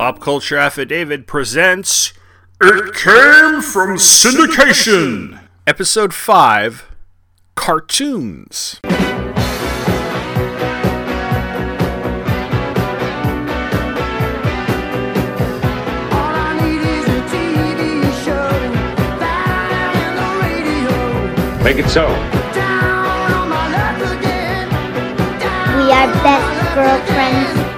Pop Culture Affidavit presents It Came From Syndication! Episode 5 Cartoons. All I need is a TV show, that and the radio. Make it so. Down on my luck again. Down We are best girlfriends.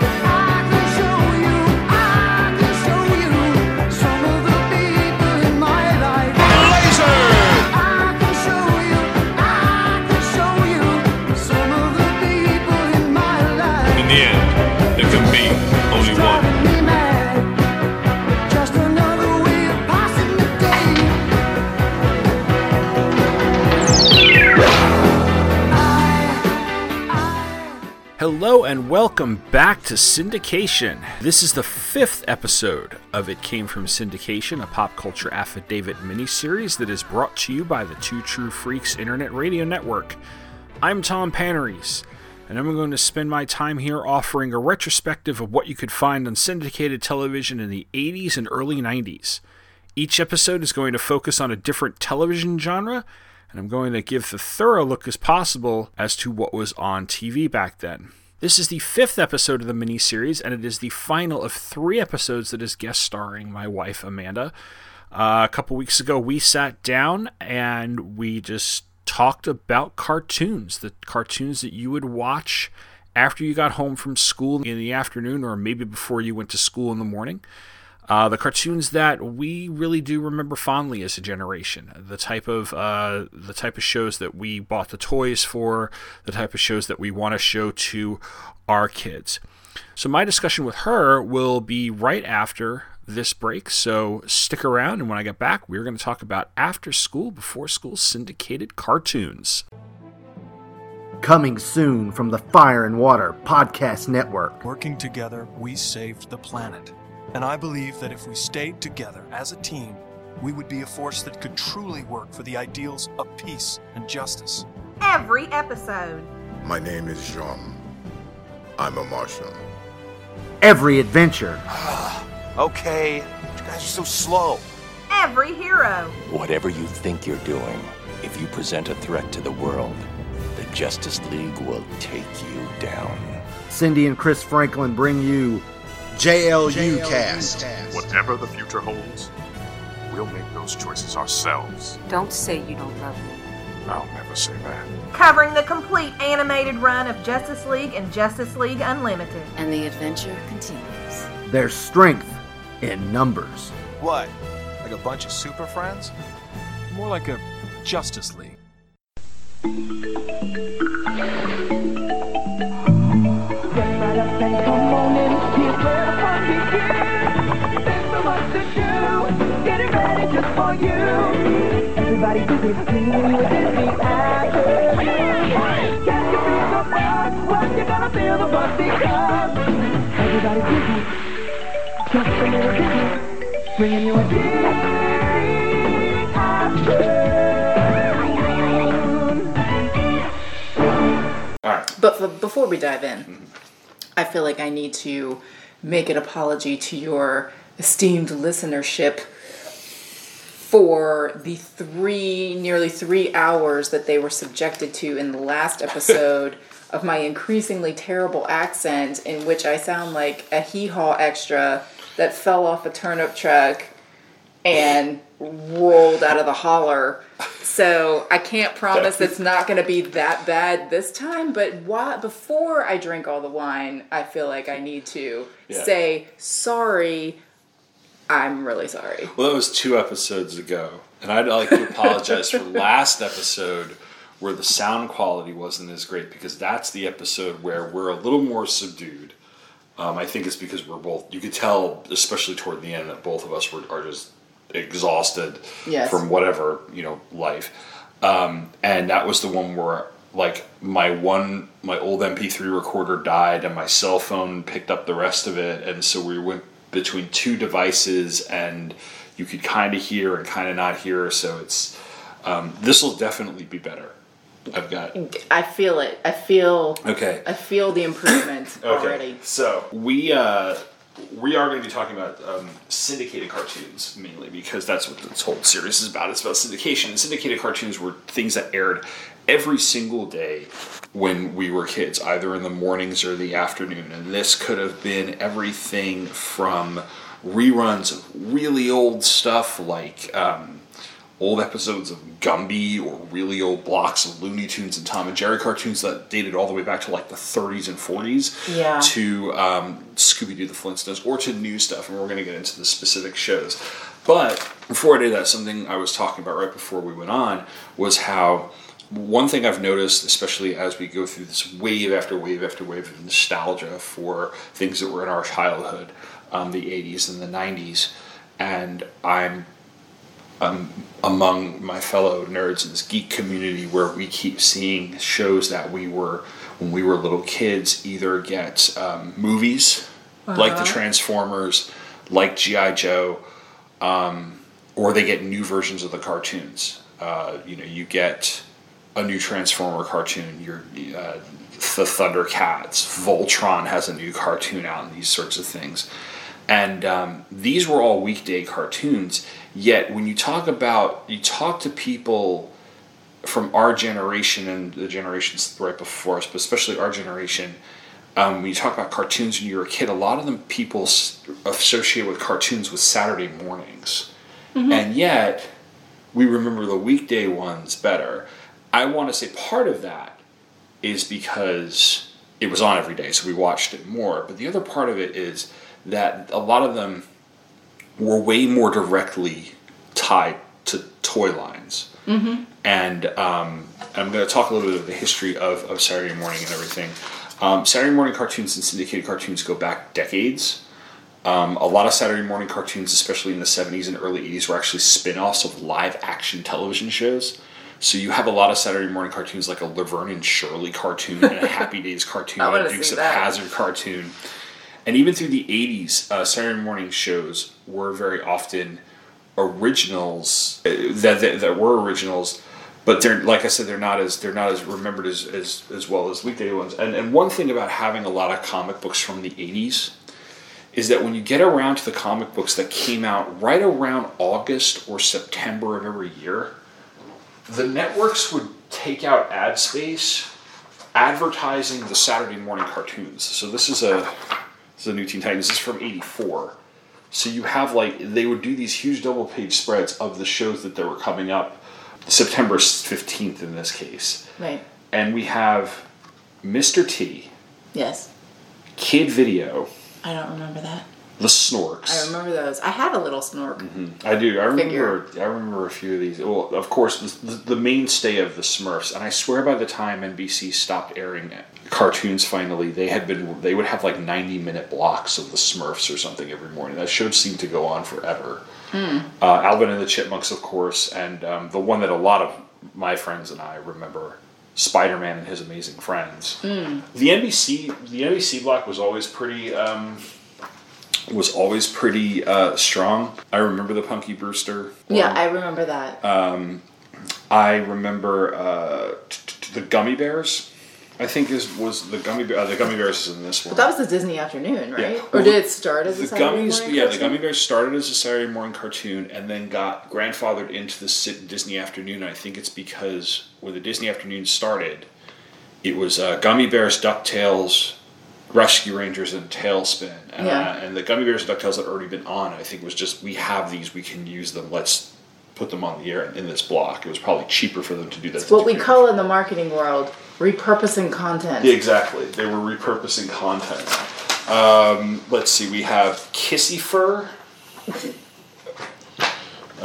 Hello and welcome back to Syndication. This is the fifth episode of It Came From Syndication, a pop culture affidavit miniseries that is brought to you by the Two True Freaks Internet Radio Network. I'm Tom Panarese, and I'm going to spend my time here offering a retrospective of what you could find on syndicated television in the 80s and early 90s. Each episode is going to focus on a different television genre, and I'm going to give the thorough look as possible as to what was on TV back then. This is the fifth episode of the mini series, and it is the final of three episodes that is guest starring my wife Amanda. Uh, a couple weeks ago, we sat down and we just talked about cartoons, the cartoons that you would watch after you got home from school in the afternoon, or maybe before you went to school in the morning. Uh, the cartoons that we really do remember fondly as a generation, the type of uh, the type of shows that we bought the toys for, the type of shows that we want to show to our kids. So my discussion with her will be right after this break. So stick around, and when I get back, we're going to talk about after school, before school syndicated cartoons. Coming soon from the Fire and Water Podcast Network. Working together, we saved the planet. And I believe that if we stayed together as a team, we would be a force that could truly work for the ideals of peace and justice. every episode. My name is Jean. I'm a Martian. Every adventure, Okay, you guys are so slow. Every hero. Whatever you think you're doing, if you present a threat to the world, the Justice League will take you down. Cindy and Chris Franklin bring you JLU Cast. Whatever the future holds, we'll make those choices ourselves. Don't say you don't love me. I'll never say that. Covering the complete animated run of Justice League and Justice League Unlimited. And the adventure continues. their strength in numbers. What? Like a bunch of super friends? More like a Justice League. right up and come on in. But before we dive in, I feel like I need to make an apology to your esteemed listenership for the three, nearly three hours that they were subjected to in the last episode of my increasingly terrible accent, in which I sound like a hee haw extra that fell off a turnip truck and rolled out of the holler. So I can't promise it's not going to be that bad this time. But why, before I drink all the wine, I feel like I need to Yeah. say sorry. I'm really sorry. Well, that was two episodes ago, and I'd like to apologize for last episode where the sound quality wasn't as great because that's the episode where we're a little more subdued. Um, I think it's because we're both. You could tell, especially toward the end, that both of us were are just exhausted Yes. from whatever you know life. Um, and that was the one where like my one my old MP3 recorder died and my cell phone picked up the rest of it and so we went between two devices and you could kind of hear and kind of not hear so it's um, this will definitely be better I've got I feel it. I feel. okay I feel the improvement already. So we uh, we are going to be talking about um, syndicated cartoons mainly because that's what this whole series is about. It's about syndication. And syndicated cartoons were things that aired every single day when we were kids, either in the mornings or the afternoon. And this could have been everything from reruns of really old stuff like. Um, old episodes of Gumby or really old blocks of Looney Tunes and Tom and Jerry cartoons that dated all the way back to like the 30s and 40s Yeah. to um, Scooby Doo the Flintstones or to new stuff. And we're going to get into the specific shows. But before I did that, something I was talking about right before we went on was how one thing I've noticed, especially as we go through this wave after wave after wave of nostalgia for things that were in our childhood, um, the 80s and the 90s, and I'm um, among my fellow nerds in this geek community where we keep seeing shows that we were when we were little kids either get um, movies like the Transformers, like GI Joe, um, or they get new versions of the cartoons. Uh, you know, you get a new Transformer cartoon. You're uh, the Thundercats. Voltron has a new cartoon out, and these sorts of things. And um, these were all weekday cartoons. Yet, when you talk about, you talk to people from our generation and the generations right before us, but especially our generation, um, when you talk about cartoons when you were a kid, a lot of them people associate with cartoons with Saturday mornings. And yet, we remember the weekday ones better. I want to say part of that is because it was on every day, so we watched it more. But the other part of it is that a lot of them were way more directly tied to toy lines. Mm-hmm. And um, I'm going to talk a little bit of the history of, of Saturday morning and everything. Um, Saturday morning cartoons and syndicated cartoons go back decades. Um, a lot of Saturday morning cartoons, especially in the 70s and early 80s, were actually spin offs of live action television shows. So you have a lot of Saturday morning cartoons like a Laverne and Shirley cartoon and a Happy Days cartoon and a Dukes of. Hazzard cartoon. And even through the 80s, uh, Saturday morning shows were very often originals uh, that, that, that were originals, but they're like I said, they're not as they're not as remembered as, as, as well as weekday ones. And and one thing about having a lot of comic books from the 80s is that when you get around to the comic books that came out right around August or September of every year, the networks would take out ad space advertising the Saturday morning cartoons. So this is a is a new Teen Titans. Is from '84. So you have like they would do these huge double page spreads of the shows that they were coming up, September fifteenth in this case, Right. and we have Mr. T, Yes. Kid Video, I don't remember that. The Snorks. I remember those. I had a little snork. Mm-hmm. I do. I remember. Figure. I remember a few of these. Well, of course, the, the mainstay of the Smurfs, and I swear by the time NBC stopped airing cartoons, finally they had been. They would have like ninety minute blocks of the Smurfs or something every morning. That show seemed to go on forever. Uh, Alvin and the Chipmunks, of course, and um, the one that a lot of my friends and I remember. Spider-Man and his amazing friends. The NBC, the NBC block was always pretty, um, was always pretty uh, strong. I remember the Punky Brewster. Yeah, one. I remember that. I remember uh, t- t- the Gummy Bears. I think is was the Gummy Bear. Uh, the Gummy Bears is in this one. but that was the Disney afternoon, right? Yeah. Or did it start as a the Saturday gummies, morning yeah, the? Gummy Bears started as a Saturday morning cartoon and then got grandfathered into the Disney Afternoon. I think it's because when the Disney Afternoon started, it was uh, Gummy Bears, Ducktales, Rescue Rangers, and TaleSpin. And, Yeah. uh, and the Gummy Bears and Ducktales had already been on. I think it was just we have these, we can use them. Let's put them on the air in this block. It was probably cheaper for them to do that. It's what we call in the marketing world repurposing content. Yeah, exactly. They were repurposing content. Um, let's see. We have Kissy Fur.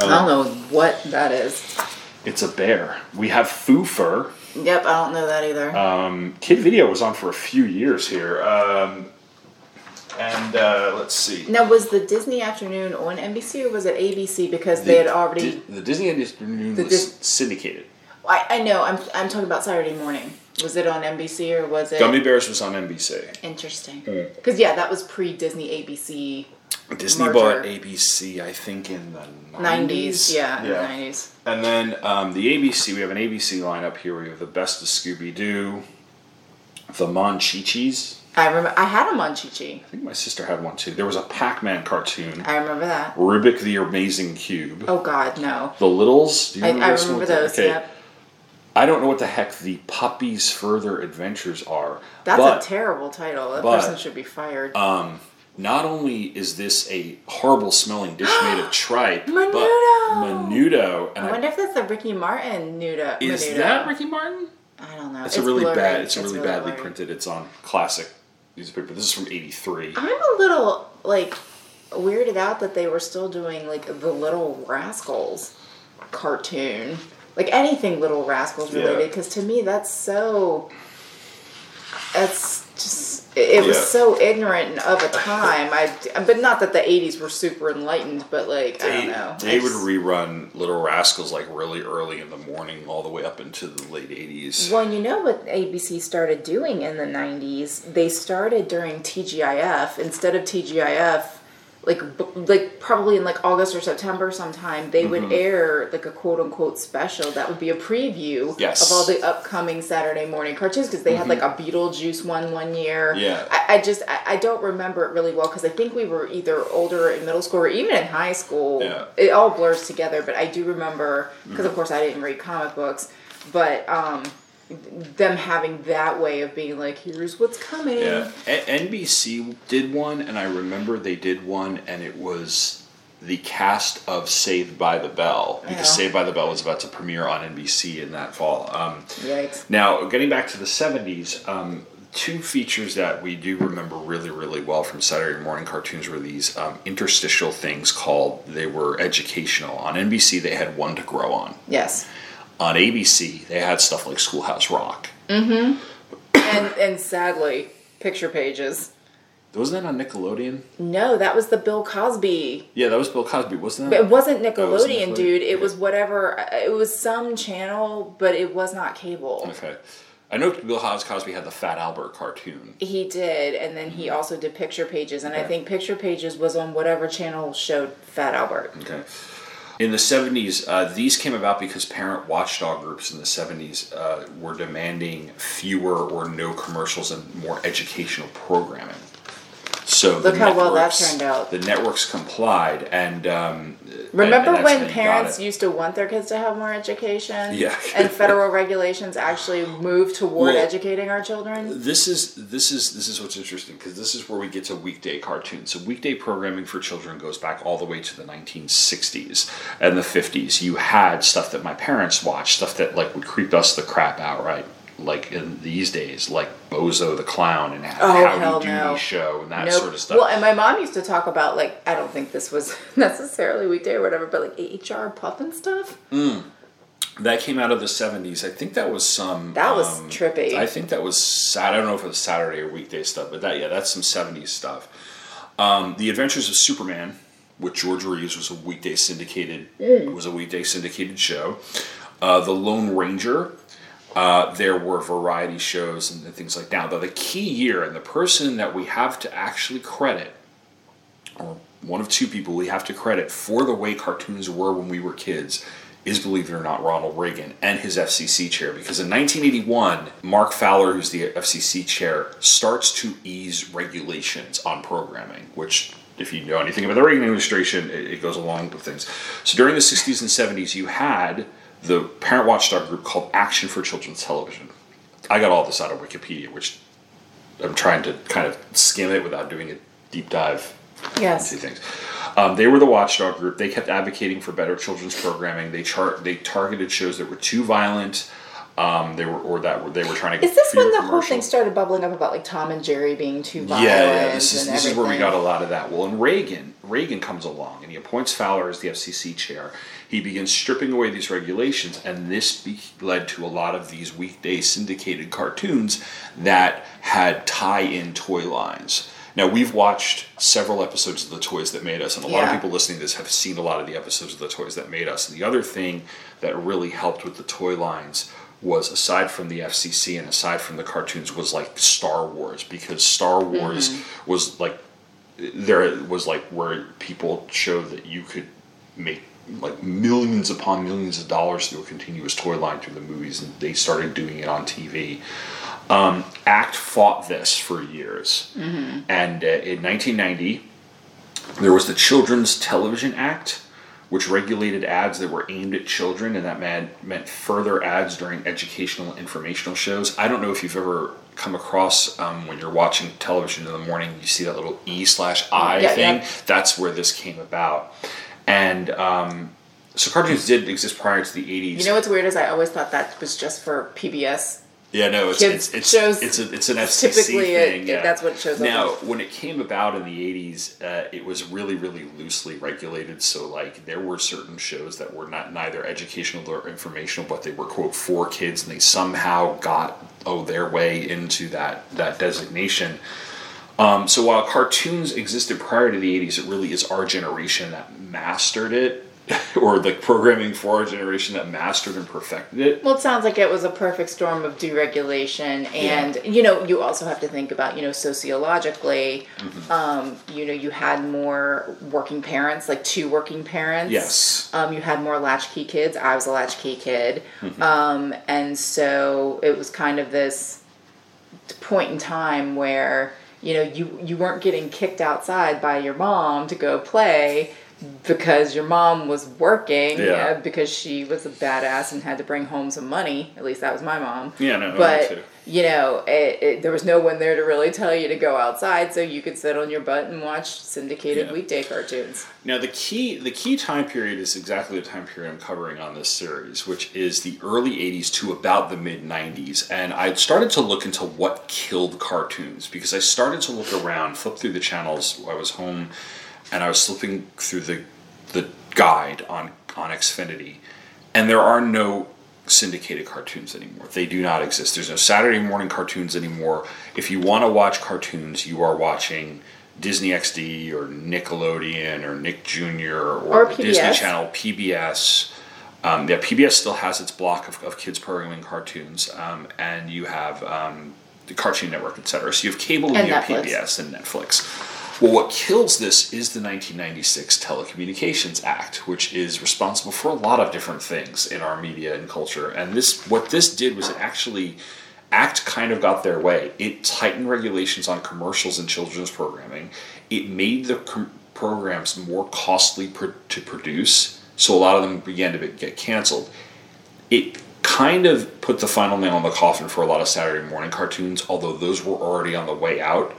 I don't know what that is. It's a bear. We have Foofur. Yep, I don't know that either. Um, Kid Video was on for a few years here. Um, and uh, let's see. now, was the Disney afternoon on NBC or was it ABC because they had already? Di- the Disney afternoon The was Dis- syndicated. I, I know. I'm I'm talking about Saturday morning. Was it on NBC or was it? Gummy Bears was on NBC. Interesting. Because yeah, that was pre Disney ABC Disney Merger. bought ABC, I think, in the 90s. nineties. Yeah, in the Yeah. nineties. And then um, the ABC, we have an ABC lineup here. We have the Best of Scooby Doo, the Monchichis. I remember I had a Munchie. I think my sister had one too. There was a Pac-Man cartoon, I remember that. Rubik the Amazing Cube, Oh God, no. the Littles. Do you I, remember I one remember those. okay. Yep. I don't know what the heck the Puppy's Further Adventures are. That's but a terrible title. That but, person should be fired. Um, not only is this a horrible smelling dish made of tripe, but Menudo! menudo. And I I- wonder if that's the Ricky Martin nudo. is menudo. that Ricky Martin? I don't know. It's, a really blurry. bad. It's a really, badly blurry. printed. It's on classic newspaper. This is from '83. I'm a little like weirded out that they were still doing like the Little Rascals cartoon, like anything Little Rascals related. Yeah. Because to me, that's so. That's just. It, was Yeah. so ignorant of a time. I, but not that the '80s were super enlightened, but like I don't know. they I would rerun Little Rascals like really early in the morning, all the way up into the late '80s. Well, you know what ABC started doing in the 90s? They started during TGIF. Instead of TGIF, like b- like probably in like August or September sometime, they Mm-hmm. would air like a quote unquote special that would be a preview Yes. of all the upcoming Saturday morning cartoons because they had like a Beetlejuice one one year. Mm-hmm. Yeah. I, I just I, I don't remember it really well because I think we were either older in middle school or even in high school. Yeah. It all blurs together, but I do remember because of course I didn't read comic books, but um them having that way of being like, here's what's coming. Yeah, A- NBC did one, and I remember they did one, and it was the cast of Saved by the Bell because Yeah. Saved by the Bell was about to premiere on NBC in that fall. Um, Yikes. now, getting back to the '70s, um, two features that we do remember really, really well from Saturday morning cartoons were these um, interstitial things called they were educational. On NBC, they had One to Grow On. Yes. On ABC, they had stuff like Schoolhouse Rock. Mm-hmm. and and sadly, picture pages. Wasn't that on Nickelodeon? No, that was the Bill Cosby. Yeah, that was Bill Cosby, wasn't But that? it wasn't Oh, it was Nickelodeon, dude. It Yeah. was whatever. It was some channel, but it was not cable. Okay. I know Bill Cosby had the Fat Albert cartoon. He did, and then he also did Picture Pages, and I think Picture Pages was on whatever channel showed Fat Albert. Okay. In the 70s, uh, these came about because parent watchdog groups in the 70s uh, were demanding fewer or no commercials and more educational programming. So Look the how well that networks- turned out. The networks complied, and um, Remember and- and when parents used to want their kids to have more education? Yeah. and federal regulations actually moved toward Well, educating our children? this is this is this is what's interesting because this is where we get to weekday cartoons. So weekday programming for children goes back all the way to the 1960s and the 50s. You had stuff that my parents watched, stuff that like would creep us the crap out, right? Like in these days, like Bozo the Clown and Oh, Howdy Doody no. Show and that Nope. sort of stuff. Well, and my mom used to talk about like I don't think this was necessarily weekday or whatever, but like HR Pufnstuf. that came out of the 70s. I think that was some. That was um, trippy. I think that was Sat. I don't know if it was Saturday or weekday stuff, but that yeah, that's some 70s stuff. Um, the Adventures of Superman with George Reeves was a weekday syndicated was a weekday syndicated show. Uh, the Lone Ranger. Uh, there were variety shows and things like that. But the key year and the person that we have to actually credit, or one of two people we have to credit for the way cartoons were when we were kids, is believe it or not Ronald Reagan and his FCC chair. Because in 1981, Mark Fowler, who's the FCC chair, starts to ease regulations on programming, which if you know anything about the Reagan administration, it, it goes along with things. So during the 60s and 70s, you had the parent watchdog group called Action for Children's Television. I got all this out of Wikipedia, which I'm trying to kind of skim it without doing a deep dive Yes. into things. Um, they were the watchdog group. They kept advocating for better children's programming. They chart they targeted shows that were too violent. Um, they were or that were, they were trying to. Is this when the whole thing started bubbling up about like Tom and Jerry being too violent? Yeah, yeah. This is this is where we got a lot of that. Well, and Reagan Reagan comes along and he appoints Fowler as the FCC chair. He begins stripping away these regulations, and this be- led to a lot of these weekday syndicated cartoons that had tie-in toy lines. Now we've watched several episodes of the Toys That Made Us, and a lot of people listening to this have seen a lot of the episodes of the Toys That Made Us. And the other thing that really helped with the toy lines was aside from the FCC and aside from the cartoons was like Star Wars because Star Wars mm-hmm. was like there was like where people showed that you could make like millions upon millions of dollars through a continuous toy line through the movies and they started doing it on TV. Um, ACT fought this for years. And uh, in 1990, there was the Children's Television Act, which regulated ads that were aimed at children, and that meant, meant further ads during educational informational shows. I don't know if you've ever come across um, when you're watching television in the morning, you see that little E slash I Yeah, thing. yeah. That's where this came about. And um, so cartoons did exist prior to the 80s. You know what's weird is I always thought that was just for PBS. Yeah, no, it's Kids it's it's shows it's, a, it's an FCC typically thing. it- yeah. that's what shows up Now, as. when it came about in the '80s, uh, it was really, really loosely regulated. So, like, there were certain shows that were not neither educational or informational, but they were quote for kids, and they somehow got oh their way into that that designation. Um, so while cartoons existed prior to the 80s, it really is our generation that mastered it, or the programming for our generation that mastered and perfected it. Well, it sounds like it was a perfect storm of deregulation, and you know, you also have to think about you know sociologically, Mm-hmm. um, you know, you had more working parents, like two working parents. Yes. Um, you had more latchkey kids. I was a latchkey kid, Mm-hmm. um, and so it was kind of this point in time where you know you you weren't getting kicked outside by your mom to go play because your mom was working Yeah. uh, because she was a badass and had to bring home some money at least that was my mom Yeah, no, me but too. You know it, it, there was no one there to really tell you to go outside so you could sit on your butt and watch syndicated Yeah. weekday cartoons Now the key the key time period is exactly the time period I'm covering on this series, which is the early 80s to about the mid 90s. And I started to look into what killed cartoons because I started to look around, flip through the channels. I was home and I was flipping through the the guide on on Xfinity, and there are no syndicated cartoons anymore. They do not exist. There's no Saturday morning cartoons anymore. If you want to watch cartoons, you are watching Disney XD or Nickelodeon or Nick Jr. or, Or the Disney Channel, PBS. Um, yeah, PBS still has its block of, of kids programming cartoons, um, and you have um, the Cartoon Network, etc. So you have cable and, And you have PBS and Netflix. Well, what kills this is the 1996 Telecommunications Act, which is responsible for a lot of different things in our media and culture. And this, what this did was it actually, Act kind of got their way. It tightened regulations on commercials and children's programming. It made the com- programs more costly to produce, so a lot of them began to get canceled it kind of put the final nail in the coffin for a lot of Saturday morning cartoons, although those were already on the way out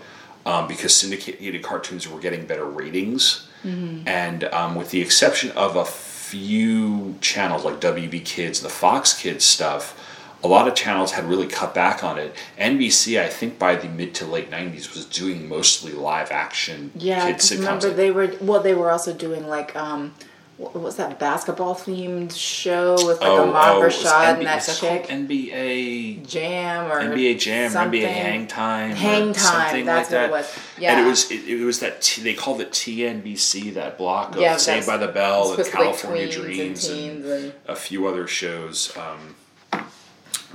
um, because syndicated cartoons were getting better ratings. And um, with the exception of a few channels like WB Kids the Fox Kids stuff, a lot of channels had really cut back on it. NBC, I think by the mid to late 90s, was doing mostly live action Yeah, kid 'cause sitcoms. remember they were well. They were also doing like um, what was that basketball themed show with like oh, Ahmad oh, Rashad and that chick NBA Jam or NBA Jam, or. NBA Hang Time, Hang Time, something that's like that. what it was. and Yeah. it was it, it was that T, they called it TNBC, that block of Yeah, Saved by the Bell and be like California tweens and Dreams and- a few other shows. Um,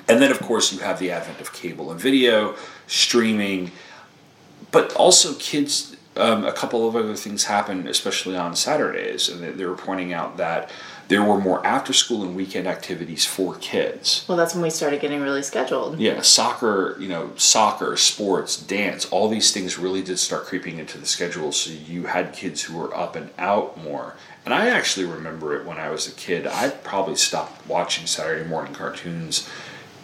and then of course you have the advent of cable and video, streaming, but also kids. Um, a couple of other things happened, especially on Saturdays, and they, were pointing out that there were more after-school and weekend activities for kids. Well, that's when we started getting really scheduled. Yeah, soccer, you know, soccer, sports, dance, all these things really did start creeping into the schedule. So you had kids who were up and out more. And I actually remember it when I was a kid. I probably stopped watching Saturday morning cartoons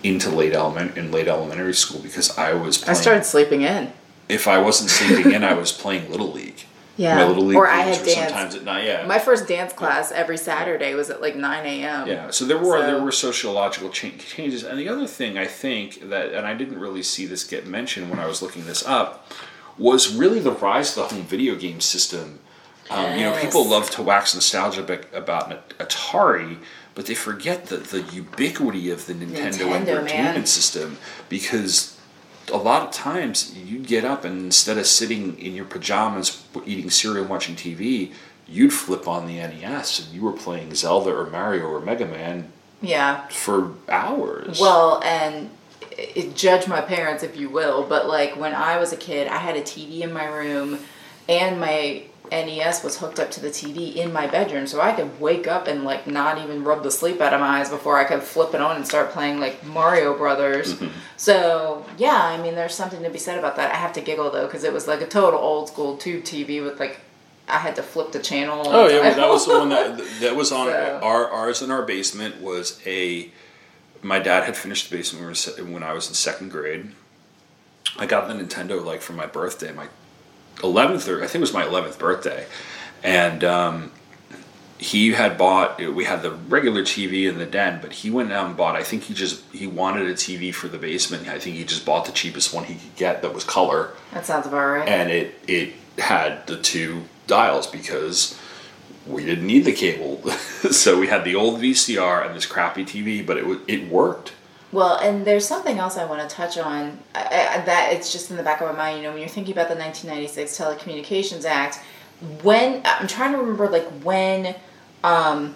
into late element in late elementary school because I was I started sleeping in. If I wasn't sleeping in, I was playing little league. Yeah. My little league Or I had dance. sometimes at night. Yeah, My first dance class every Saturday was at like 9 a.m. Yeah, so there were So- there were sociological cha- changes, and the other thing I think that, and I didn't really see this get mentioned when I was looking this up, was really the rise of the home video game system. Um, You know, people love to wax nostalgia bec- about Atari, but they forget the the ubiquity of the Nintendo, Nintendo, Entertainment man. System because a lot of times you'd get up and instead of sitting in your pajamas eating cereal and watching TV, you'd flip on the NES and you were playing Zelda or Mario or Mega Man Yeah. for hours. Well, and it, judge my parents if you will, but like when I was a kid, I had a TV in my room and my NES was hooked up to the TV in my bedroom, so I could wake up and like not even rub the sleep out of my eyes before I could flip it on and start playing like Mario Brothers. Mm-hmm. So yeah, I mean, there's something to be said about that. I have to giggle though because it was like a total old school tube TV with like I had to flip the channel. Oh yeah, well, that was the one that that was on So- our ours in our basement was a. My dad had finished the basement when, we were se- when I was in second grade. I got the Nintendo like for my birthday, my eleventh or I think it was my eleventh birthday, and um, he had bought. We had the regular TV in the den, but he went out and bought. I think he just he wanted a TV for the basement. I think he just bought the cheapest one he could get that was color That sounds about right. and it it had the two dials because we didn't need the cable, so we had the old VCR and this crappy TV, but it it worked. Well, and there's something else I want to touch on I, I, that it's just in the back of my mind. You know, when you're thinking about the 1996 Telecommunications Act, when I'm trying to remember, like when um,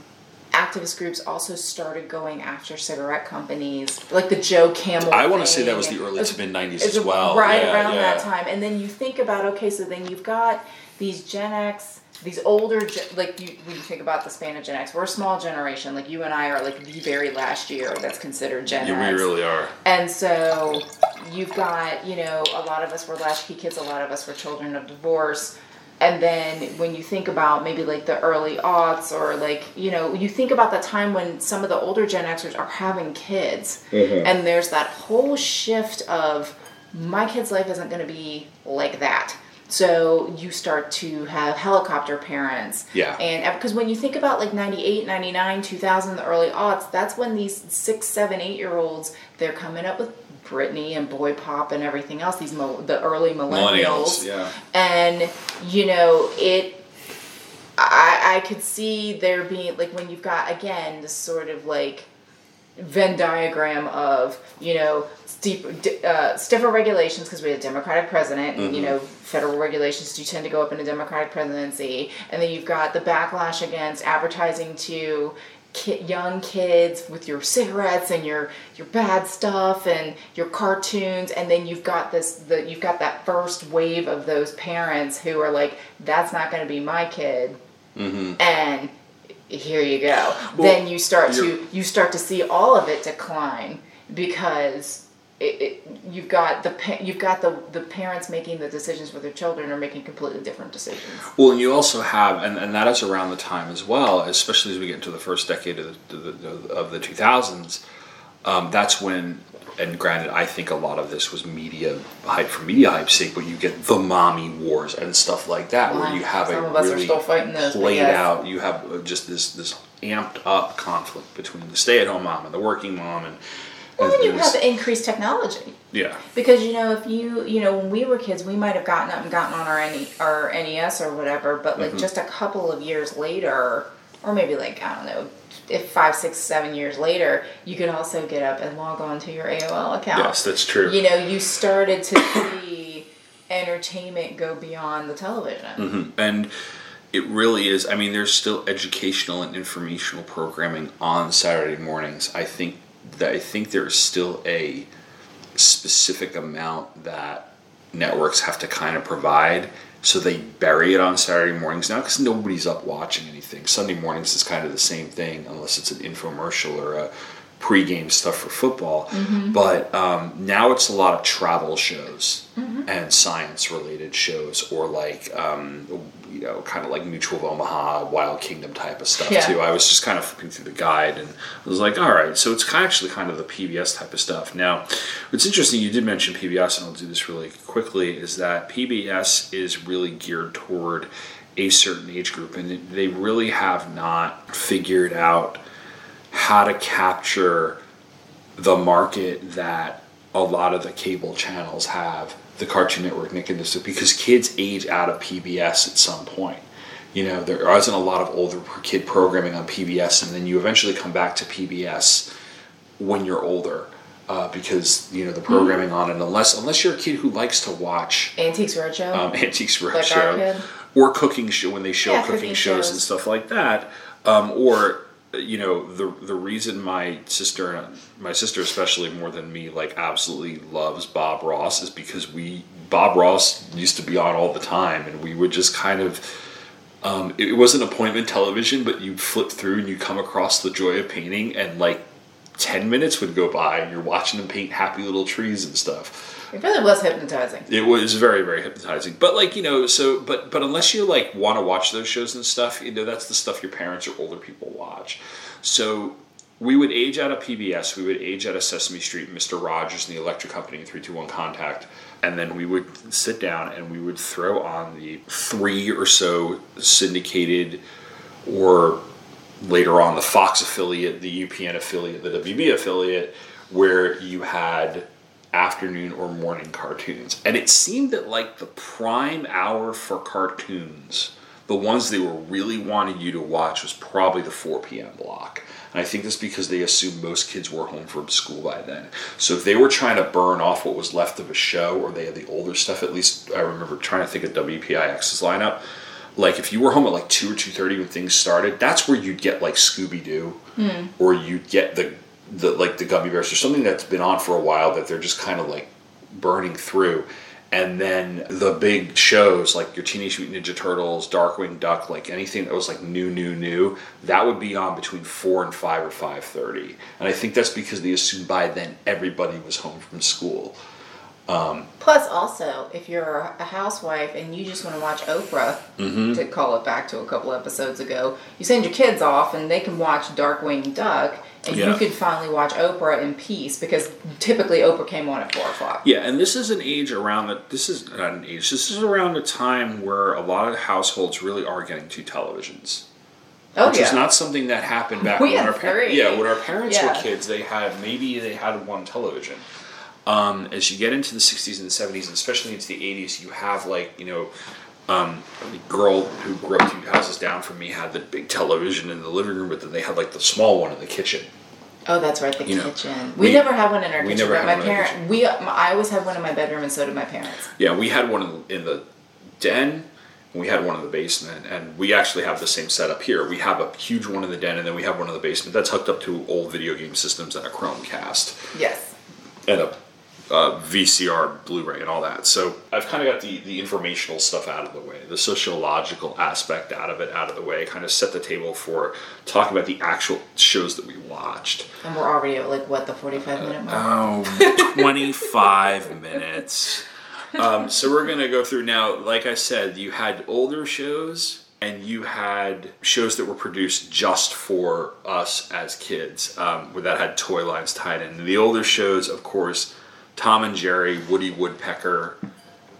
activist groups also started going after cigarette companies, like the Joe Camel. I want to say that was the early to mid '90s as well. Right Yeah, around that time, and then you think about okay, so then you've got these Gen X, these older, like you when you think about the span of Gen X, we're a small generation. Like you and I are like the very last year that's considered Gen Yeah, X. we really are. And so you've got, you know, a lot of us were latchkey kids, a lot of us were children of divorce. And then when you think about maybe like the early aughts or like, you know, you think about the time when some of the older Gen Xers are having kids. Mm-hmm. And there's that whole shift of my kid's life isn't going to be like that. So you start to have helicopter parents. Yeah. And because when you think about like 98, 99, 2000, the early aughts, that's when these six, seven, eight year olds, they're coming up with Britney and boy pop and everything else, these mo- the early millennials. Millennials, yeah. And, you know, it, I, I could see there being, like, when you've got, again, this sort of like, Venn diagram of you know steep, uh, stiffer regulations because we had a Democratic president. and You know, federal regulations do tend to go up in a Democratic presidency, and then you've got the backlash against advertising to ki- young kids with your cigarettes and your your bad stuff and your cartoons, and then you've got this the you've got that first wave of those parents who are like, that's not going to be my kid, and here you go. then you start to you start to see all of it decline because it, it, you've got the pa- you've got the the parents making the decisions for their children are making completely different decisions. Well, and you also have, and, and that is around the time as well, especially as we get into the first decade of the, of the 2000s. Um, that's when, and granted, I think a lot of this was media hype for media hype's sake, but you get the mommy wars and stuff like that, where you have Some a of us are really still fighting those, played yes. out. You have uh, just this this amped up conflict between the stay at home mom and the working mom, and Well, then you have increased technology. yeah. Because you know, if you you know, when we were kids, we might have gotten up and gotten on our NE, our NES or whatever, but like just a couple of years later, or maybe like I don't know, if five, six, seven years later, you could also get up and log on to your AOL account. Yes, that's true. You know, you started to see entertainment go beyond the television. Mm-hmm. and it really is i mean there's still educational and informational programming on saturday mornings i think that i think there's still a specific amount that networks have to kind of provide so they bury it on saturday mornings. Now because nobody's up watching anything sunday mornings is kind of the same thing unless it's an infomercial or a pregame stuff for football but um, now it's a lot of travel shows and science related shows or like um, you know kind of like mutual of omaha wild kingdom type of stuff Yeah. too. I was just kind of flipping through the guide and I was like all right so it's kind of actually kind of the pbs type of stuff. Now what's interesting you did mention pbs and i'll do this really quickly is that pbs is really geared toward a certain age group and they really have not figured out how to capture the market that a lot of the cable channels have, the Cartoon Network, Nick and this, because kids age out of PBS at some point. You know, there isn't a lot of older kid programming on PBS, and then you eventually come back to PBS when you're older. Uh, because you know the programming on it, unless unless you're a kid who likes to watch Antiques Roadshow. um, Antiques Like Roadshow kid? or cooking show when they show Yeah, cooking, cooking shows, shows. and stuff like that, um, or you know the the reason my sister my sister especially more than me like absolutely loves Bob Ross is because we Bob Ross used to be on all the time and we would just kind of Um, it wasn't appointment television, but you flip through and you come across the joy of painting, and like ten minutes would go by, and you're watching them paint happy little trees and stuff. It really was hypnotizing. It was very, very hypnotizing. But like you know, so but but unless you like want to watch those shows and stuff, you know that's the stuff your parents or older people watch. So we would age out of PBS, we would age out of Sesame Street, Mr. Rogers and the Electric Company, and Three Two One Contact, and then we would sit down and we would throw on the three or so syndicated or later on the Fox affiliate, the UPN affiliate, the WB affiliate, where you had afternoon or morning cartoons. And it seemed that like the prime hour for cartoons, the ones they were really wanting you to watch was probably the 4 p.m. block. And I think that's because they assumed most kids were home from school by then. So if they were trying to burn off what was left of a show or they had the older stuff, at least I remember trying to think of WPIX's lineup. Like if you were home at like two or two thirty when things started, that's where you'd get like Scooby Doo, hmm. or you'd get the the like the Gummy Bears or something that's been on for a while that they're just kind of like burning through. And then the big shows like your Teenage Mutant Ninja Turtles, Darkwing Duck, like anything that was like new, new, new, that would be on between four and five or five thirty. And I think that's because they assumed by then everybody was home from school. Plus, also, if you're a housewife and you just want to watch Oprah, Mm-hmm. to call it back to a couple episodes ago, you send your kids off and they can watch Darkwing Duck, and Yeah. you could finally watch Oprah in peace because typically Oprah came on at four o'clock. Yeah, and this is an age around that. This is not an age. This is around a time where a lot of households really are getting two televisions. Oh which yeah. is not something that happened back We when our parents. Yeah, when our parents Yeah. were kids, they had maybe they had one television. Um, as you get into the '60s and the '70s, and especially into the '80s, you have like you know, um, the girl who grew up two houses down from me had the big television in the living room, but then they had like the small one in the kitchen. Oh, that's right, the You know, kitchen. We, we- never had one in our we kitchen. never had my one in our parent, we, I always had one in my bedroom, and so did my parents. Yeah, we had one in the, in the den. and We had one in the basement, and we actually have the same setup here. We have a huge one in the den, and then we have one in the basement that's hooked up to old video game systems and a Chromecast Yes. and a uh, VCR, Blu-ray, and all that. So I've kind of got the the informational stuff out of the way, the sociological aspect out of it out of the way. Kind of set the table for talking about the actual shows that we watched. And we're already at like what the forty-five minute mark. Oh, 25 minutes. Um, so we're going to go through now. Like I said, you had older shows and you had shows that were produced just for us as kids, um, where that had toy lines tied in. The older shows, of course, Tom and Jerry, Woody Woodpecker,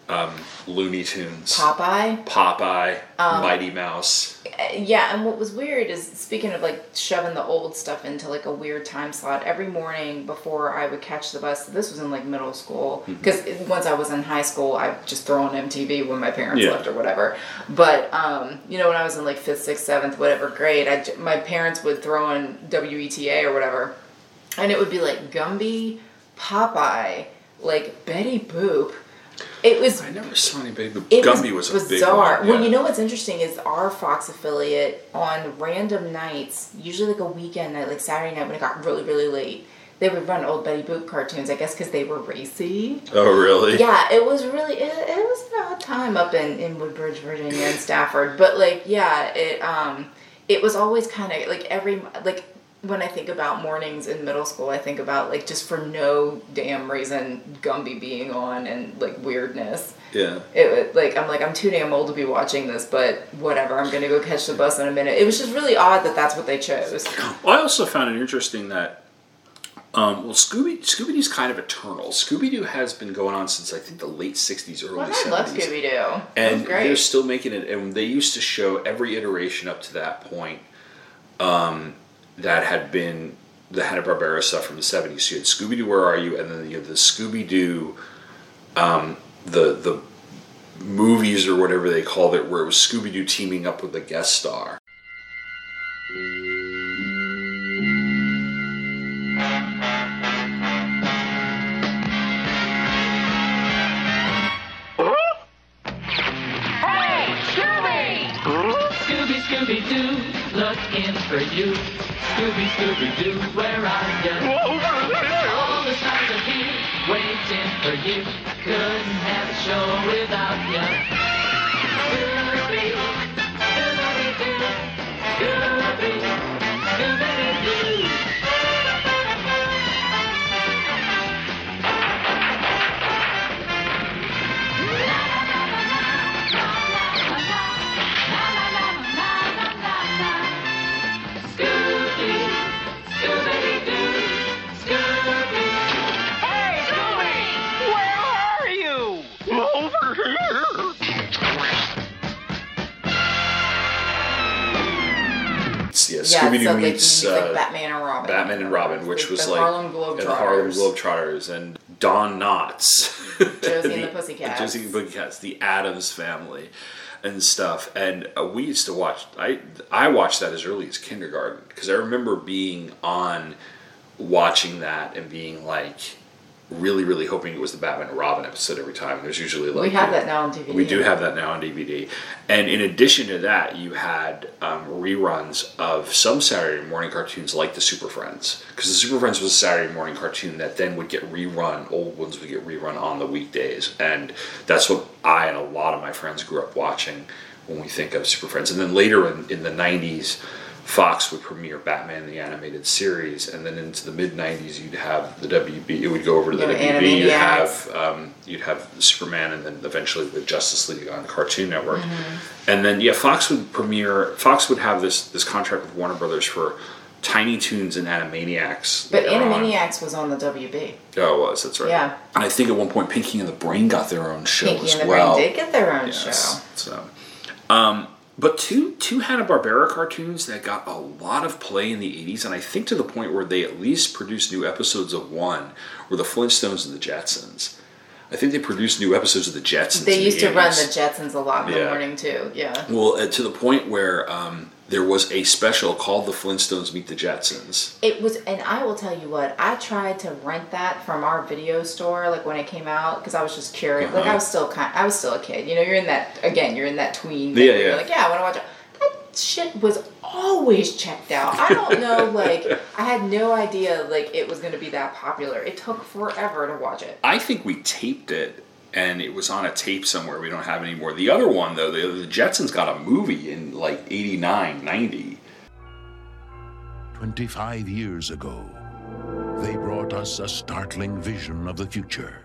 um, Looney Tunes, Popeye. Popeye, Um, Mighty Mouse. Yeah, and what was weird is speaking of like shoving the old stuff into like a weird time slot. Every morning before I would catch the bus, this was in like middle school Mm-hmm. because once I was in high school, I just throw on MTV when my parents Yeah. left or whatever. But um, you know, when I was in like fifth, sixth, seventh, whatever grade, I my parents would throw on WETA or whatever, and it would be like Gumby, Popeye, like Betty Boop. It was I never saw anybody, but it Gumby was, was a big bizarre. one. Well, you know what's interesting is our Fox affiliate on random nights, usually like a weekend night, like Saturday night when it got really, really late, they would run old Betty Boop cartoons. I guess because they were racy. Oh, really? Yeah, it was really it, it was an odd time up in in Woodbridge, Virginia, and Stafford. But like, yeah, it um, it was always kind of like every like when I think about mornings in middle school, I think about like just for no damn reason Gumby being on and like weirdness Yeah. it was like I'm like I'm too damn old to be watching this, but whatever. I'm gonna go catch the bus in a minute. It was just really odd that that's what they chose. Well, I also found it interesting that, um, well, Scooby Scooby Doo's kind of eternal. Scooby Doo has been going on since I think the late '60s, early Well, I '70s, love Scooby Doo. and great. they're still making it. And they used to show every iteration up to that point um, that had been the Hanna Barbera stuff from the '70s. So you had Scooby Doo, Where Are You? And then you had the Scooby Doo, um, the the movies or whatever they called it, where it was Scooby Doo teaming up with a guest star. Scooby, Scooby Doo, looking for you. Scooby, Scooby Doo, where are you? All the stars are here, waiting for you. Couldn't have a show without you. Scooby Doo so, meets like uh, Batman and Robin. Batman and Robin, which Like was the like Harlem and the Harlem Globetrotters. Globetrotters and Don Knotts, Josie and the Pussycats. Josie and the Pussycats, the Addams Family, and stuff. And uh, we used to watch. I I watched that as early as kindergarten because I remember being on watching that and being like really really hoping it was the Batman and Robin episode every time. There's usually like we have that now on DVD. we do have that now on DVD. And in addition to that, you had um, reruns of some Saturday morning cartoons like the Super Friends. Because the Super Friends was a Saturday morning cartoon that then would get rerun, old ones would get rerun on the weekdays. And that's what I and a lot of my friends grew up watching when we think of Super Friends. And then later in, in the 90s, Fox would premiere Batman the animated series, and then into the mid '90s, you'd have the WB. It would go over to the Yeah, WB. You'd Animaniacs. have um, you'd have Superman, and then eventually the Justice League on Cartoon Network. And then yeah, Fox would premiere. Fox would have this this contract with Warner Brothers for Tiny Toons and Animaniacs. But later on. Animaniacs was on the WB. Oh, it was that's right. Yeah. And I think at one point, Pinky and the Brain got their own show Pinky as and the well. Brain did get their own Yes. show. So, um, but two two Hanna Barbera cartoons that got a lot of play in the '80s, and I think to the point where they at least produced new episodes of one, were the Flintstones and the Jetsons. I think they produced new episodes of the Jetsons. They used the to run the Jetsons a lot in the morning too. Yeah. Well, uh, to the point where um, there was a special called "The Flintstones Meet the Jetsons." It was, and I will tell you what, I tried to rent that from our video store, like when it came out, because I was just curious. Like Uh-huh. I was still kind, I was still a kid. You know, you're in that again. You're in that tween. Yeah, yeah. You're like, yeah, I want to watch it. That shit was always checked out. I don't know, like I had no idea like it was going to be that popular. It took forever to watch it. I think we taped it and it was on a tape somewhere we don't have anymore. The other one though, the, the Jetsons got a movie in like 89, 90. 25 years ago, they brought us a startling vision of the future.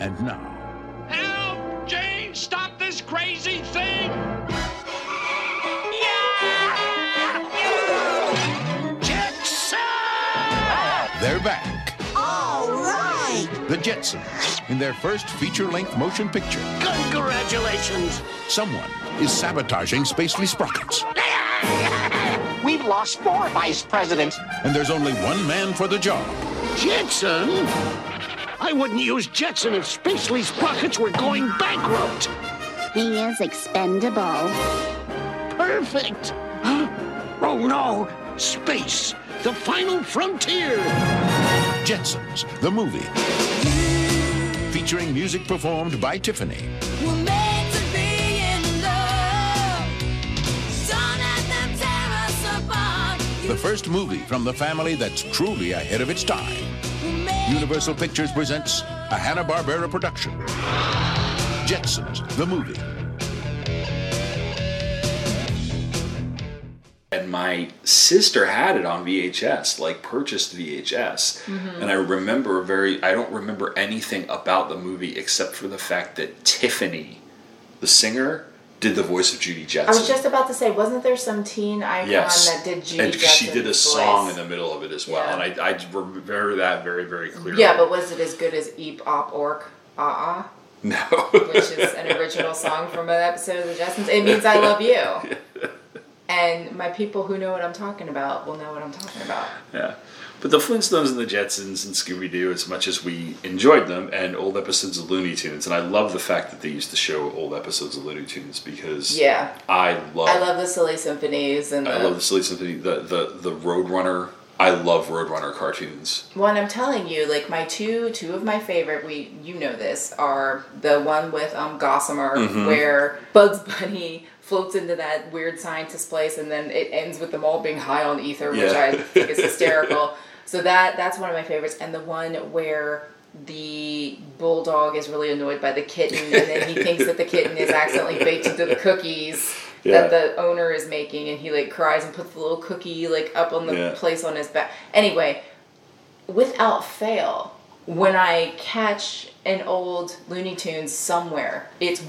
And now, Help! Jane, stop this crazy thing! Yeah! Jetson! they're back. All right! The Jetsons, in their first feature length motion picture. Congratulations! Someone is sabotaging Spacely Sprockets. We've lost four vice presidents. And there's only one man for the job. Jetson? I wouldn't use Jetson if Spacely Sprockets were going bankrupt. He is expendable. Perfect! Oh no! Space! The final frontier! Jetsons, the movie. Featuring music performed by Tiffany. The first movie from the family that's truly ahead of its time. Universal Pictures presents a Hanna-Barbera production. Jetsons, the movie. And my sister had it on VHS, like purchased VHS. Mhm. And I remember very, I don't remember anything about the movie except for the fact that Tiffany, the singer, did the voice of Judy Jetson. I was just about to say, wasn't there some teen icon yes. that did Judy and she did a voice? song in the middle of it as well. Yeah. And I, I remember that very, very clearly. Yeah, but was it as good as Eep Op Ork Ah Ah? No. Which is an original song from an episode of the Jetsons. It means I love you. And my people who know what I'm talking about will know what I'm talking about. Yeah. But the Flintstones and the Jetsons and Scooby Doo, as much as we enjoyed them, and old episodes of Looney Tunes, and I love the fact that they used to show old episodes of Looney Tunes because Yeah. I love I love the silly symphonies and the, I love the silly symphony, the the the Roadrunner. I love Roadrunner cartoons. One I'm telling you, like my two two of my favorite, we you know this, are the one with um Gossamer Mhm. where Bugs Bunny floats into that weird scientist place and then it ends with them all being high on ether, which Yeah. I think is hysterical. so that that's one of my favorites. And the one where the bulldog is really annoyed by the kitten and then he thinks that the kitten is accidentally baked into the cookies Yeah. that the owner is making and he like cries and puts the little cookie like up on the Yeah. place on his back. Anyway, without fail, when I catch an old Looney Tunes somewhere, it's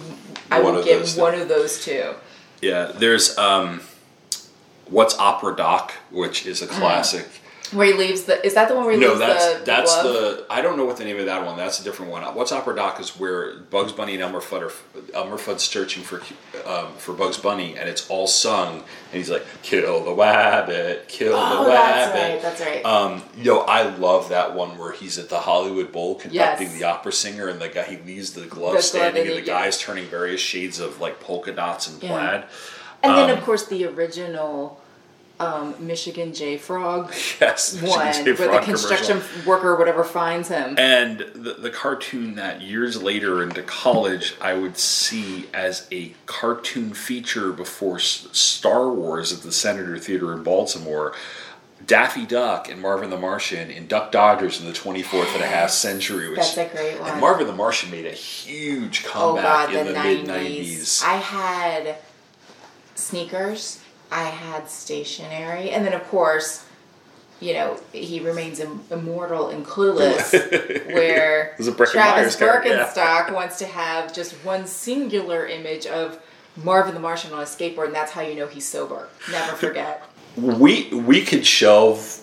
I One will get one of those two. Yeah, there's um, what's Opera Doc, which is a Mm. classic. Where he leaves the. Is that the one where he No, leaves that's the, the that's glove? the. I don't know what the name of that one. That's a different one. What's Opera Doc is where Bugs Bunny and Elmer Fudd are. Elmer Fudd's searching for um, for Bugs Bunny, and it's all sung, and he's like, "Kill the wabbit, kill Oh, the rabbit. that's wabbit." right, that's right. Um, yo, I love that one where he's at the Hollywood Bowl conducting Yes. the opera singer, and the guy he leaves the glove glove standing, in and the yeah. guy's turning various shades of like polka dots and Yeah. plaid. And then, Um, of course, the original um, Michigan J Frog Yes, Michigan one, J. where the construction commercial. worker or whatever finds him. And the, the cartoon that years later into college I would see as a cartoon feature before Star Wars at the Senator Theater in Baltimore. Daffy Duck and Marvin the Martian in Duck Dodgers in the 24th and a half century. Which, That's a great one. And Marvin the Martian made a huge oh comeback God, in the the mid 90s. 90s. I had sneakers. I had stationery, and then of course, you know, he remains Im- immortal and Clueless, where was a Breckin Travis character, yeah. Wants to have just one singular image of Marvin the Martian on a skateboard, and that's how you know he's sober. Never forget. we we could shelve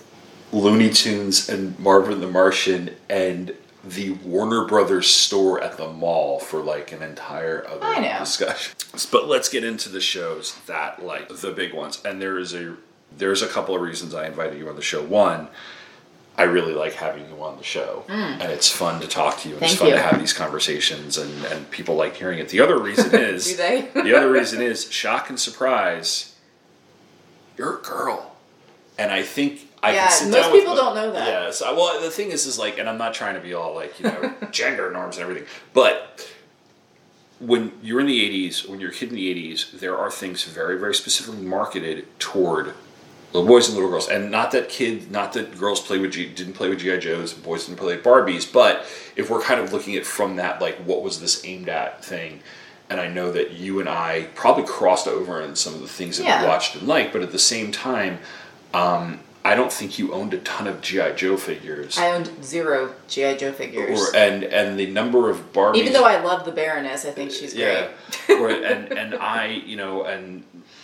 Looney Tunes and Marvin the Martian and the Warner Brothers store at the mall for like an entire other discussion. But let's get into the shows that like the big ones. And there is a there's a couple of reasons I invited you on the show. One, I really like having you on the show, Mm. and it's fun to talk to you. And it's fun you. to have these conversations, and and people like hearing it. The other reason is the other reason is shock and surprise. You're a girl, and I think I Yeah, most with people my- don't know that. Yeah, so, well, the thing is, is like, and I'm not trying to be all like you know gender norms and everything, but when you're in the 80s, when you're a kid in the 80s, there are things very, very specifically marketed toward little boys and little girls. And not that kid, not that girls play with G, didn't play with GI Joes, and boys didn't play with Barbies, but if we're kind of looking at from that, like what was this aimed at thing. And I know that you and I probably crossed over in some of the things that Yeah. we watched and liked, but at the same time, um, I don't think you owned a ton of GI Joe figures. I owned zero GI Joe figures. or, and and the number of Barbies. Even though I love the Baroness, I think she's great. Yeah. or, and and I, you know, and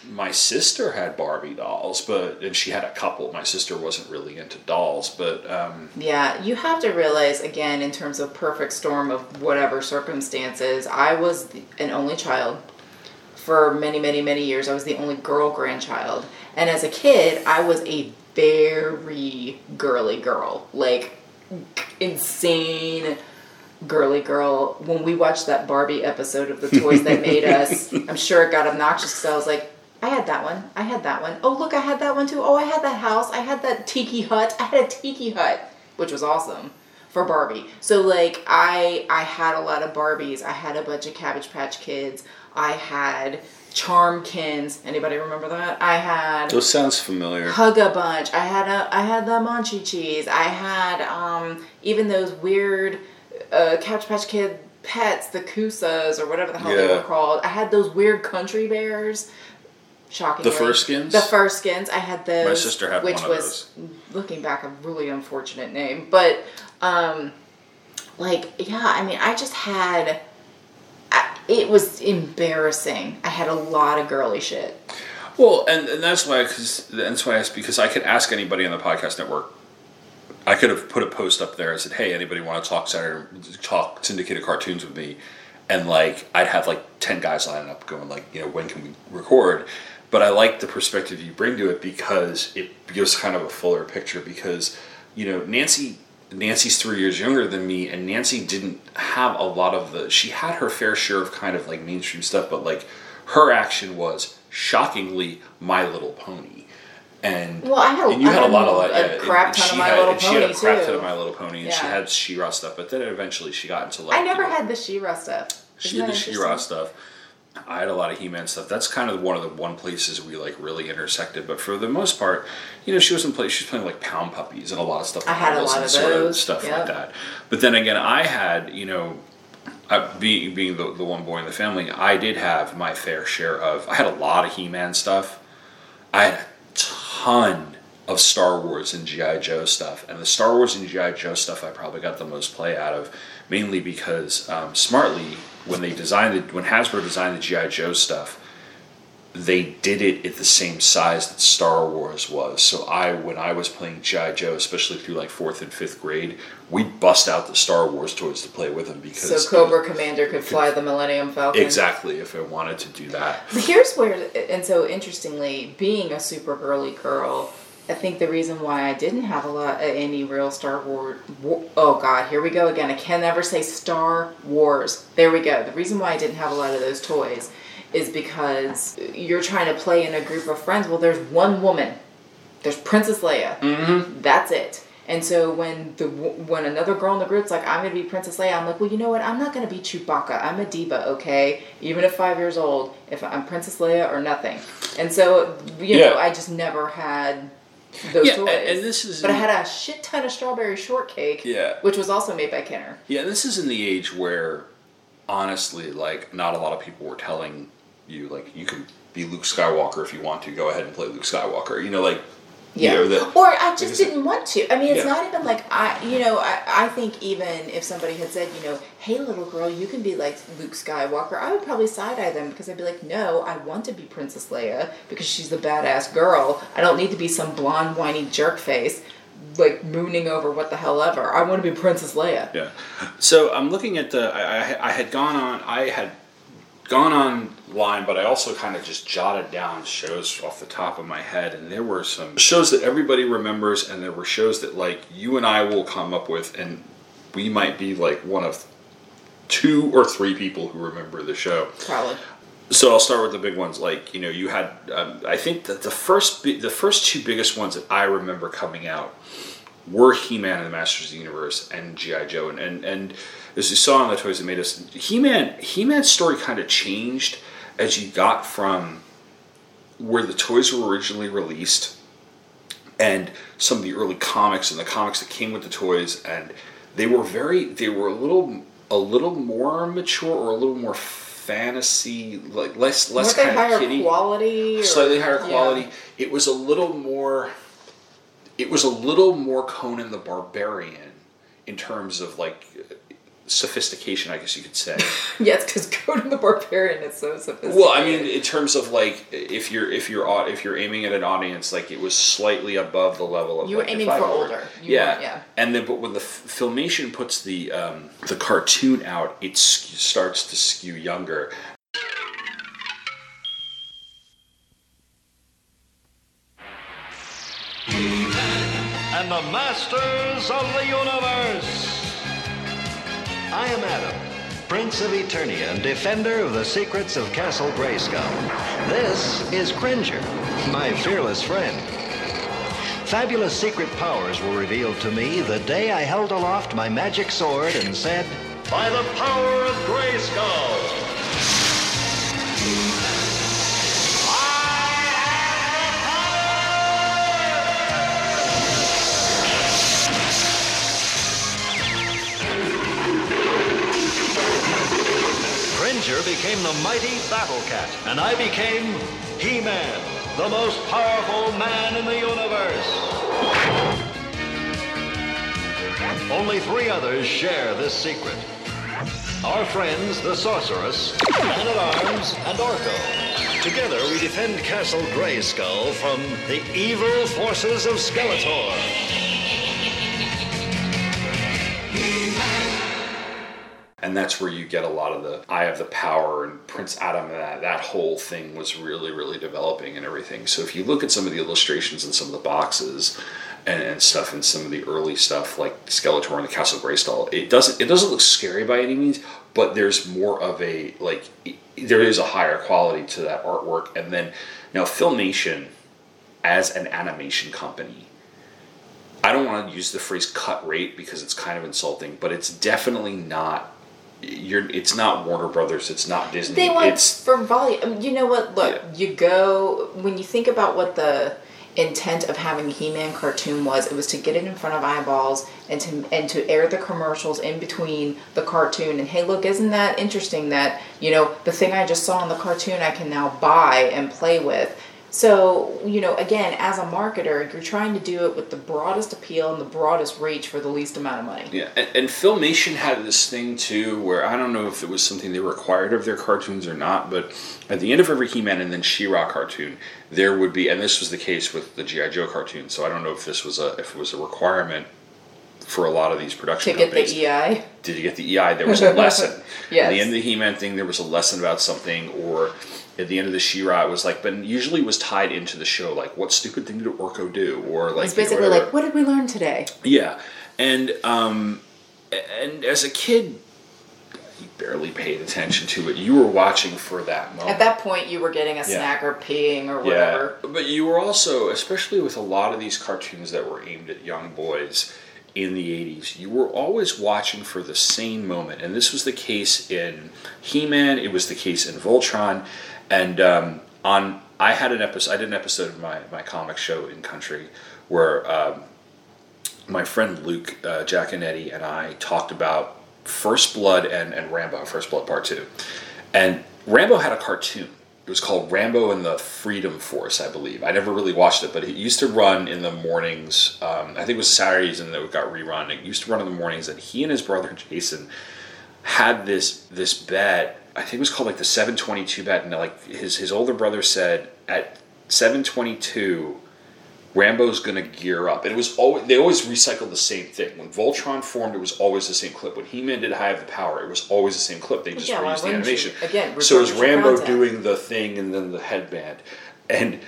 my sister had Barbie dolls, but and she had a couple. My sister wasn't really into dolls, but um, Yeah, you have to realize again, in terms of perfect storm of whatever circumstances, I was the- an only child for many, many, many years. I was the only girl grandchild, and as a kid, I was a very girly girl, like insane girly girl. When we watched that Barbie episode of the Toys That Made Us, I'm sure it got obnoxious because I was like. I had that one. I had that one. Oh, look, I had that one too. Oh, I had that house. I had that tiki hut. I had a tiki hut, which was awesome for Barbie. So like I I had a lot of Barbies. I had a bunch of Cabbage Patch Kids. I had Charmkins. Anybody remember that? I had those sounds familiar. Hugga Bunch. I had a I had the Munchie Cheese. I had um even those weird uh, Cabbage Patch Kid pets, the Koosas or whatever the hell they were called. I had those weird country bears. Shockingly, The Furskins? The Furskins. I had those. My sister had which one of was looking back a really unfortunate name, but um, like yeah, I mean, I just had. It was embarrassing. I had a lot of girly shit. Well, and, and that's why, because that's why I asked because I could ask anybody on the podcast network. I could have put a post up there and said, "Hey, anybody want to talk Saturday, talk syndicated cartoons with me?" And like, I'd have like ten guys lining up, going like, "You know, when can we record?" But I like the perspective you bring to it because it gives kind of a fuller picture. Because you know, Nancy Nancy's three years younger than me, and Nancy didn't have a lot of the. She had her fair share of kind of like mainstream stuff, but like her action was shockingly My Little Pony. And, Well, I had- and you I had, had a lot of like a yeah, crap ton of she My had, Little and she had a Pony, crap too. ton of My Little Pony, and she had She-Ra stuff. But then eventually she got into like I never you know, had the She-Ra stuff. she had the She-Ra stuff. I had a lot of He-Man stuff. That's kind of one of the one places we like really intersected. But for the most part, you know, she was in play. She was playing like Pound Puppies and a lot of stuff. I had a lot and of sort those, stuff yep. like that. But then again, I had you know, I, being being the, the one boy in the family, I did have my fair share of. I had a lot of He-Man stuff. I had a ton of Star Wars and GI Joe stuff, and the Star Wars and GI Joe stuff I probably got the most play out of, mainly because um, smartly when they designed it, when Hasbro designed the GI Joe stuff, they did it at the same size that Star Wars was. So I, when I was playing GI Joe, especially through like fourth and fifth grade, we'd bust out the Star Wars toys to play with them because So Cobra Commander could fly the Millennium Falcon. exactly if I wanted to do that. But here's where, and so interestingly, being a super girly girl, I think the reason why I didn't have a lot of any real Star Wars. War, oh God, here we go again. I can never say Star Wars. There we go. The reason why I didn't have a lot of those toys is because you're trying to play in a group of friends. Well, there's one woman. There's Princess Leia. Mm-hmm. That's it. And so when the when another girl in the group's like, I'm gonna be Princess Leia, I'm like, well, you know what? I'm not gonna be Chewbacca. I'm a diva, okay? Even at five years old, if I'm Princess Leia or nothing. And so you know, I just never had those Yeah, toys. and- this is but I had a shit ton of strawberry shortcake. Yeah. Which was also made by Kenner. Yeah, this is in the age where, honestly, like not a lot of people were telling you like you can be Luke Skywalker if you want to. Go ahead and play Luke Skywalker. You know, like Yeah. you know, that- or I just didn't want to. I mean, it's Yeah. not even like I, you know, I, I think even if somebody had said, you know, hey, little girl, you can be like Luke Skywalker, I would probably side eye them because I'd be like, no, I want to be Princess Leia because she's the badass girl. I don't need to be some blonde, whiny jerk face, like mooning over what the hell ever. I want to be Princess Leia. Yeah. So I'm looking at the. I, I, I had gone on. I had gone online, but I also kind of just jotted down shows off the top of my head, and there were some shows that everybody remembers, and there were shows that like you and I will come up with, and we might be like one of two or three people who remember the show. Probably. So I'll start with the big ones. Like you know, you had. Um, I think that the first, the first two biggest ones that I remember coming out were He-Man and the Masters of the Universe and GI Joe, and and, and as you saw in the toys that made us, He-Man. He-Man's story kind of changed as you got from where the toys were originally released and some of the early comics and the comics that came with the toys and they were very they were a little a little more mature or a little more fantasy like less less kind higher of kiddie quality? or- slightly higher yeah. quality it was a little more it was a little more conan the barbarian in terms of like sophistication i guess you could say Yes, because Conan the Barbarian is so sophisticated. well, I mean, in terms of like, if you're if you're if you're aiming at an audience, like it was slightly above the level of. You were like, aiming for were- older. You yeah, weren't- yeah. And then, but when the f- filmation puts the um, the cartoon out, it sk- starts to skew younger. and the masters of the universe. I am Adam, Prince of Eternia and defender of the secrets of Castle Grayskull. This is Cringer, my fearless friend. Fabulous secret powers were revealed to me the day I held aloft my magic sword and said, By the power of Grayskull! Cringer became the mighty Battle Cat, and I became He-Man, the most powerful man in the universe. Only three others share this secret. Our friends, the Sorceress, Man-at-Arms, and Orko. Together, we defend Castle Grayskull from the evil forces of Skeletor. And that's where you get a lot of the eye of the power and prince adam and that, that whole thing was really really developing and everything so if you look at some of the illustrations and some of the boxes and, and stuff and some of the early stuff like skeletor and the castle grayskull it doesn't it doesn't look scary by any means but there's more of a like there is a higher quality to that artwork and then now filmation as an animation company I don't want to use the phrase cut rate because it's kind of insulting, but it's definitely not. You're. It's not Warner Brothers. It's not Disney. They want it's for volume. Um, you know what? Look, you go when you think about what the intent of having a He-Man cartoon was. It was to get it in front of eyeballs and to and to air the commercials in between the cartoon. And hey, look, isn't that interesting? That you know the thing I just saw in the cartoon, I can now buy and play with. So, you know, again, as a marketer, you're trying to do it with the broadest appeal and the broadest reach for the least amount of money. Yeah, and, and Filmation had this thing too, where I don't know if it was something they required of their cartoons or not, but at the end of every He-Man and then She-Ra cartoon, there would be, and this was the case with the GI Joe cartoon. So I don't know if this was a if it was a requirement for a lot of these production To get companies. the EI. Did you get the EI? There was a lesson. Yes. At the end of the He-Man thing, there was a lesson about something, or at the end of the She-Ra, it was like, but usually was tied into the show, like what stupid thing did Orko do, or like it's you know, basically like, what did we learn today? Yeah, and um, and as a kid, you barely paid attention to it. You were watching for that moment. At that point, you were getting a Yeah. snack or peeing or whatever. Yeah, but you were also, especially with a lot of these cartoons that were aimed at young boys in the 80s, you were always watching for the same moment. And this was the case in He Man, it was the case in Voltron. And um, on, I had an episode, I did an episode of my, my comic show in country where um, my friend Luke uh, Giaconetti and I talked about First Blood and, and Rambo, First Blood Part 2. And Rambo had a cartoon. It was called Rambo and the Freedom Force, I believe. I never really watched it, but it used to run in the mornings. Um, I think it was Saturdays and then it got rerun. It used to run in the mornings, and he and his brother Jason had this this bet. I think it was called like the 722 bet, and like his his older brother said at 722 Rambo's gonna gear up. And it was always they always recycled the same thing. When Voltron formed, it was always the same clip. When He-Man did High of the Power, it was always the same clip. They just Yeah, reused the wouldn't you? animation. Again, so it was Rambo content. doing the thing and then the headband. And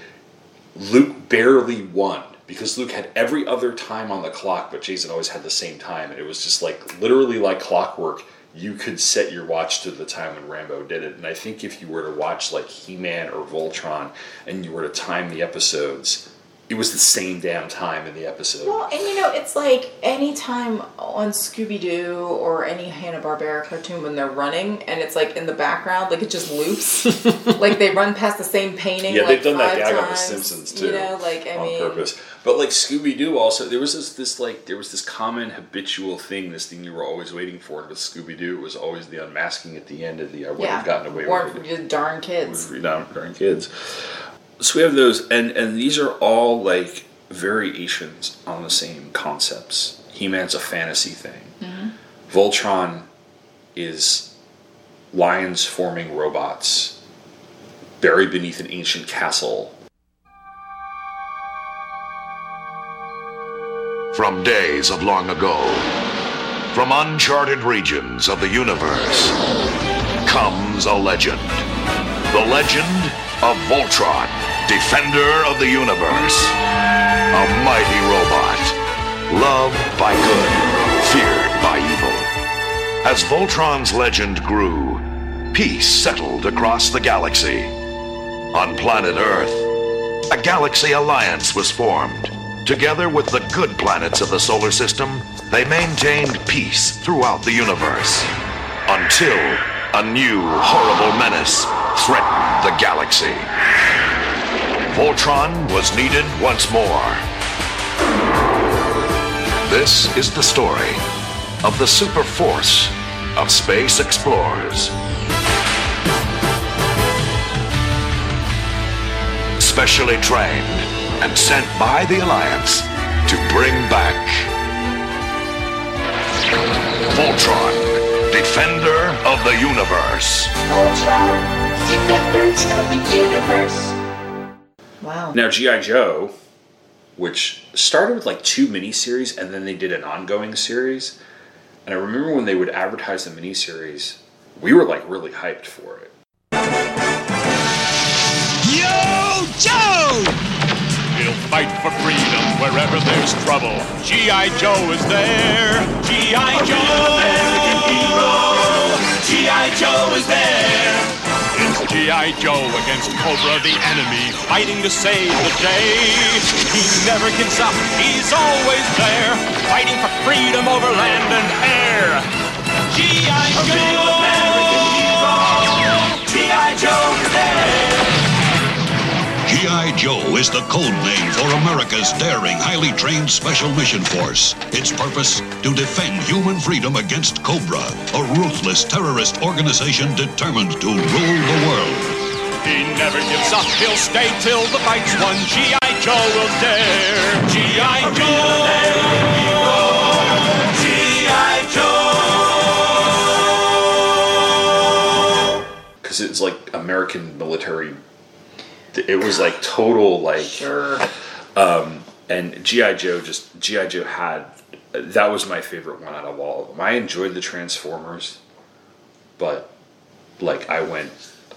Luke barely won because Luke had every other time on the clock, but Jason always had the same time. And it was just like literally like clockwork. You could set your watch to the time when Rambo did it. And I think if you were to watch like He Man or Voltron and you were to time the episodes, it was the same damn time in the episode. Well, and you know, it's like anytime on Scooby Doo or any Hanna Barbera cartoon when they're running and it's like in the background, like it just loops. like they run past the same painting. Yeah, like they've done that five gag on The Simpsons too. You know, like I on mean, purpose. But like Scooby Doo, also there was this, this like there was this common habitual thing, this thing you were always waiting for. And with Scooby Doo, it was always the unmasking at the end of the I would yeah, have gotten away with it. just darn kids. with darn, darn kids. So we have those, and and these are all like variations on the same concepts. He Man's a fantasy thing. Mhm. Voltron is lions forming robots buried beneath an ancient castle. From days of long ago, from uncharted regions of the universe, comes a legend. The legend of Voltron, defender of the universe. A mighty robot, loved by good, feared by evil. As Voltron's legend grew, peace settled across the galaxy. On planet Earth, a galaxy alliance was formed. Together with the good planets of the solar system, they maintained peace throughout the universe. Until a new horrible menace threatened the galaxy. Voltron was needed once more. This is the story of the super force of space explorers. Specially trained and sent by the Alliance to bring back Voltron, Defender of the Universe. Defenders of the Universe. Wow. Now GI Joe, which started with like two miniseries and then they did an ongoing series. And I remember when they would advertise the miniseries, we were like really hyped for it. Yo, Joe! He'll fight for freedom wherever there's trouble. G.I. Joe is there. G.I. Joe! American hero! G.I. Joe is there. It's G.I. Joe against Cobra, the enemy, fighting to save the day. He never gives up, he's always there, fighting for freedom over land and air. G.I. Joe! American hero! G.I. Joe is there. G.I. Joe is the code name for America's daring, highly trained Special Mission Force. Its purpose? To defend human freedom against Cobra, a ruthless terrorist organization determined to rule the world. He never gives up, he'll stay till the fight's won. G.I. Joe will dare. G.I. Joe! G.I. Joe! because it's like American military. It was like total like Sure. Um, and GI Joe just GI Joe had that was my favorite one out of all of them. I enjoyed the Transformers, but like I went,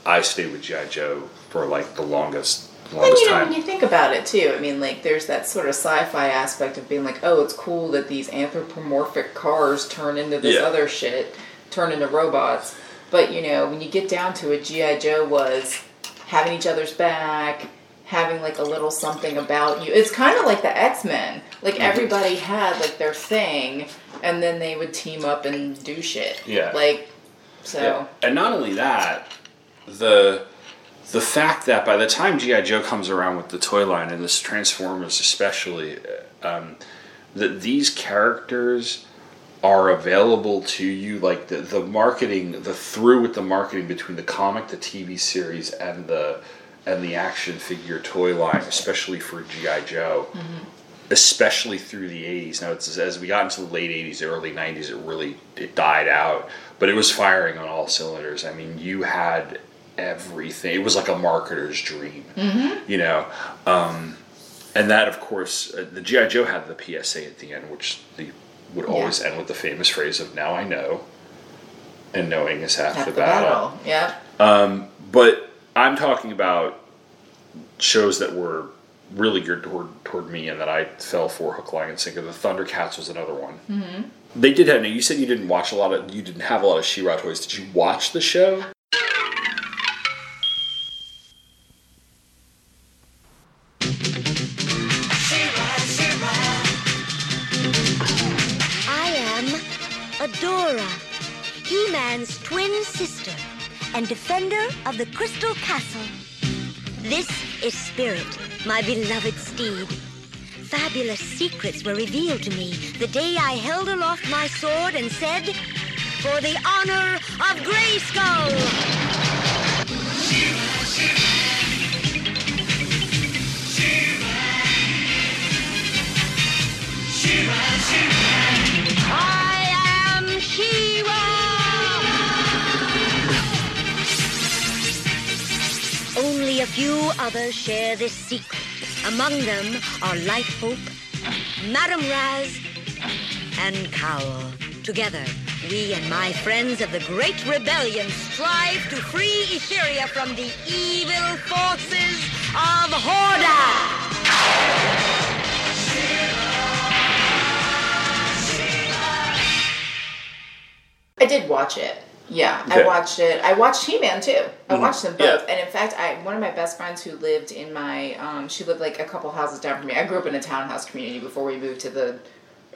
I stayed with GI Joe for like the longest And longest you know, time. when you think about it too, I mean, like, there's that sort of sci-fi aspect of being like, oh, it's cool that these anthropomorphic cars turn into this Yeah. other shit, turn into robots. But you know, when you get down to it, GI Joe was having each other's back, having like a little something about you. It's kind of like the X Men. Like Mhm. everybody had like their thing, and then they would team up and do shit. Yeah. Like, so. Yeah. And not only that, the the fact that by the time GI Joe comes around with the toy line and this Transformers especially, um, that these characters are available to you like the, the marketing the through with the marketing between the comic the tv series and the and the action figure toy line especially for gi joe. Especially through the 80s now it's as we got into the late 80s early 90s it really it died out but it was firing on all cylinders. I mean you had everything. It was like a marketer's dream Mhm. you know? Um, and that of course uh, the gi joe had the psa at the end which the would Yeah. always end with the famous phrase of now i know and knowing is half, Half the, the battle, battle. Yeah. Um, but i'm talking about shows that were really geared toward toward me and that i fell for hook line and sinker the thundercats was another one Mm-hmm. they did have now you said you didn't watch a lot of you didn't have a lot of she-ra toys did you watch the show Adora, He-Man's twin sister and defender of the Crystal Castle. This is Spirit, my beloved steed. Fabulous secrets were revealed to me the day I held aloft my sword and said, For the honor of Grayskull! A few others share this secret. Among them are Light Hope, Madame Razz, and Kowl. Together, we and my friends of the Great Rebellion strive to free Etheria from the evil forces of Hordak! I did watch it. Yeah, Okay. I watched it. I watched He Man too. I Mhm. watched them both, Yeah. and in fact, I one of my best friends who lived in my um, she lived like a couple houses down from me. I grew up in a townhouse community before we moved to the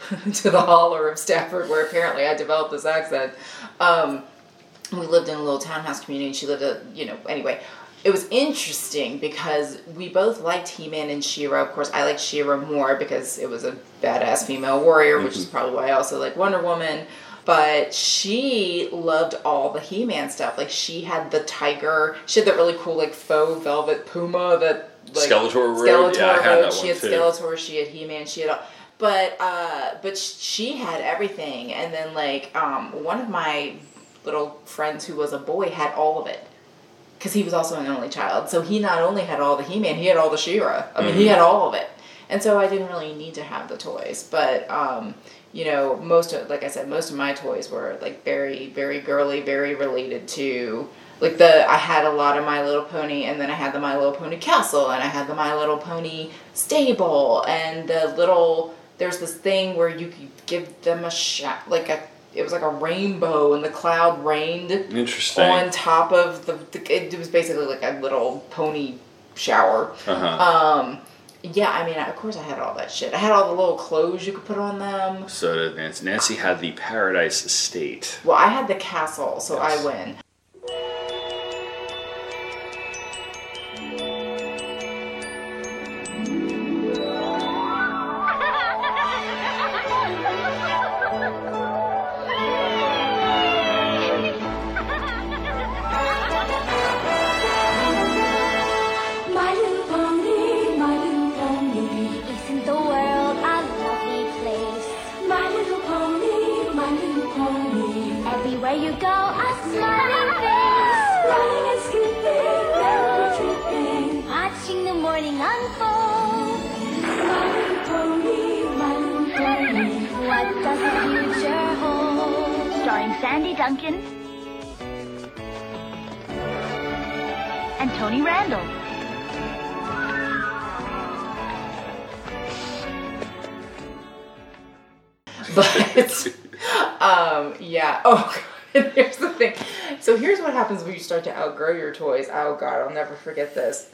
to the holler of Stafford, where apparently I developed this accent. Um, we lived in a little townhouse community, and she lived a you know anyway. It was interesting because we both liked He-Man and She-Ra. Of course, I liked She-Ra more because it was a badass female warrior, which is probably why I also like Wonder Woman. But she loved all the He-Man stuff. Like she had the tiger. She had that really cool like faux velvet puma that like Skeletor? Skeletor Yeah, I had that She had too. Skeletor. She had He-Man. She had all. But uh, but she had everything. And then like um, one of my little friends who was a boy had all of it because he was also an only child. So he not only had all the He-Man, he had all the She-Ra. I mean, he Mhm. had all of it. And so I didn't really need to have the toys, but um, you know, most of like I said, most of my toys were like very, very girly, very related to like the I had a lot of My Little Pony, and then I had the My Little Pony castle, and I had the My Little Pony stable, and the little there's this thing where you could give them a shot, like a it was like a rainbow, and the cloud rained Interesting. on top of the, the it was basically like a little pony shower. Uh-huh. Um, yeah, I mean, of course, I had all that shit. I had all the little clothes you could put on them. so did nancy nancy had the paradise estate Well, I had the castle, so I win. Duncan. And Tony Randall. but um yeah. Oh God. here's the thing. So here's what happens when you start to outgrow your toys. Oh god i'll never forget this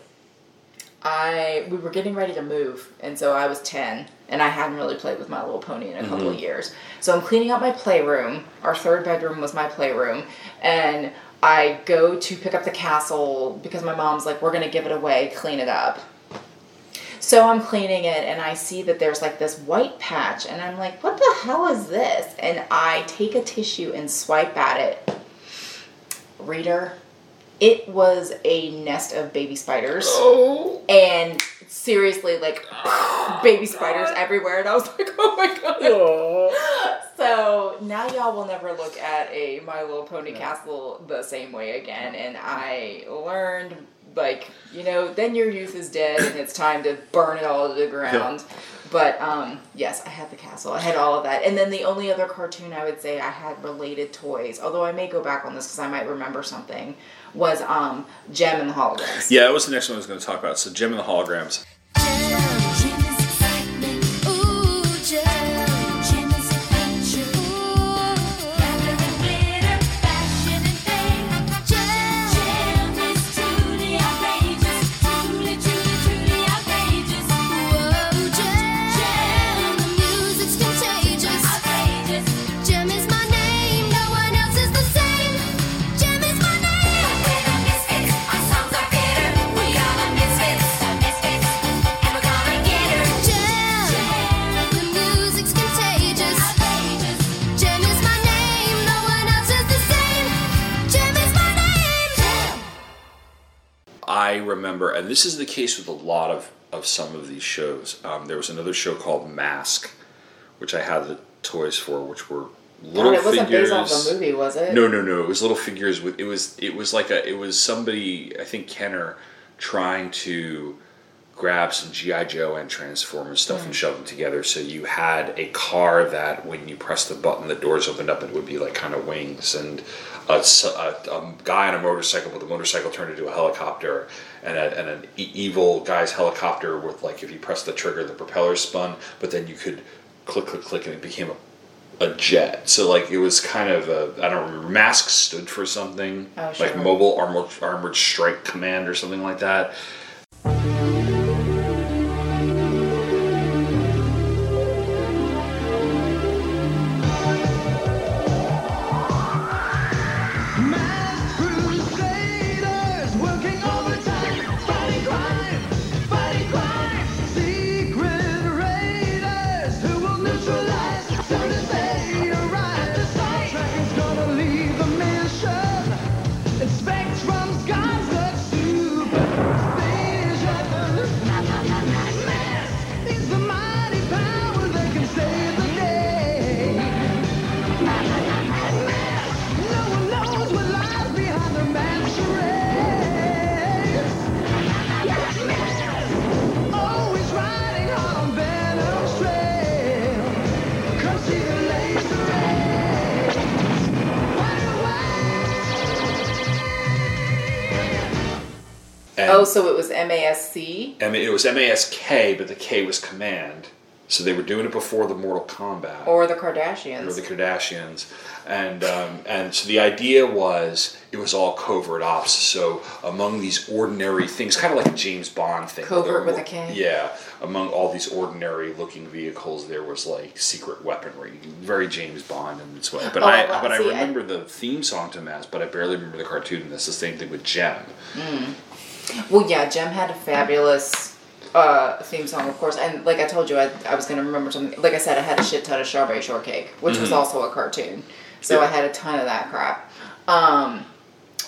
i we were getting ready to move and so i was 10 and i hadn't really played with my little pony in a couple of years so i'm cleaning up my playroom our third bedroom was my playroom and i go to pick up the castle because my mom's like we're gonna give it away clean it up so I'm cleaning it and I see that there's like this white patch and I'm like, what the hell is this? And I take a tissue and swipe at it. Reader, it was a nest of baby spiders. Oh. And seriously, like baby spiders everywhere. And I was like, oh my god. So now y'all will never look at a My Little Pony castle the same way again. And I learned, like, you know, then your youth is dead and it's time to burn it all to the ground. But um, yes, I had the castle. I had all of that. And then the only other cartoon I would say I had related toys, although I may go back on this because I might remember something, was um, Jem and the Holograms. Yeah, that was the next one I was going to talk about. So, Jem and the Holograms. I remember, and this is the case with a lot of, of some of these shows. Um, there was another show called Mask, which I had the toys for, which were little Oh, it wasn't figures. based off a movie, was it? No, no, no. It was little figures with. It was. It was like a. It was somebody. I think Kenner trying to grab some GI Joe and Transformers stuff and Mm. shove them together. So you had a car that when you press the button, the doors opened up and it would be like kind of wings and. a guy on a motorcycle, but the motorcycle turned into a helicopter, and, a, and an e- evil guy's helicopter with like if you press the trigger, the propeller spun, but then you could click, click, click, and it became a a jet. So like it was kind of a I don't remember. Mask stood for something Oh, like. Mobile Armored Armored Strike Command or something like that. MASC? I mean, it was MASK, but the K was Command. So they were doing it before the Mortal Kombat. Or the Kardashians. or the Kardashians, and um, and so the idea was it was all covert ops. So among these ordinary things, kind of like a James Bond thing, Covert with a K? Yeah, among all these ordinary looking vehicles, there was like secret weaponry, very James Bond in its way. But Oh, I well, but I see, I- remember the theme song to Mask, but I barely remember the cartoon. And that's the same thing with Jem. Mm. Well, yeah, Jem had a fabulous uh, theme song, of course. And like I told you, I, I was going to remember something. Like I said, I had a shit ton of Strawberry Shortcake, which was Mhm. also a cartoon. So Yeah. I had a ton of that crap. Um,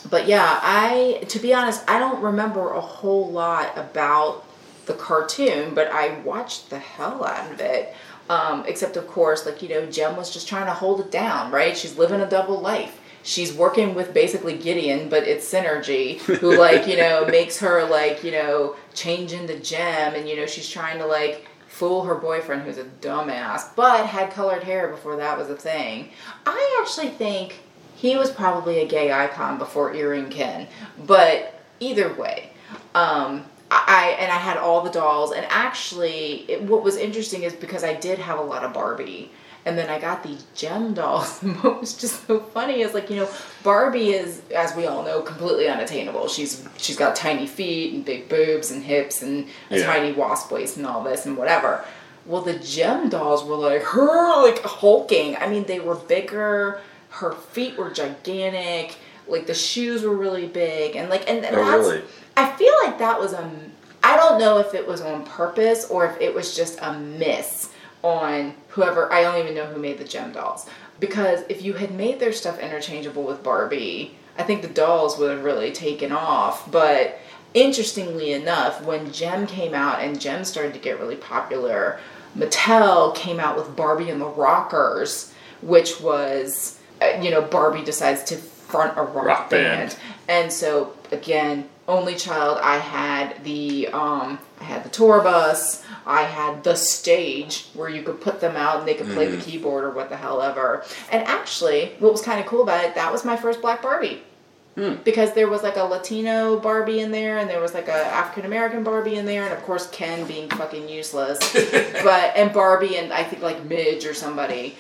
but yeah, I, to be honest, I don't remember a whole lot about the cartoon, but I watched the hell out of it. Um, except, of course, like, you know, Jem was just trying to hold it down, right? She's living a double life. She's working with basically Gideon, but it's Synergy, who like you know makes her like you know change into Jem, and you know she's trying to like fool her boyfriend who's a dumbass, but had colored hair before that was a thing. I actually think he was probably a gay icon before Earring Ken, but either way, um, I and I had all the dolls, and actually, it, what was interesting is because I did have a lot of Barbie. And then I got these Jem dolls. And what was just so funny is like, you know, Barbie is, as we all know, completely unattainable. She's she's got tiny feet and big boobs and hips and a Yeah. tiny wasp waist and all this and whatever. Well, the Jem dolls were like her, like hulking. I mean, they were bigger. Her feet were gigantic. Like the shoes were really big, and like and, and Oh, that's. really? I feel like that was a. I don't know if it was on purpose or if it was just a miss on whoever. I don't even know who made the Jem dolls because if you had made their stuff interchangeable with Barbie, I think the dolls would have really taken off. But interestingly enough, when Jem came out and Jem started to get really popular, Mattel came out with Barbie and the Rockers, which was, uh, you know, Barbie decides to front a rock, Rock band. band. And so again, only child, I had the um, I had the tour bus, I had the stage where you could put them out and they could play Mhm. the keyboard or what the hell ever. And actually, what was kind of cool about it, that was my first black Barbie because there was like a Latino Barbie in there, and there was like a African American Barbie in there, and of course Ken being fucking useless, but and Barbie and I think like Midge or somebody,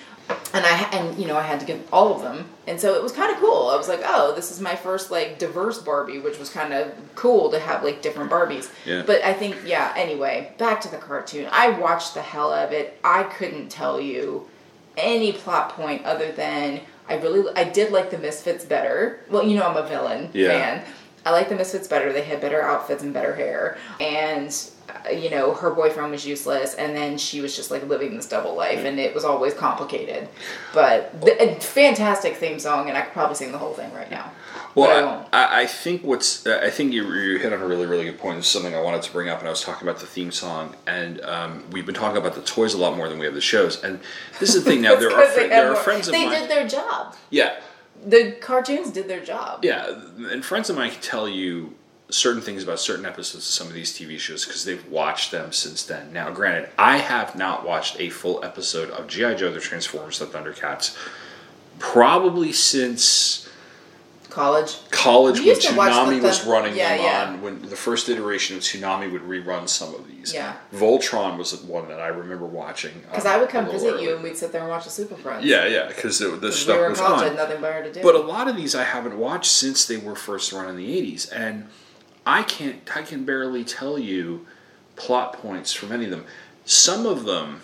and I and you know I had to get all of them, and so it was kind of cool. I was like, oh, this is my first like diverse Barbie, which was kind of cool to have like different Barbies. Yeah. But I think yeah. Anyway, back to the cartoon. I watched the hell of it. I couldn't tell you any plot point other than I really I did like the Misfits better. Well, you know I'm a villain Yeah. fan. I like the Misfits better. They had better outfits and better hair. And you know, her boyfriend was useless and then she was just like living this double life and it was always complicated. But the, a fantastic theme song and I could probably sing the whole thing right now. Well. I, I, I think what's uh, I think you, you hit on a really really good point. it's something I wanted to bring up, and I was talking about the theme song, and um, we've been talking about the toys a lot more than we have the shows. And this is the thing now. There are fr- they there are friends of They mine. did their job. Yeah, The cartoons did their job. yeah, and friends of mine can tell you certain things about certain episodes of some of these TV shows because they've watched them since then. Now, granted, I have not watched a full episode of GI Joe: The Transformers: The Thundercats probably since College. college We when used to watch the Toonami was running yeah, them yeah. on when the first iteration of Toonami would rerun some of these. Yeah. Voltron was one that I remember watching. Because um, I would come visit early. you and we'd sit there and watch the Super Friends. Yeah, yeah, because this we stuff were in was college, on. nothing better to do. But a lot of these I haven't watched since they were first run in the '80s, and I can't, I can barely tell you plot points from any of them. Some of them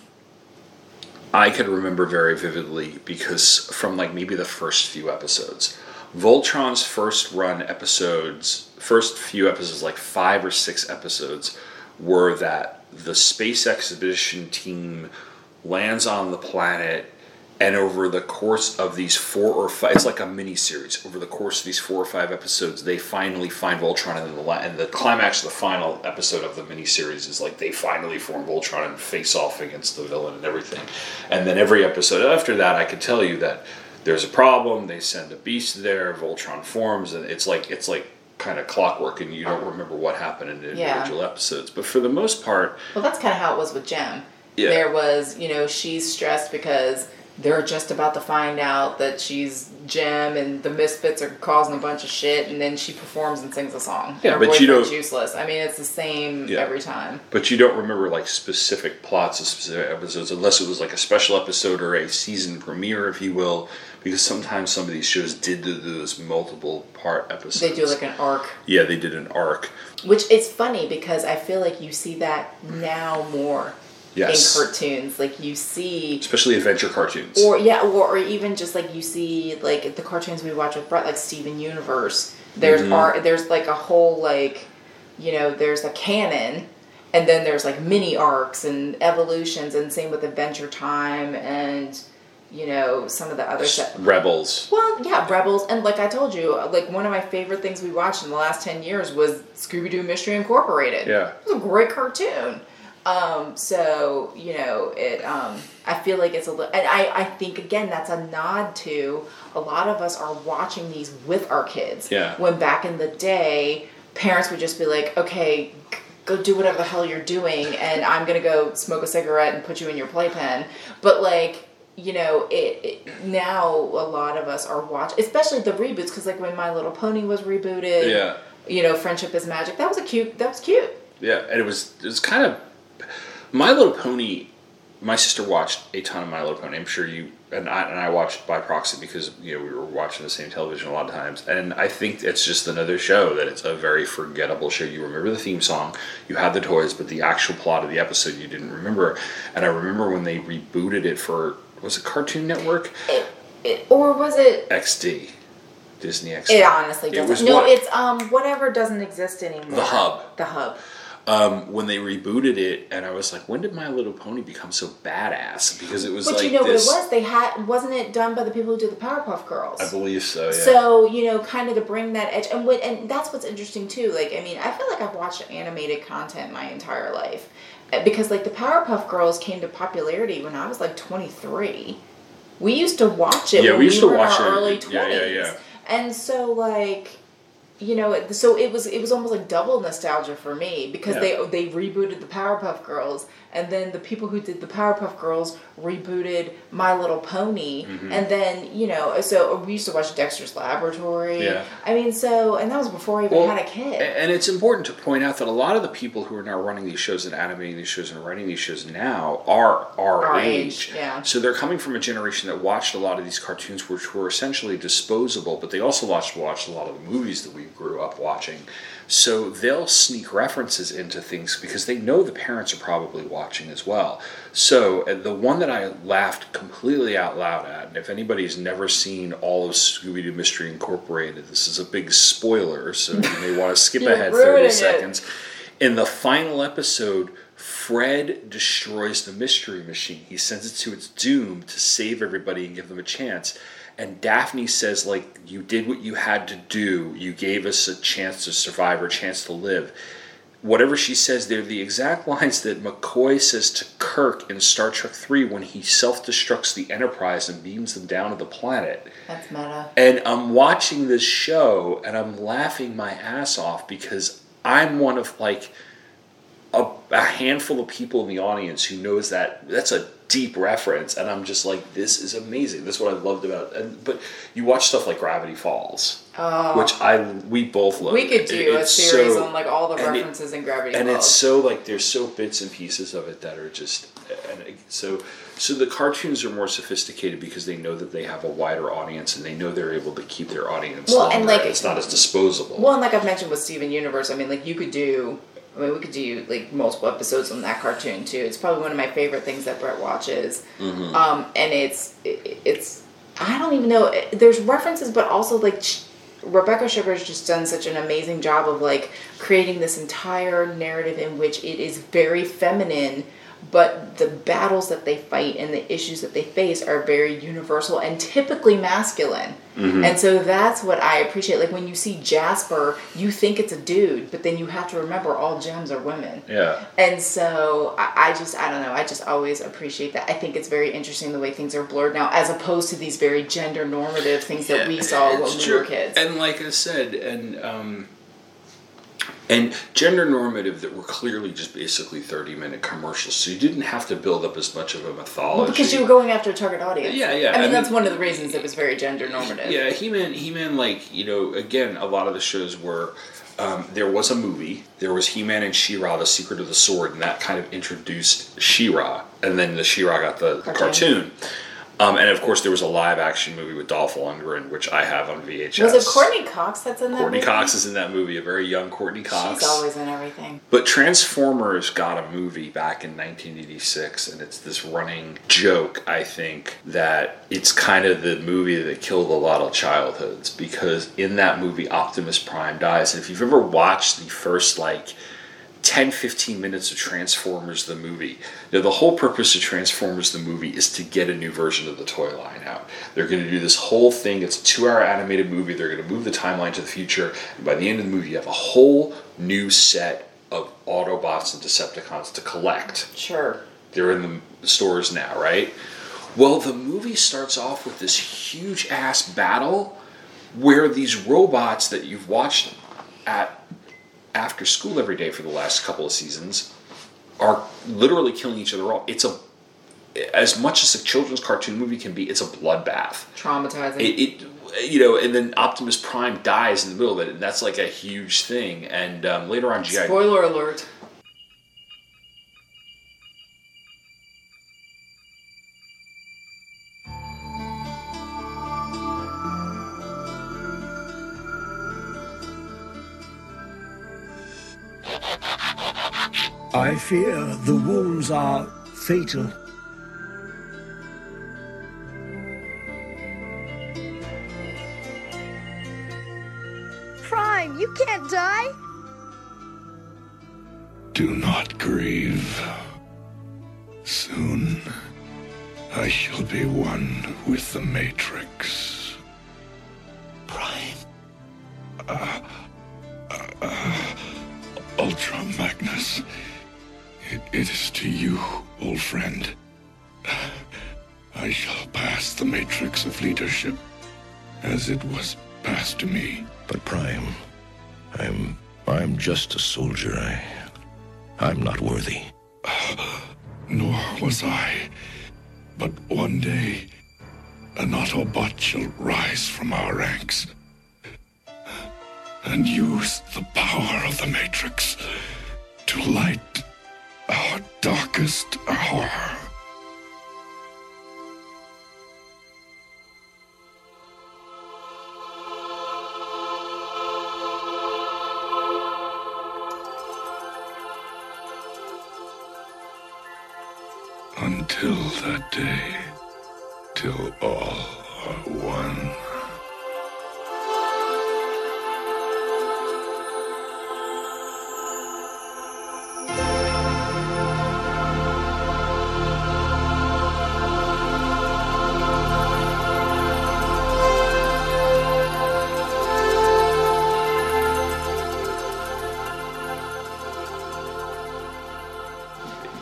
I can remember very vividly because from like maybe the first few episodes. Voltron's first run episodes, first few episodes, like five or six episodes, were that the space expedition team lands on the planet and over the course of these four or five it's like a mini series over the course of these four or five episodes they finally find voltron and the, la- and the climax of the final episode of the mini series is like they finally form voltron and face off against the villain and everything and then every episode after that i can tell you that there's a problem they send a beast there voltron forms and it's like it's like kind of clockwork and you don't remember what happened in the Yeah. individual episodes but for the most part Well, that's kind of how it was with Jem. Yeah. There was, you know, she's stressed because they're just about to find out that she's Jem and the Misfits are causing a bunch of shit, and then she performs and sings a song. Yeah, but you don't- useless. I mean, it's the same Yeah. every time. But you don't remember like specific plots of specific episodes unless it was like a special episode or a season premiere, if you will, because sometimes some of these shows did do those multiple part episodes. They do like an arc, yeah, they did an arc. which is funny because I feel like you see that now more Yes. in cartoons. Like you see Especially adventure cartoons. or yeah, or, or even just like you see like the cartoons we watch with Brett, like Steven Universe. There's Mhm. are there's like a whole like, you know, there's a canon, and then there's like mini arcs and evolutions, and same with Adventure Time and you know some of the other stuff. Rebels. Well, yeah, Rebels, and like I told you, like one of my favorite things we watched in the last ten years was Scooby Doo Mystery Incorporated. Yeah. it was a great cartoon. Um, so you know, it. Um, I feel like it's a little, and I, I think again that's a nod to a lot of us are watching these with our kids. Yeah. When back in the day, parents would just be like, okay. g- Go do whatever the hell you're doing, and I'm gonna go smoke a cigarette and put you in your playpen. But like, you know, it, it now a lot of us are watching, especially the reboots, because like when My Little Pony was rebooted, Yeah. you know, Friendship is Magic. That was a cute. That was cute. Yeah, and it was it was kind of My Little Pony. My sister watched a ton of My Little Pony. I'm sure you and I and I watched by proxy because you know we were watching the same television a lot of times. And I think it's just another show that it's a very forgettable show. You remember the theme song, you had the toys, but the actual plot of the episode you didn't remember. And I remember when they rebooted it for was it Cartoon Network, It, or was it? XD, Disney XD. It honestly doesn't. was no, what- it's um whatever doesn't exist anymore. The Hub. The hub. Um, when they rebooted it, and I was like, when did My Little Pony become so badass? Because it was But like you know this. what it was? They had wasn't it done by the people who did the Powerpuff Girls? I believe so. Yeah. So you know, kind of to bring that edge, and what, and that's what's interesting too. Like, I mean, I feel like I've watched animated content my entire life, Uh, because like the Powerpuff Girls came to popularity when I was like twenty three. We used to watch it. Yeah, when we used to were in watch it. Early Yeah, twenties. yeah, yeah. And so like. You know, so it was it was almost like double nostalgia for me because Yeah. they they rebooted the Powerpuff Girls, and then the people who did the Powerpuff Girls rebooted My Little Pony, Mhm. and then you know, so we used to watch Dexter's Laboratory. Yeah. I mean, so and that was before I even Well, had a kid. And it's important to point out that a lot of the people who are now running these shows and animating these shows and writing these shows now are our, Our age. age, yeah. So they're coming from a generation that watched a lot of these cartoons, which were essentially disposable, but they also watched watched a lot of the movies that we grew up watching. So they'll sneak references into things because they know the parents are probably watching as well. So uh, the one that I laughed completely out loud at, and if anybody's never seen all of Scooby Doo Mystery Incorporated, this is a big spoiler, so you may want to skip ahead ruining 30 it. seconds. In the final episode, Fred destroys the mystery machine. He sends it to its doom to save everybody and give them a chance. And Daphne says, like, you did what you had to do. You gave us a chance to survive or a chance to live. Whatever she says, they're the exact lines that McCoy says to Kirk in Star Trek 3 when he self destructs the Enterprise and beams them down to the planet. That's meta. And I'm watching this show and I'm laughing my ass off because I'm one of like a, a handful of people in the audience who knows that that's a deep reference and I'm just like this is amazing. This is what I loved about and but you watch stuff like Gravity Falls. Oh. Which I we both love. we could do a series so- on like all the and it- references in Gravity Falls. and Falls. it's so like there's so bits and pieces of it that are just and so so the cartoons are more sophisticated because they know that they have a wider audience and they know they're able to keep their audience Well, longer and, like- it's not as disposable Well, and like I've mentioned with Steven Universe, I mean, like you could do. I mean, we could do like multiple episodes on that cartoon too. It's probably one of my favorite things that Brett watches. Mhm. Um, and it's it, it's I don't even know. There's references, but also like Rebecca Sugar's just done such an amazing job of like creating this entire narrative in which it is very feminine. But the battles that they fight and the issues that they face are very universal and typically masculine. Mhm. And so that's what I appreciate. Like when you see Jasper, you think it's a dude, but then you have to remember all gems are women. yeah And so I, I just, I don't know, I just always appreciate that. I think it's very interesting the way things are blurred now, as opposed to these very gender normative things that we saw when we true. were kids. And like I said, and um, and gender normative that were clearly just basically thirty minute commercials, so you didn't have to build up as much of a mythology. Well, because you were going after a target audience. Yeah, yeah, I mean, I that's mean- one of the reasons it was very gender normative. Yeah, He Man, He Man, like you know, again, a lot of the shows were. Um, there was a movie. There was He Man and She-Ra: The Secret of the Sword, and that kind of introduced She-Ra, and then the She-Ra got the Cartoon. cartoon. Um, and of course, there was a live-action movie with Dolph Lundgren, which I have on VHS. Was it Courteney Cox that's in that Courteney movie? Cox is in that movie, a very young Courteney Cox. She's always in everything. But Transformers got a movie back in 1986, and it's this running joke, I think, that it's kind of the movie that killed a lot of childhoods because in that movie, Optimus Prime dies. And if you've ever watched the first, like, 10 15 minutes of Transformers the movie. Now, the whole purpose of Transformers the movie is to get a new version of the toy line out. They're going to do this whole thing. It's a two hour animated movie. They're going to move the timeline to the future. And by the end of the movie, you have a whole new set of Autobots and Decepticons to collect. Sure. They're in the stores now, right? Well, the movie starts off with this huge ass battle where these robots that you've watched at after school every day for the last couple of seasons are literally killing each other off. It's a as much as a children's cartoon movie can be, it's a bloodbath. Traumatizing. It, it you know, and then Optimus Prime dies in the middle of it, and that's like a huge thing. And um, later on, GI. Spoiler alert. I fear the wounds are fatal. Prime, you can't die. Do not grieve. Soon, I shall be one with the Matrix. As it was passed to me. But Prime, I'm I'm just a soldier. I I'm not worthy. Nor was I. But one day, an Autobot shall rise from our ranks and use the power of the Matrix to light our darkest hour. Until that day, till all are one.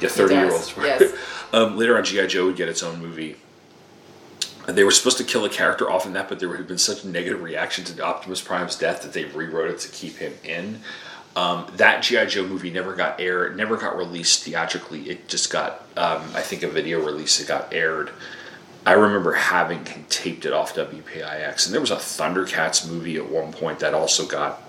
Yeah, thirty year does, olds. Um, later on, GI Joe would get its own movie. And They were supposed to kill a character off in that, but there had been such a negative reaction to Optimus Prime's death that they rewrote it to keep him in. Um, that GI Joe movie never got aired, never got released theatrically. It just got, um, I think, a video release. It got aired. I remember having taped it off WPIX, and there was a Thundercats movie at one point that also got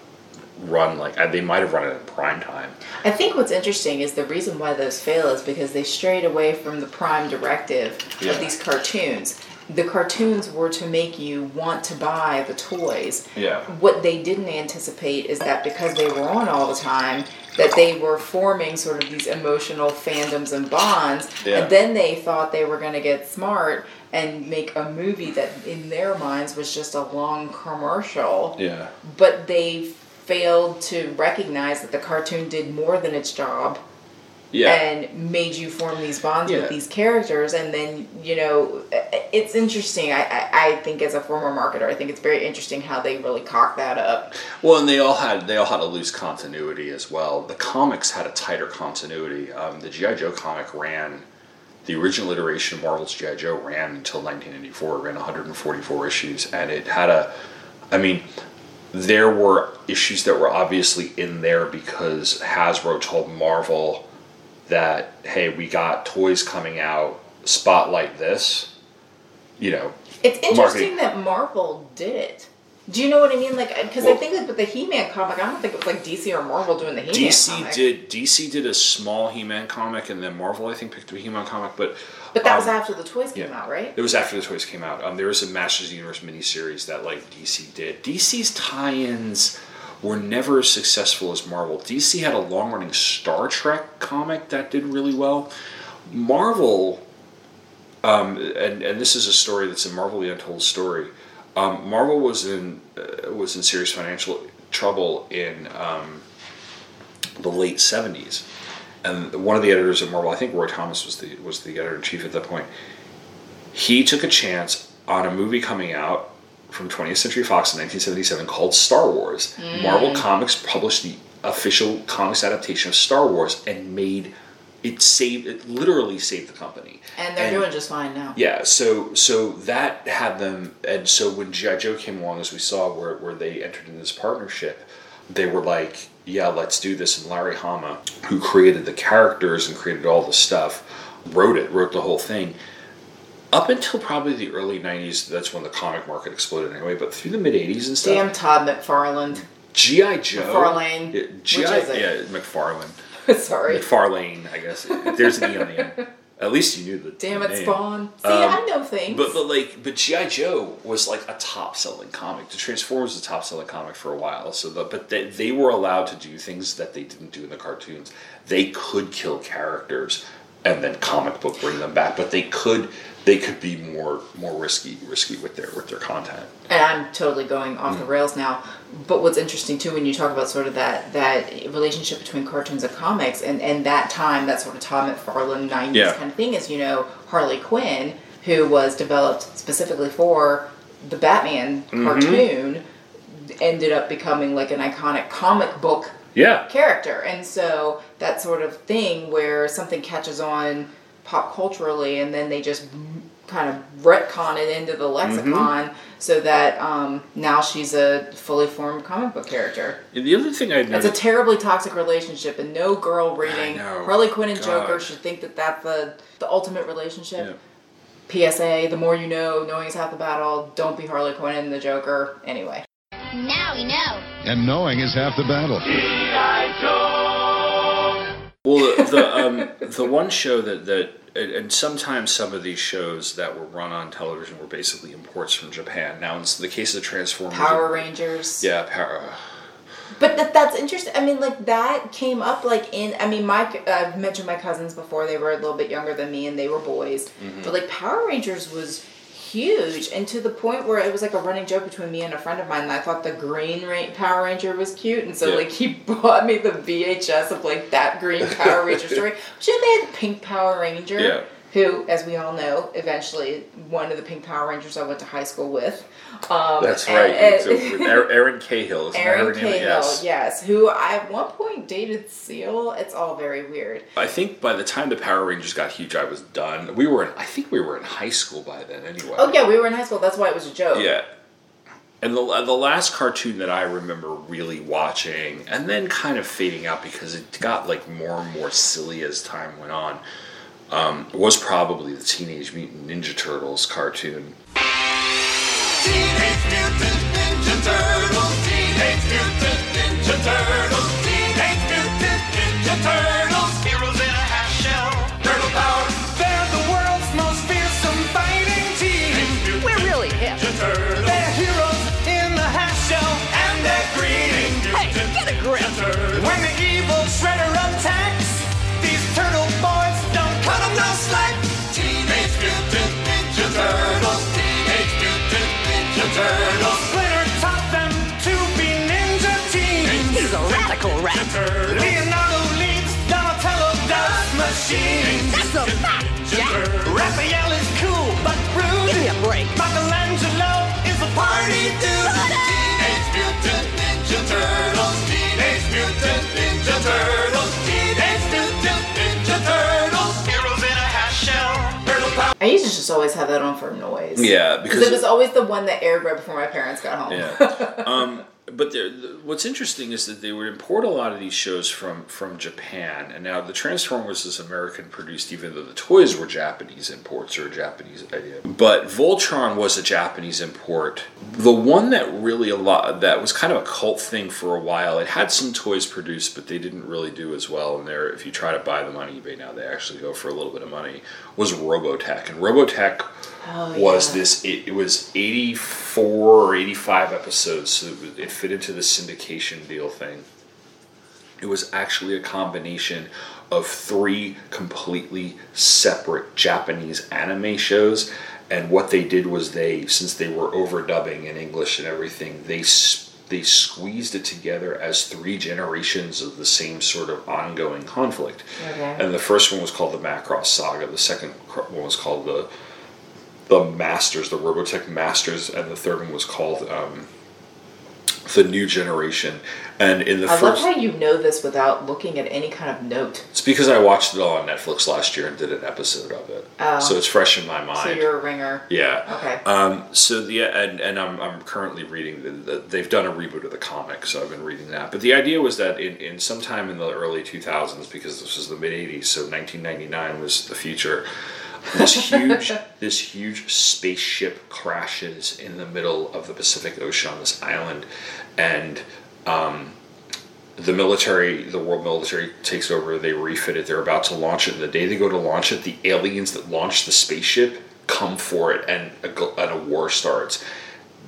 run like uh, they might have run it in prime time. I think what's interesting is the reason why those fail is because they strayed away from the prime directive Yeah. of these cartoons. The cartoons were to make you want to buy the toys. Yeah. What they didn't anticipate is that because they were on all the time, that they were forming sort of these emotional fandoms and bonds. Yeah. And then they thought they were going to get smart and make a movie that in their minds was just a long commercial Yeah. but they failed to recognize that the cartoon did more than its job Yeah. and made you form these bonds Yeah. with these characters and then you know it's interesting I, I i think as a former marketer i think it's very interesting how they really cock that up Well, and they all had they all had a loose continuity as well. The comics had a tighter continuity. Um, the GI Joe comic ran, the original iteration of Marvel's GI Joe ran until 1984. It ran 144 issues, and it had a, I mean, there were issues that were obviously in there because Hasbro told Marvel that hey, we got toys coming out, spotlight this, you know. it's interesting marketing. that marvel did it do you know what i mean like because i think like with the he-man comic i don't think it was like dc or marvel doing the he-man DC comic did DC did a small He-Man comic, and then Marvel I think picked up a He-Man comic, but but that was um, after the toys came out right It was after the toys came out. Um, there was a Masters of the Universe miniseries that like DC did. DC's tie-ins were never as successful as Marvel. DC had a long-running Star Trek comic that did really well. Marvel, um, and and this is a story that's a Marvel: The Untold Story. Um, Marvel was in uh, was in serious financial trouble in um, the late seventies, and one of the editors at Marvel, I think Roy Thomas was the was the editor in chief at that point. He took a chance on a movie coming out from 20th Century Fox in 1977 called Star Wars. Mm. Marvel Comics published the official comics adaptation of Star Wars and made it saved it literally saved the company. And they're doing just fine now. Yeah, so so that had them, and so when GI Joe came along, as we saw, where where they entered into this partnership, they were like, "Yeah, let's do this." And Larry Hama, who created the characters and created all the stuff, wrote it, wrote the whole thing. Up until probably the early '90s, that's when the comic market exploded anyway. But through the mid '80s and stuff, Damn Todd McFarland. GI Joe, McFarlane. GI, yeah, McFarlane. Sorry. McFarlane, I guess. There's an e on the end. At least you knew the Damn it, name. Spawn. See, Um, I know things. But but like but GI Joe was like a top selling comic. The Transformers was a top selling comic for a while. So the, but they, they were allowed to do things that they didn't do in the cartoons. They could kill characters and then comic book bring them back. But they could they could be more more risky risky with their with their content. and I'm totally going off Mm. the rails now. But what's interesting too, when you talk about sort of that that relationship between cartoons and comics, and and that time, that sort of Todd McFarlane '90s Yeah. kind of thing, is you know Harley Quinn, who was developed specifically for the Batman Mhm. cartoon, ended up becoming like an iconic comic book Yeah. character. And so that sort of thing where something catches on pop culturally and then they just kind of retcon it into the lexicon so that um, now she's a fully formed comic book character. And the other thing I know It's a terribly toxic relationship, and no girl reading. Harley Quinn and God. Joker should think that that's the, the ultimate relationship. PSA: The more you know, knowing is half the battle. Don't be Harley Quinn and the Joker. Anyway. Now we know. And knowing is half the battle. Well, the the, um, the one show that that and- and sometimes some of these shows that were run on television were basically imports from Japan. Now, in the case of the Transformers, Power Rangers. yeah, Power. But that, that's interesting. I mean, like that came up like in. I mean, my I've mentioned my cousins before. They were a little bit younger than me, and they were boys. Mhm. But like Power Rangers was huge, and to the point where it was like a running joke between me and a friend of mine. That I thought the Green Ra- Power Ranger was cute, and so Yeah. like he bought me the VHS of like that Green Power Ranger story. But then they had Pink Power Ranger. Yeah. Who, as we all know, eventually one of the Pink Power Rangers I went to high school with. Um, That's right. and- with Erin Erin Cahill, isn't Erin her name? Cahill, Yes. yes. who I at one point dated Seal. It's all very weird. I think by the time the Power Rangers got huge, I was done. We were in. I think we were in high school by then, anyway. Oh yeah, we were in high school. That's why it was a joke. Yeah. And the, the last cartoon that I remember really watching and then kind of fading out because it got like more and more silly as time went on um, was probably the Teenage Mutant Ninja Turtles cartoon. Teenage Mutant Ninja Turtles. Teenage Mutant Ninja Turtles. Teenage Mutant Ninja Turtles. Party dude. Teenage Mutant Ninja Turtles. Teenage Mutant Ninja Turtles. Teenage Mutant Ninja Turtles. Heroes in a half shell. I used to just always have that on for noise. Yeah, because because it was always the one that aired right before my parents got home. Yeah. um, but what's interesting is that they would import a lot of these shows from from Japan, and now the Transformers is American produced, even though the toys were Japanese imports or a Japanese idea. But Voltron was a Japanese import. The one that really a lot that was kind of a cult thing for a while. It had some toys produced, but they didn't really do as well. And there, if you try to buy them on eBay now, they actually go for a little bit of money. Was Robotech, and Robotech Oh, was yeah. this it, it was 84 or 85 episodes so it, it fit into the syndication deal thing it was actually a combination of three completely separate japanese anime shows and what they did was they since they were overdubbing in english and everything they they squeezed it together as three generations of the same sort of ongoing conflict Okay. and the first one was called the macross saga the second one was called the the Masters, the Robotech Masters, and the third one was called um, the new generation. And in the I first, love how you know this without looking at any kind of note. it's because I watched it all on Netflix last year and did an episode of it, Oh. so it's fresh in my mind. So you're a ringer. Yeah. Okay. Um, so the and and I'm I'm currently reading the, the they've done a reboot of the comic, so I've been reading that. But the idea was that in, in sometime in the early 2000s, because this was the mid 80s, so 1999 was the future. This huge this huge spaceship crashes in the middle of the Pacific Ocean on this island, and um, the military, the world military takes over. They refit it. They're about to launch it. The day they go to launch it, the aliens that launched the spaceship come for it, and a, and a war starts.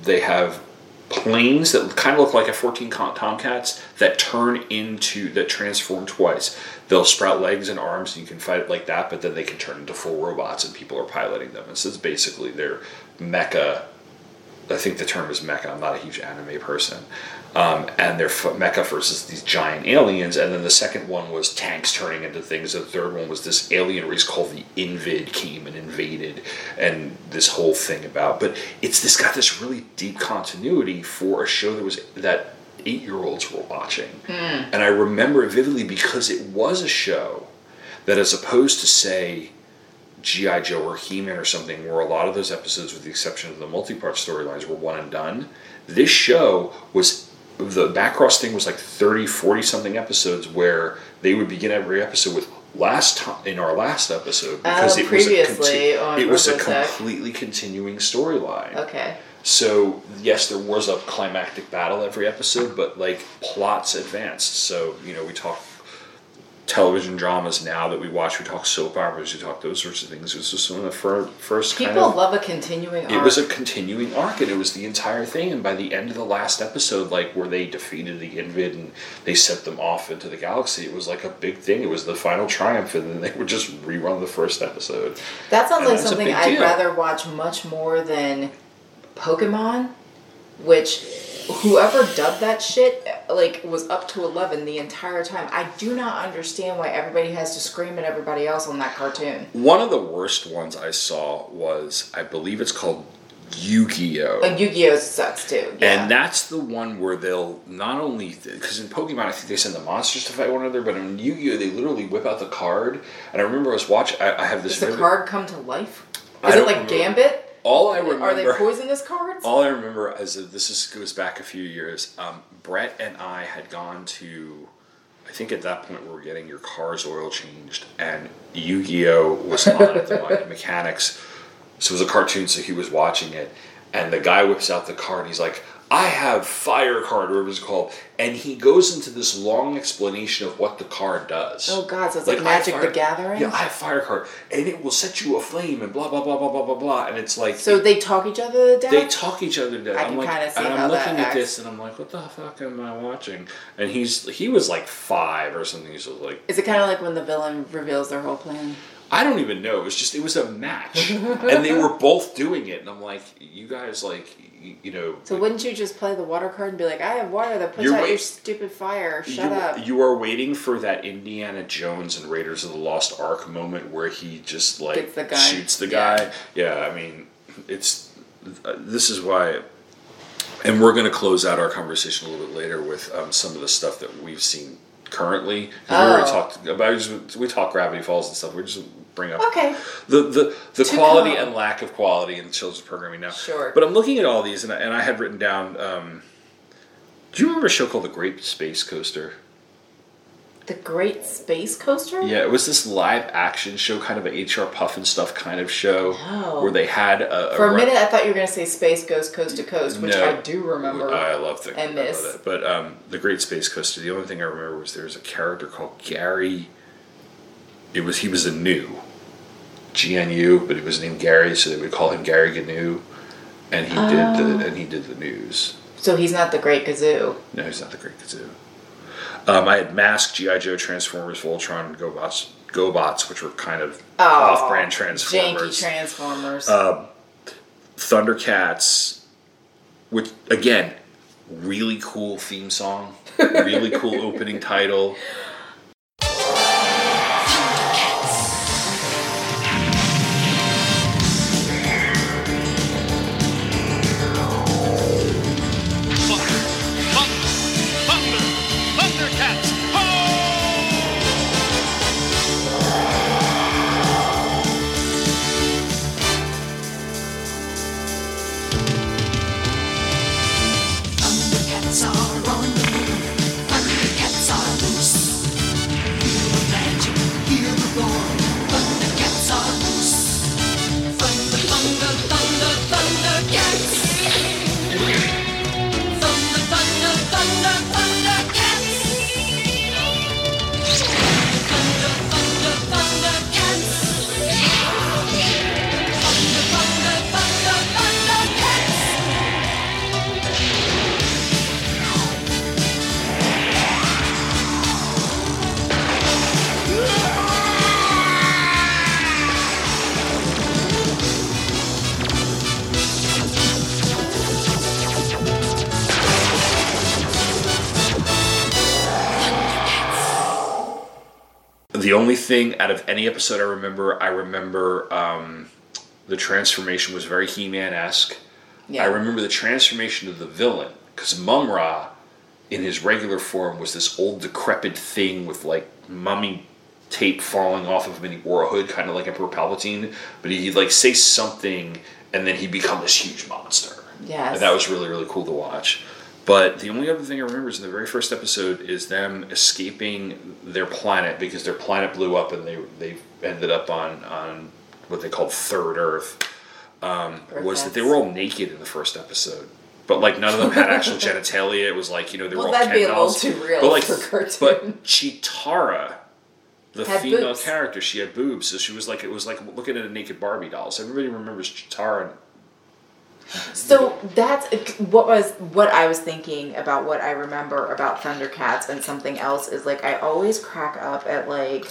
They have planes that kind of look like F-14 Tomcats that turn into that transform twice. They'll sprout legs and arms, and you can fight it like that. But then they can turn into full robots, and people are piloting them. And so it's basically their mecha I think the term is mecha. I'm not a huge anime person. Um, and they're f- mecha versus these giant aliens. And then the second one was tanks turning into things. The third one was this alien race called the Invid came and invaded, and this whole thing about. But it's this got this really deep continuity for a show that was that eight year olds were watching. Hmm. And I remember it vividly because it was a show that, as opposed to say, G.I. Joe or He Man or something, where a lot of those episodes, with the exception of the multi part storylines, were one and done, this show was the Macross thing was like 30, 40 something episodes where they would begin every episode with last time in our last episode because Oh, it was a conti- on it was a completely continuing storyline. Okay. So yes, there was a climactic battle every episode, but like plots advanced. So you know, we talk television dramas now that we watch. We talk soap operas. We talk those sorts of things. This was one of the fir- first People kind of. love a continuing arc. It was a continuing arc, and it was the entire thing. And by the end of the last episode, like where they defeated the Invid and they sent them off into the galaxy, it was like a big thing. It was the final triumph, and then they would just rerun the first episode. That sounds And like something I'd deal. rather watch much more than Pokemon, which whoever dubbed that shit like was up to 11 the entire time. I do not understand why everybody has to scream at everybody else on that cartoon. One of the worst ones I saw was, I believe it's called Yu-Gi-Oh. Like Yu-Gi-Oh sucks too. Yeah. And that's the one where they'll not only because in Pokemon I think they send the monsters to fight one another, but in Yu-Gi-Oh they literally whip out the card. And I remember I was watching. I, I have this. Does the card come to life? Is it like remember. Gambit? All I remember. Are they poisonous cards? All I remember is that this is, goes back a few years. Um, Brett and I had gone to, I think at that point we were getting your car's oil changed, and Yu Gi Oh was on at the Mechanics. So it was a cartoon, so he was watching it, and the guy whips out the card, and he's like, I have fire card, or whatever it's called, and he goes into this long explanation of what the card does. Oh god, so it's Like, like, Magic fire- the Gathering? Yeah, I have fire card, and it will set you aflame, and blah blah blah blah blah blah blah, and it's like so they talk each other to death? they talk each other to I I'm can like, kinda see and I'm that looking at this, and I'm like, what the fuck am I watching? And he's he was like five or something. He's like, Is it kind of like when the villain reveals their whole plan? I don't even know. It was just it was a match, and they were both doing it, and I'm like, you guys like, you, know, So wouldn't you just play the water card and be like, I have water that puts out wait- your stupid fire. Shut you, up. You are waiting for that Indiana Jones and Raiders of the Lost Ark moment where he just like Gets the guy. shoots the guy. Yeah, I mean, it's uh, this is why, and we're going to close out our conversation a little bit later with um, some of the stuff that we've seen currently. 'Cause We already Oh. talked about we talk Gravity Falls and stuff. We're just bring up Okay. the the, the To quality come. and lack of quality in the children's programming now. Sure. But I'm looking at all these, and I, and I had written down. Um, do you remember a show called The Great Space Coaster? The Great Space Coaster? Yeah, it was this live action show, kind of an HR Pufnstuf kind of show, No. where they had a, For a re- minute, I thought you were going to say Space Ghost Coast to Coast, which No. I do remember. I love the and miss. it. But um, the Great Space Coaster. The only thing I remember was there was a character called Gary. It was he was a new, G N U, but he was named Gary, so they would call him Gary Gnu, and he did Oh. the and he did the news. So he's not the Great Kazoo. No, he's not the Great Kazoo. Um, I had Mask, GI Joe, Transformers, Voltron, GoBots, GoBots, which were kind of Oh, off-brand Transformers, Janky Transformers. Transformers. Um, Thundercats, which again, really cool theme song, really cool opening title. Thing out of any episode I remember, I remember um, the transformation was very He-Man esque. Yeah. I remember the transformation of the villain because Mumm-Ra, in his regular form, was this old decrepit thing with like mummy tape falling off of him, and he wore a hood, kind of like Emperor Palpatine. But he'd like say something, and then he'd become this huge monster. Yes. And that was really, really cool to watch. But the only other thing I remember is in the very first episode is them escaping their planet because their planet blew up and they they ended up on on what they called Third Earth. Um, was that they were all naked in the first episode, but like none of them had actual genitalia. It was like you know they were Well, all that'd be a little dolls. too real But like, for cartoon. but Cheetara, the Had female boobs. character, she had boobs, so she was like it was like looking at a naked Barbie doll. So everybody remembers Cheetara. So that's what was what I was thinking about what I remember about Thundercats and something else is like I always crack up at like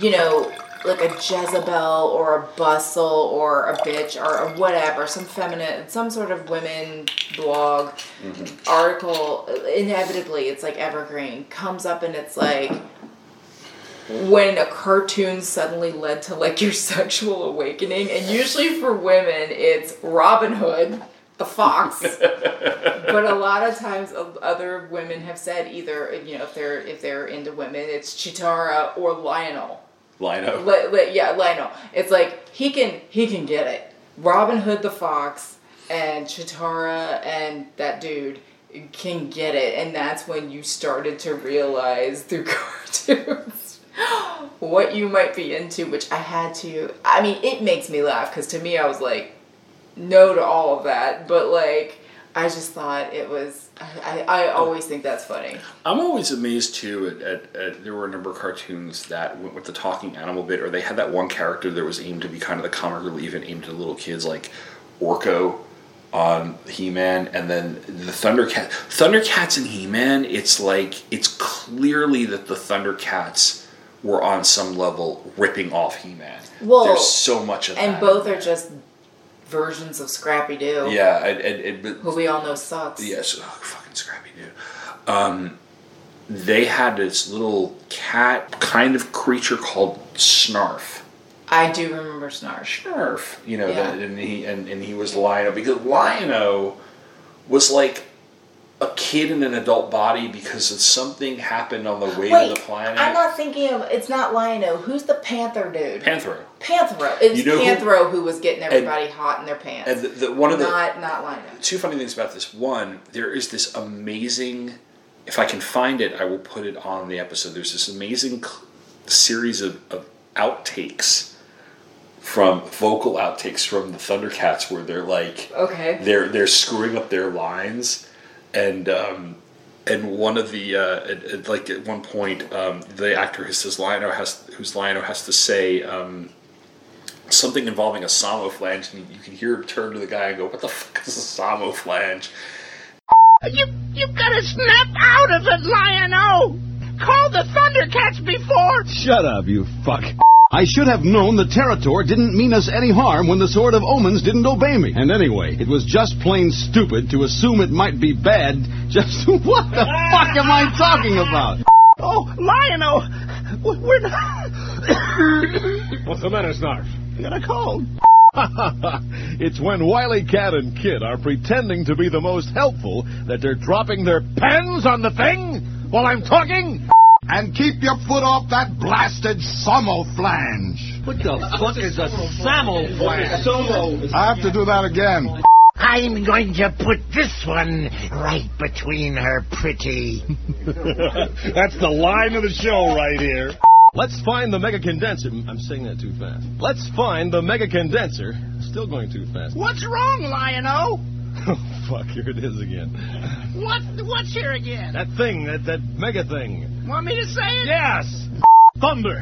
you know like a Jezebel or a Bustle or a bitch or a whatever some feminine some sort of women blog mm-hmm. article inevitably it's like evergreen comes up and it's like when a cartoon suddenly led to like your sexual awakening. And usually for women it's robin hood the fox. But a lot of times other women have said either you know if they're if they're into women it's cheetara or lion-o. Lino. Li- li- yeah lion-o. It's like he can he can get it. Robin hood the fox and cheetara and that dude can get it. And that's when you started to realize through cartoons what you might be into, which I had to. I mean, it makes me laugh because to me, I was like, no to all of that, but like, I just thought it was. I, I, always think that's funny. I'm always amazed too. At, at, at there were a number of cartoons that went with the talking animal bit, or they had that one character that was aimed to be kind of the comic relief and aimed to little kids, like Orko on He-Man, and then the Thundercat. Thundercats and He-Man. It's like it's clearly that the Thundercats were on some level ripping off He-Man. Well, There's so much of And that. And both are just versions of Scrappy Doo. Yeah, and, and, and but- Who we all know sucks. Yes, oh, fucking Scrappy Doo. Um, they had this little cat kind of creature called Snarf. I do remember Snarf. Snarf, you know, Yeah. that, and he and, and he was Lion-O because Lion-O was like a kid in an adult body because of something happened on the way Wait, to the planet. I'm not thinking of. It's not Lion-O. Who's the Panther dude? Panthro. Panthro. It's You know who- Panthro who, was getting everybody hot in their pants. And the, the, one of the not not Lion-O. two funny things about this. One, there is this amazing. If I can find it, I will put it on the episode. There's this amazing cl- series of, of outtakes from vocal outtakes from the Thundercats, where they're like, Okay. they're they're screwing up their lines, and um, and one of the uh, at, at, like at one point, um, the actor who says Lion-O has who's Lion-O has to say. Um, Something involving a samo flange, and you can hear him turn to the guy and go, "What the fuck is a samo flange?" You you gotta snap out of it, Lion-O! Call the Thundercats before... Shut up, you fuck. I should have known the Territor didn't mean us any harm when the Sword of Omens didn't obey me. And anyway, it was just plain stupid to assume it might be bad just... What the fuck am I talking about? Oh, Lion-O! w- We're not... What's the matter, Snarf? I got a cold. it's when Wiley Cat and Kid are pretending to be the most helpful that they're dropping their pens on the thing while I'm talking. And keep your foot off that blasted Samo flange. What the fuck is a Samo flange? I have to do that again. I'm going to put this one right between her pretty. That's the line of the show right here. Let's find the mega condenser. Mm, I'm saying that too fast. Let's find the mega condenser. Still going too fast. What's wrong, Lion-O? Oh, fuck, here it is again. What? What's here again? That thing, that, that mega thing. Want me to say it? Yes! Thunder!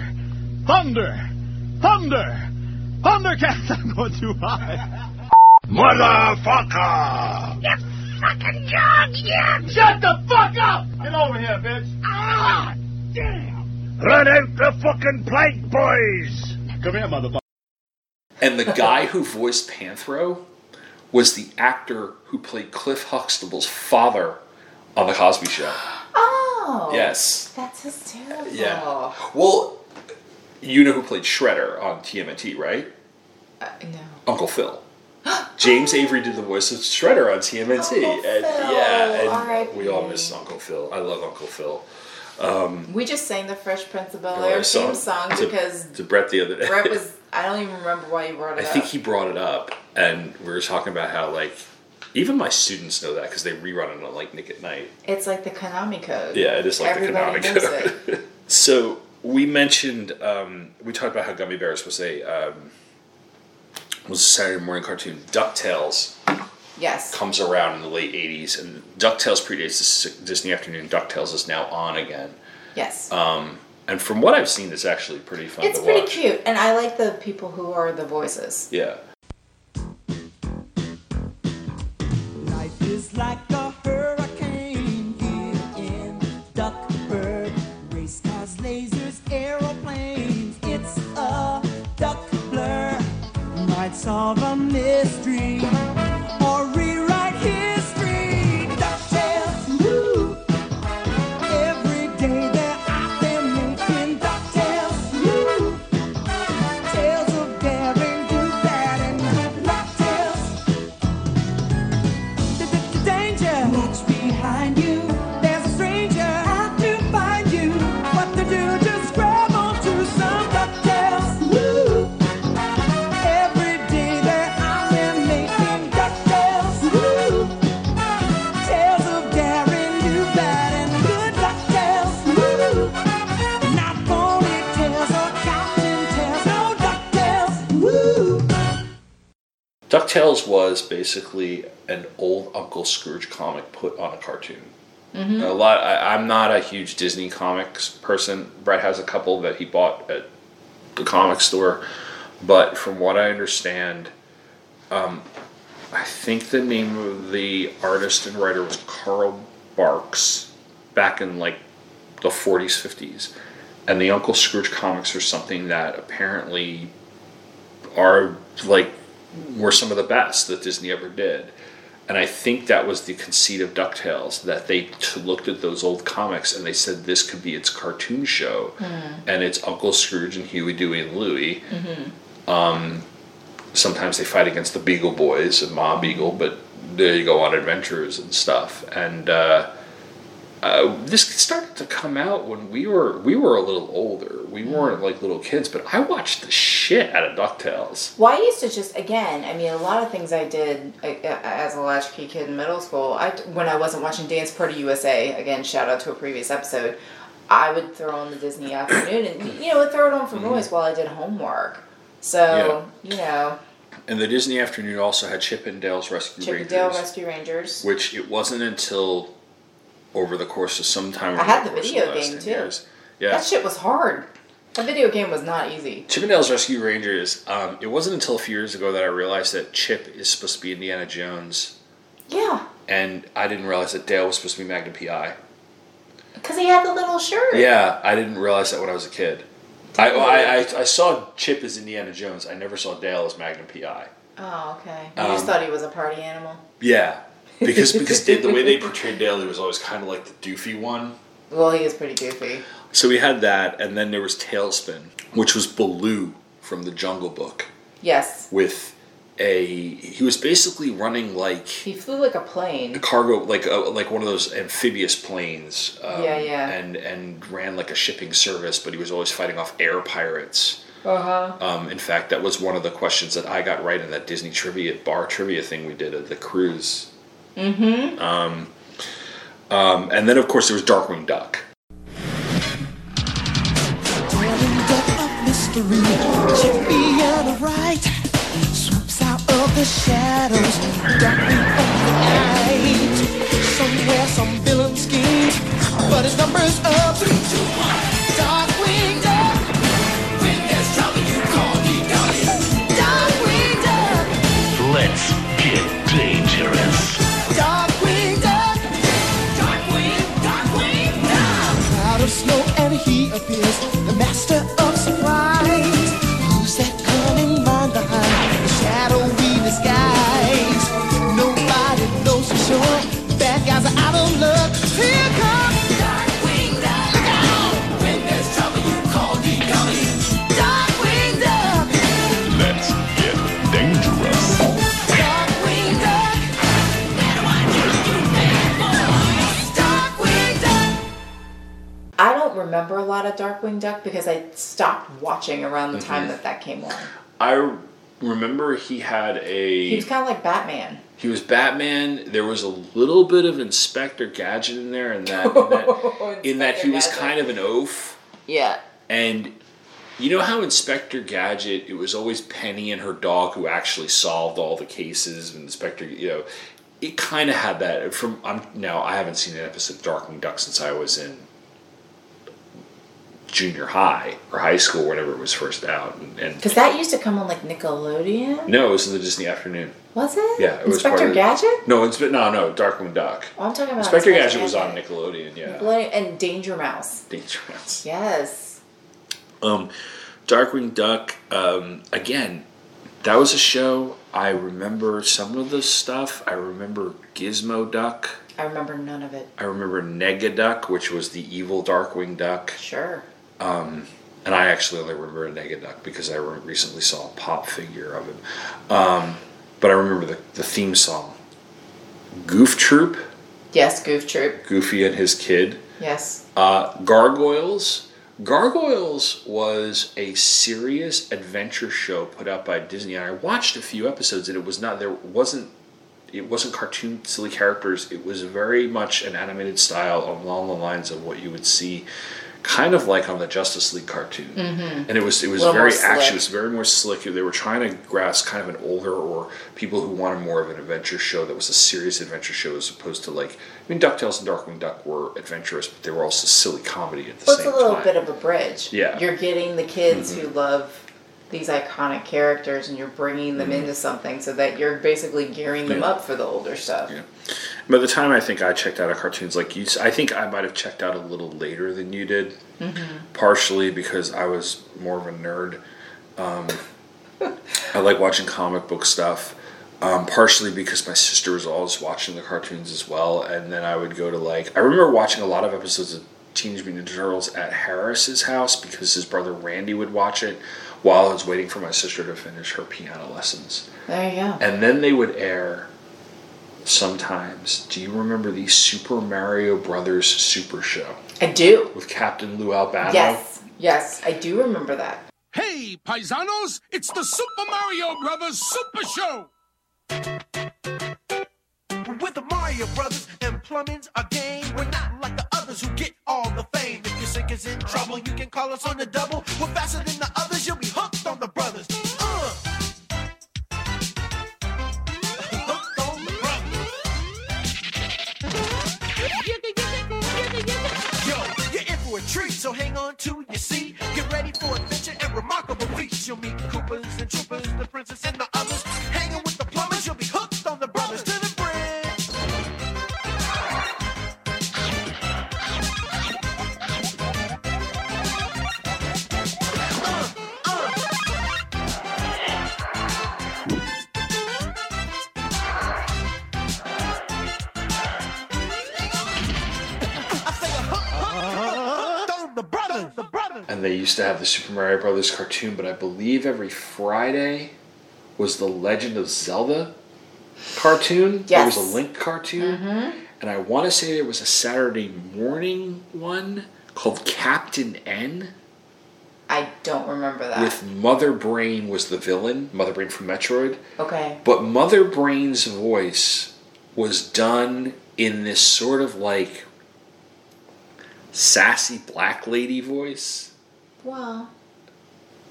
Thunder! Thunder! Thundercats! I'm going too high. Motherfucker! You fucking dog, yeah! Shut the fuck up! Get over here, bitch! Ah, damn! Run out the fucking plank, boys! Come here, motherfucker. And the guy who voiced Panthro was the actor who played Cliff Huxtable's father on the Cosby Show. Oh. Yes. That's hysterical. Yeah. Well, You know who played Shredder on TMNT, right? Uh, no. Uncle Phil. James Avery did the voice of Shredder on TMNT. Uncle and yeah, and we all miss Uncle Phil. I love Uncle Phil. Um, We just sang the Fresh Prince of Bel Air theme song to- because to Brett the other day. Brett was. I don't even remember why you brought it up. I up. think he brought it up, and we were talking about how like even my students know that because they rerun it on like Nick at Night. It's like the Konami code. Yeah, it is like Everybody the Konami code. so we mentioned um, we talked about how Gummi Bears was a um, was a Saturday morning cartoon. Ducktales Yes. comes around in the late '80s, and Ducktales predates Dis- Disney Afternoon. Ducktales is now on again. Yes. Um, and from what I've seen, it's actually pretty fun it's to pretty watch. cute, and I like the people who are the voices. Yeah. Life is like DuckTales was basically an old Uncle Scrooge comic put on a cartoon. Mhm. A lot. I, I'm not a huge Disney comics person. Brett has a couple that he bought at the comic store, but from what I understand, um, I think the name of the artist and writer was Carl Barks, back in like the 40s, 50s, and the Uncle Scrooge comics are something that apparently are like were some of the best that Disney ever did. And I think that was the conceit of DuckTales that they t- looked at those old comics and they said this could be its cartoon show. Mm. And it's Uncle Scrooge and Huey, Dewey, and Louie. Mm-hmm. Um, sometimes they fight against the Beagle Boys and Ma Beagle, but they go on adventures and stuff. And uh, uh, this started to come out when we were we were a little older. We weren't like little kids, but I watched the shit out of Ducktales. Well, I used to just again. I mean, a lot of things I did uh, as a latchkey kid in middle school. I when I wasn't watching Dance Party USA. Again, shout out to a previous episode. I would throw on the Disney afternoon and you know would throw it on for noise while I did homework. So you know, And the Disney afternoon also had Chip and Dale's Rescue Chip and Dale Rescue Rangers. which it wasn't until over the course of some time. I had the of video game too. years. Yeah, That shit was hard. That video game was not easy. Chip and Dale's Rescue Rangers. Um, it wasn't until a few years ago that I realized that Chip is supposed to be Indiana Jones, Yeah, and I didn't realize that Dale was supposed to be Magnum PI. because he had the little shirt. Yeah, I didn't realize that when I was a kid. I, I, I, I saw Chip as Indiana Jones. I never saw Dale as Magnum PI. Oh, okay. You Um, just thought he was a party animal. Yeah, because because the way they portrayed Dale, he was always kind of like the doofy one. Well, he is pretty goofy. So we had that, and then there was TaleSpin, which was Baloo from the Jungle Book, Yes, with a he was basically running like he flew like a plane. a cargo, like a, like one of those amphibious planes. um, Yeah, yeah. And and ran like a shipping service, but he was always fighting off air pirates. Uh huh. Um, in fact, that was one of the questions that I got right in that Disney trivia bar trivia thing we did at the cruise. Mm-hmm. Um, um, and then of course there was Darkwing Duck. mystery. Chippy and the right swoops out of the shadows, darkly of the night. Somewhere, some villain schemes, but his number's up. Three, two, one. Master of surprise. Lot of Darkwing Duck because I stopped watching around the time Mhm. that that came on. I remember he had a. He was kind of like Batman. He was Batman. There was a little bit of Inspector Gadget in there, and that in that, in that he was Gadget. kind of an oaf. Yeah. And you know how Inspector Gadget, it was always Penny and her dog who actually solved all the cases. And Inspector, you know, it kind of had that. From I'm now I haven't seen an episode of Darkwing Duck since I was in junior high or high school, whenever it was first out. And, Because that used to come on like Nickelodeon. no, it was in the Disney afternoon. Was it? Yeah, it was part Inspector of- Gadget? No, Inspe- no, no, Darkwing Duck. Oh, I'm talking about Inspector Inspector Gadget was on Nickelodeon. Yeah, Nickelodeon and Danger Mouse. Danger Mouse. Yes. Um, Darkwing Duck. Um, again, that was a show. I remember some of the stuff. I remember Gizmo Duck. I remember none of it. I remember Negaduck, which was the evil Darkwing Duck. Sure. Um, and I actually only remember a Negaduck because I recently saw a pop figure of him. Um, but I remember the, the theme song. Goof Troop, Yes, Goof Troop. Goofy and his kid. Yes. Uh, Gargoyles. Gargoyles was a serious adventure show put out by Disney, and I watched a few episodes, and it was not there wasn't it wasn't cartoon silly characters. It was very much an animated style along the lines of what you would see, kind of like on the Justice League cartoon. Mhm. And it was it was very more action. It was very more slick. They were trying to grasp kind of an older or people who wanted more of an adventure show that was a serious adventure show as opposed to like I mean Ducktales and Darkwing Duck were adventurous, but they were also silly comedy at the Well, same time. it's a little time. bit of a bridge. Yeah. You're getting the kids Mhm. who love these iconic characters and you're bringing them Mhm. into something so that you're basically gearing them Yeah. up for the older stuff. By the time I think I checked out of cartoons like you, I think I might have checked out a little later than you did. Mhm. Partially because I was more of a nerd. Um, I like watching comic book stuff. Um, partially because my sister was always watching the cartoons as well, and then I would go to like I remember watching a lot of episodes of Teenage Mutant Ninja Turtles at Harris's house because his brother Randy would watch it while I was waiting for my sister to finish her piano lessons. There you go. And then they would air sometimes. Do you remember the Super Mario Brothers Super Show I do. with Captain Lou Albano? Yes. Yes, I do remember that. Hey, paisanos, it's the Super Mario Brothers Super Show! With the Mario Brothers and plumbing's a game. We're not like the others who get all the fame. If your sink is in trouble, you can call us on the double. We're faster than the others, you'll be hooked on the brothers. Treat, so hang on to your seat. Get ready for adventure and remarkable feats. You'll meet Koopas and Troopers, the princess and the And they used to have the Super Mario Brothers cartoon, but I believe every Friday was the Legend of Zelda cartoon. Yes. There was a Link cartoon. Mm-hmm. And I want to say there was a Saturday morning one called Captain N. I don't remember that. with Mother Brain was the villain, Mother Brain from Metroid. okay. But Mother Brain's voice was done in this sort of like sassy black lady voice. Well,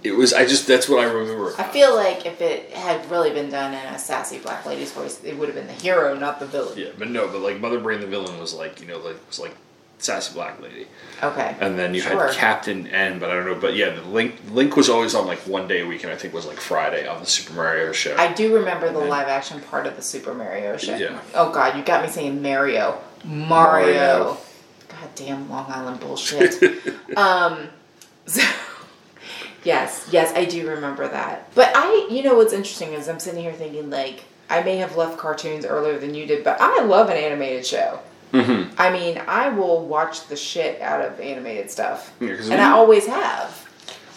It was I just that's what I remember. I feel like if it had really been done in a sassy black lady's voice, it would have been the hero, not the villain. Yeah, but no, but like Mother Brain the villain was like, you know, like was like sassy black lady. Okay. And then you Sure. had Captain N, but I don't know, but yeah, the Link Link was always on like one day a week and I think it was like Friday on the Super Mario show. I do remember the live action part of the Super Mario show. Yeah. Oh god, you got me saying Mario. Mario. Mario. God damn Long Island bullshit. um so Yes, yes, I do remember that. But I you know what's interesting is I'm sitting here thinking like I may have left cartoons earlier than you did, but I love an animated show. Mm-hmm. I mean, I will watch the shit out of animated stuff. Yeah, and we- I always have.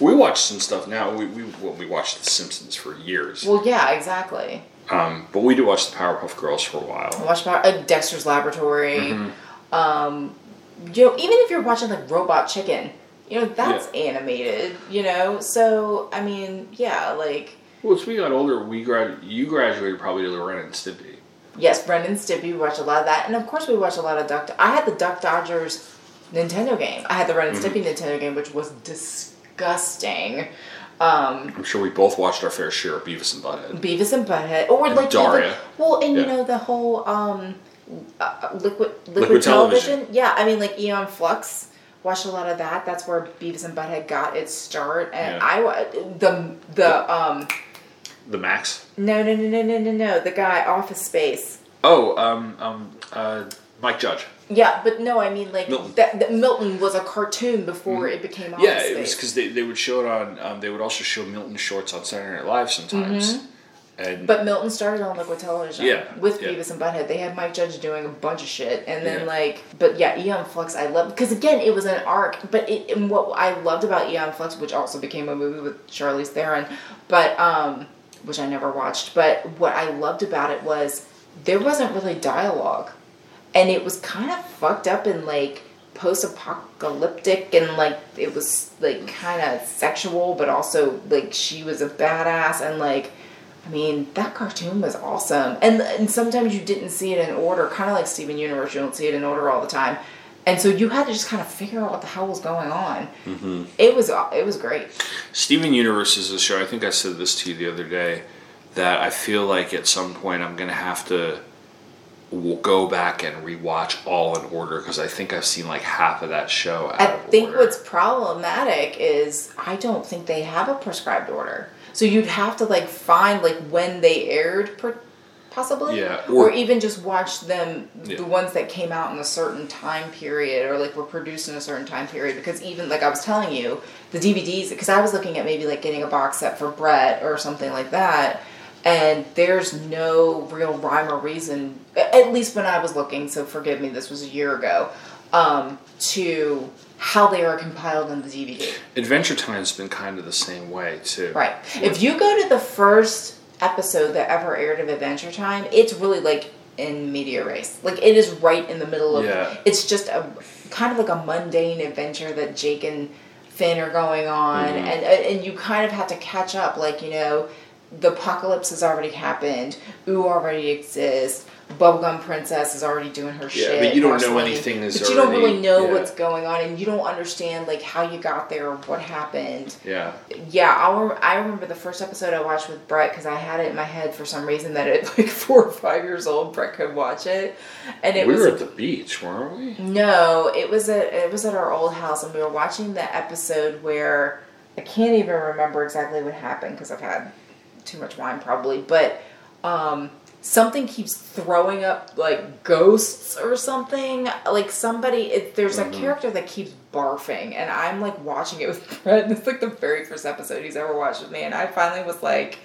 We watched some stuff now. We we well, we watched The Simpsons for years. Well, yeah, exactly. Um, but we did watch the Powerpuff Girls for a while. I watched about uh, Dexter's Laboratory. Mhm. Um, you know, even if you're watching like Robot Chicken, You know, that's animated. You know, so I mean, yeah, like Well, as we got older, we grad you graduated probably to Ren and Stimpy. yes, Ren and Stimpy. We watched a lot of that, and of course, we watched a lot of Duck. I had the Duck Dodgers Nintendo game. I had the Ren and Mhm. Stimpy Nintendo game, which was disgusting. Um, I'm sure we both watched our fair share of Beavis and Butthead. Beavis and Butthead, or And like Daria. even- well, and you know the whole um, uh, liquid liquid, Liquid television. television. Yeah, I mean like Aeon Flux. Watched a lot of that. That's where Beavis and Butthead got its start, and Yeah. I the the um The Max. no no no no no no no the guy Office Space. Oh, um, um, uh, Mike Judge. Yeah, but no, I mean like Milton. that, that Milton was a cartoon before it became Office Yeah, Space. it was because they, they would show it on. Um, they would also show Milton shorts on Saturday Night Live sometimes. Mhm. And But Milton started on liquid television. Yeah, With yeah. Beavis and Butthead. They had Mike Judge doing a bunch of shit. And then, Yeah. like, but yeah, Aeon Flux, I love, because again, it was an arc. But it, and what I loved about Aeon Flux, which also became a movie with Charlize Theron, but, um, which I never watched, but what I loved about it was there wasn't really dialogue. And it was kind of fucked up and, like, post apocalyptic and like it was like kind of sexual but also like she was a badass and like I mean, that cartoon was awesome. And and sometimes you didn't see it in order, kind of like Steven Universe, you don't see it in order all the time. And so you had to just kind of figure out what the hell was going on. hmm It was it was great. Steven Universe is a show. I think I said this to you the other day that I feel like at some point I'm gonna have to go back and rewatch all in order because I think I've seen like half of that show. Out I think order. what's problematic is I don't think they have a prescribed order. So you'd have to like find like when they aired per- possibly? Yeah, or, or- even just watch them Yeah. the ones that came out in a certain time period or like were produced in a certain time period. Because even like I was telling you the DVDs because I was looking at maybe like getting a box set for Brett or something like that and there's no real rhyme or reason, at least when I was looking so forgive me this was a year ago um, to how they are compiled in the DVD Adventure Time's been kind of the same way too. Right. If you go to the first episode that ever aired of Adventure Time, it's really like in medias res. Like it is right in the middle of. Yeah. It's just a kind of like a mundane adventure that Jake and Finn are going on, Mhm. and and you kind of have to catch up. Like you know, the apocalypse has already happened. Ooh already exists. Bubblegum Princess is already doing her Yeah, shit. but you don't know anything is But you don't really know yeah. what's going on, and you don't understand like how you got there or what happened Yeah. yeah, I'll I remember the first episode I watched with Brett because I had it in my head for some reason that at like four or five years old Brett could watch it, and it we was were at the beach, weren't we? no, it was at it was at our old house, and we were watching the episode where I can't even remember exactly what happened because I've had too much wine probably, but um, something keeps throwing up like ghosts or something. Like somebody, it, there's a Mhm. character that keeps barfing, and I'm like watching it with Brett. And it's like the very first episode he's ever watched with me, and I finally was like.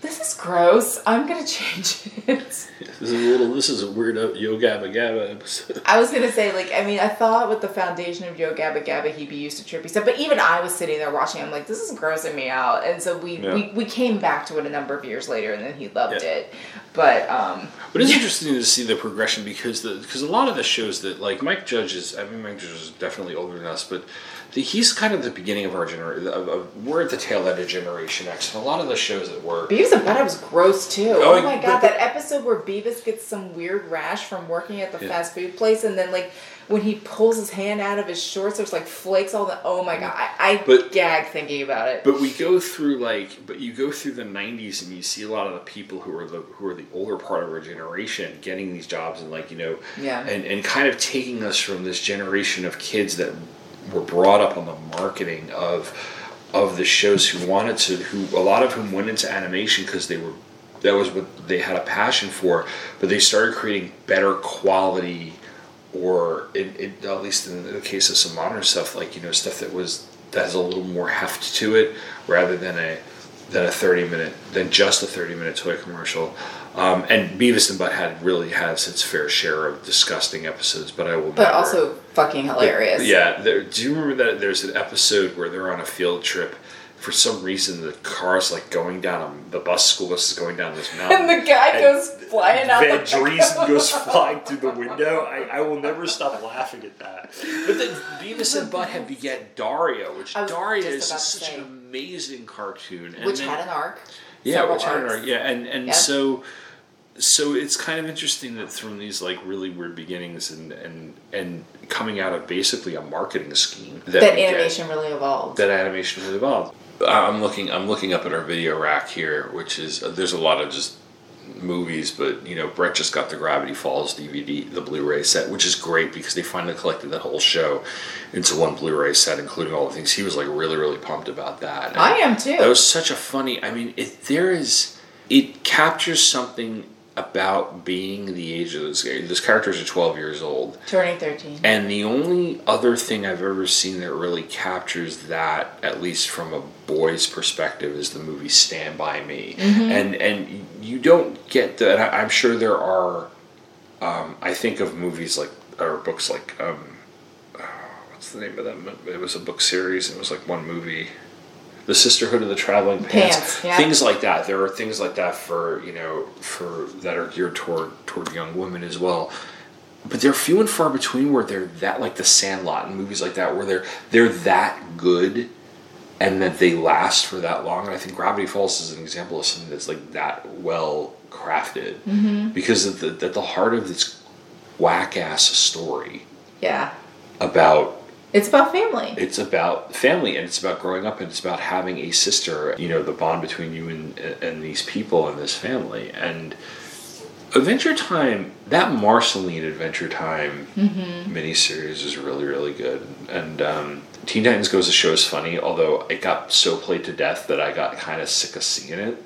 This is gross. I'm gonna change it. This is a little. This is a weird uh, Yo Gabba Gabba episode. I was gonna say, like, I mean, I thought with the foundation of Yo Gabba Gabba, he'd be used to trippy stuff. But even I was sitting there watching. I'm like, this is grossing me out. And so we Yeah. we, we came back to it a number of years later, and then he loved it. But um, But it's interesting to see the progression because the because a lot of the shows that like Mike Judge is I mean Mike Judge is definitely older than us, but the, he's kind of the beginning of our generation. We're at the tail end of Generation X, and a lot of the shows that were Beavis and Butthead was gross too. Oh, Oh, my but- god, that episode where Beavis gets some weird rash from working at the Yeah. fast food place, and then like when he pulls his hand out of his shorts, there's like flakes all the. Oh my god, I, I But- gag thinking about it. But we go through like, but you go through the '90s and you see a lot of the people who are the who are the older part of our generation getting these jobs and like you know, Yeah. and and kind of taking us from this generation of kids that were brought up on the marketing of of the shows who wanted to who a lot of whom went into animation because they were that was what they had a passion for, but they started creating better quality or at least in the case of some modern stuff, like you know stuff that was that has a little more heft to it, rather than a than a thirty minute than just a thirty minute toy commercial. Um, and Beavis and Butthead really has its fair share of disgusting episodes, but I will. But never, also fucking hilarious. yeah, there, do you remember that there's an episode where they're on a field trip for some reason the car's like going down a, the bus school bus is going down this mountain And the guy goes flying out Van the Driessen goes flying through the window. I, I will never stop laughing at that. But then Beavis and Butthead beget Daria, which I was Daria is such say. an amazing cartoon. And Which then- had an arc. Yeah, which Yeah, and and Yep. so so it's kind of interesting that from these like really weird beginnings and and and coming out of basically a marketing scheme That, get- animation really evolved. that animation really evolved. I'm looking. I'm looking up at our video rack here, which is uh, there's a lot of just movies, but you know Brett just got the Gravity Falls DVD, the Blu-ray set, which is great because they finally collected that whole show into one Blu-ray set, including all the things. He was like really, really pumped about that. I am too. That was such a funny. I mean, it there is it captures something about being the age of those. Those characters are 12 years old. Turning 13. And the only other thing I've ever seen that really captures that, at least from a boy's perspective, is the movie Stand by Me. Mhm. And and you don't get that. I'm sure there are. Um, I think of movies like or books like um, uh, what's the name of that? It was a book series. and It was like one movie. The Sisterhood of the Traveling Pants, Pants, yeah. things like that. There are things like that for you know for that are geared toward toward young women as well but they're few and far between where they're that like the Sandlot and movies like that where they're they're that good and that they last for that long. And I think Gravity Falls is an example of something that's like that well crafted Mhm. because at the, at the heart of this whack ass story Yeah. about It's about family. it's about family and it's about growing up and it's about having a sister you know the bond between you and and these people and this family and adventure time that marceline adventure time Mhm. miniseries is really really good and um, teen titans goes to show is funny although it got so played to death that i got kind of sick of seeing it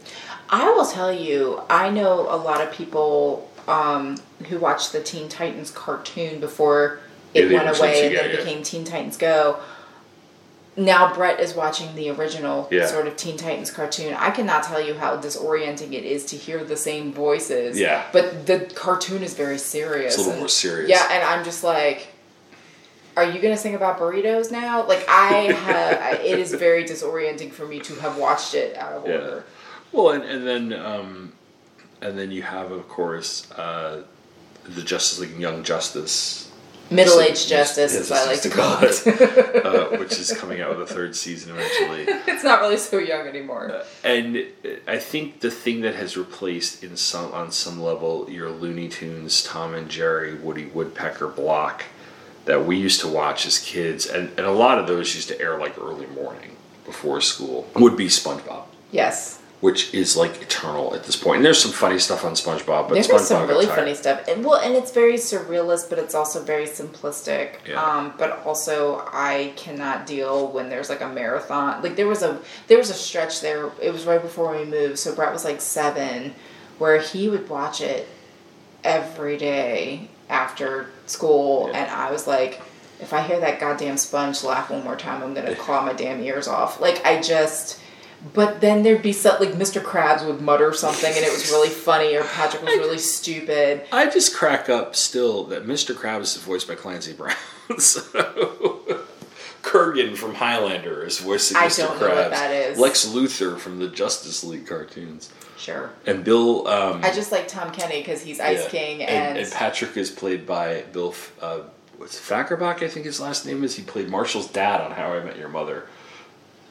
I will tell you, I know a lot of people um, who watched the Teen Titans cartoon before it they went away and then it yeah. became Teen Titans Go. Now Brett is watching the original Yeah. sort of Teen Titans cartoon. I cannot tell you how disorienting it is to hear the same voices. Yeah. But the cartoon is very serious. It's a little and- more serious. Yeah, and I'm just like, are you gonna sing about burritos now? Like I have, it is very disorienting for me to have watched it out of Yeah. order. Well, and, and then um, and then you have, of course, uh, the Justice League Young Justice. Middle-aged justice, yes, as I like to call it. it, uh, which is coming out with a third season eventually. it's not really so young anymore. And I think the thing that has replaced in some on some level your Looney Tunes, Tom and Jerry, Woody Woodpecker block that we used to watch as kids, and, and a lot of those used to air like early morning before school, would be SpongeBob. Yes. Which is like eternal at this point. And there's some funny stuff on SpongeBob, but There's SpongeBob some really funny stuff, and well, and it's very surrealist, but it's also very simplistic. Yeah. Um, but also, I cannot deal when there's like a marathon. Like there was a there was a stretch there. It was right before we moved, so Brett was like seven, where he would watch it every day after school, and I was like. If I hear that goddamn sponge laugh one more time, I'm gonna claw my damn ears off. Like I just, but then there'd be some like Mr. Krabs would mutter something, and it was really funny, or Patrick was really stupid. I just crack up still that Mr. Krabs is voiced by Clancy Brown. so Kurgan from Highlander is voicing I Mr. don't Krabs. know what that is. Lex Luthor from the Justice League cartoons. Sure. And Bill. Um, I just like Tom Kenny because he's Ice yeah, King, and, and, and Patrick is played by Bill. F- Uh, what's Fagerbakke? I think his last name is. He played Marshall's dad on How I Met Your Mother.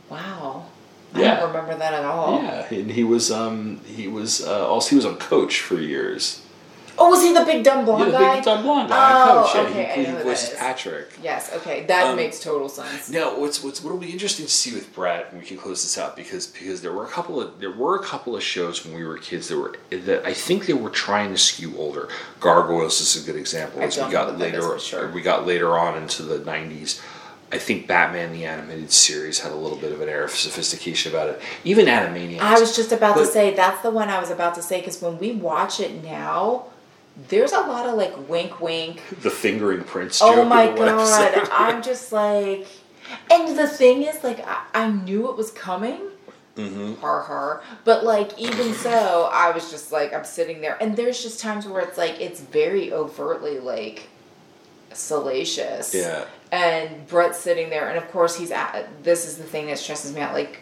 wow, I Yeah. don't remember that at all. Yeah, and he was um he was uh, also he was on Coach for years. Oh, was he the big dumb blonde Yeah, the guy? big dumb blonde guy, Oh, Coach. Yeah, okay, I he, know he who voices that is. Patrick. Yes, okay, that Um, makes total sense. Now, what's what's what'll be interesting to see with Brett, and we can close this out because because there were a couple of there were a couple of shows when we were kids that were that I think they were trying to skew older. Gargoyles is a good example. I As we got later, sure. we got later on into the '90s. I think Batman the animated series had a little bit of an air of sophistication about it. Even Animaniacs. I was just about to say that's the one I was about to say because when we watch it now, there's a lot of like wink, wink. the fingering joke Oh my god, episode. I'm just like, and the thing is, like, I, I knew it was coming. mm-hmm. har har. But like even so, I was just like I'm sitting there, and there's just times where it's like it's very overtly like salacious. Yeah. And Brett's sitting there, and of course he's at. This is the thing that stresses me out. Like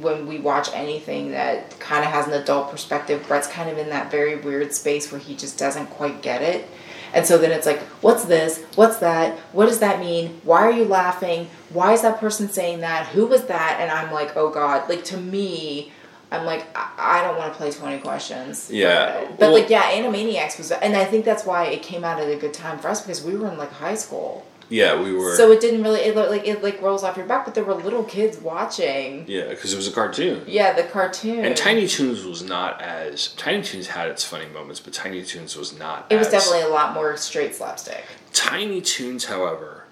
when we watch anything that kind of has an adult perspective, Brett's kind of in that very weird space where he just doesn't quite get it. And so then it's like, what's this? What's that? What does that mean? Why are you laughing? Why is that person saying that? Who was that? And I'm like, oh God. Like to me, I'm like, I, I don't want to play 20 questions. Yeah. But Well- like, yeah, Animaniacs was, and I think that's why it came out at a good time for us because we were in like high school. Yeah, we were. So it didn't really, it like it like rolls off your back, but there were little kids watching. yeah, because it was a cartoon. Yeah, the cartoon. And Tiny Toons was not as Tiny Toons had its funny moments, but Tiny Toons was not. It was as- definitely a lot more straight slapstick. Tiny Toons, however,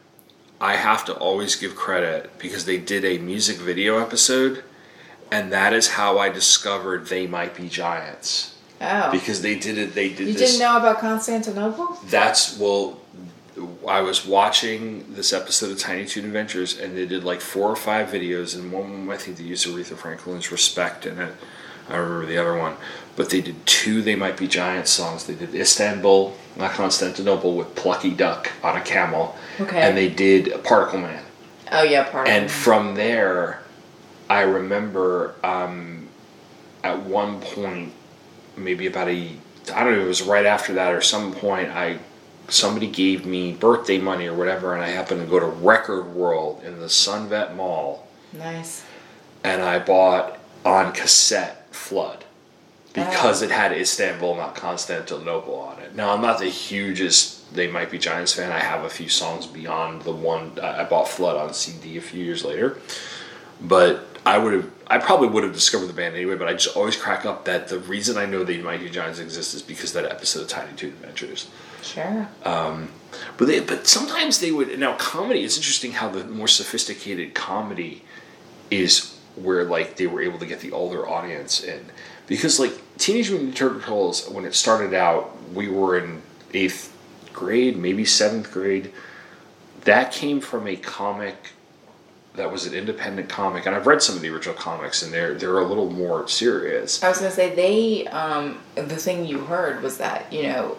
I have to always give credit because they did a music video episode, and that is how I discovered they might be giants. Oh. Because they did it. They did you this. didn't know about Constantinople? That's well. I was watching this episode of Tiny Toon Adventures, and they did like four or five videos, and one of them I think they used Aretha Franklin's "Respect" in it. I remember the other one, but they did two "They Might Be Giants" songs. They did Istanbul, not Constantinople, with Plucky Duck on a camel, Okay. and they did Particle Man. Oh yeah, part of And from there, I remember um, at one point, maybe about a, I don't know, it was right after that or some point, I somebody gave me birthday money or whatever, and I happened to go to Record World in the Sunvet Mall, Nice. and I bought on cassette Flood because oh. it had Istanbul, not Constantinople on it. Now, I'm not the hugest They Might Be Giants fan. I have a few songs beyond the one I bought Flood on CD a few years later. But I would have, I probably would have discovered the band anyway, but I just always crack up that the reason I know They Might Be Giants exist is because that episode of Tiny Toon Adventures. Sure. Um, but they, but sometimes they would now comedy. It's interesting how the more sophisticated comedy is where like they were able to get the older audience in because like Teenage Mutant Ninja Turtles when it started out we were in eighth grade maybe seventh grade that came from a comic that was an independent comic and I've read some of the original comics and they're they're a little more serious I was gonna say they. Um, the thing you heard was that you know,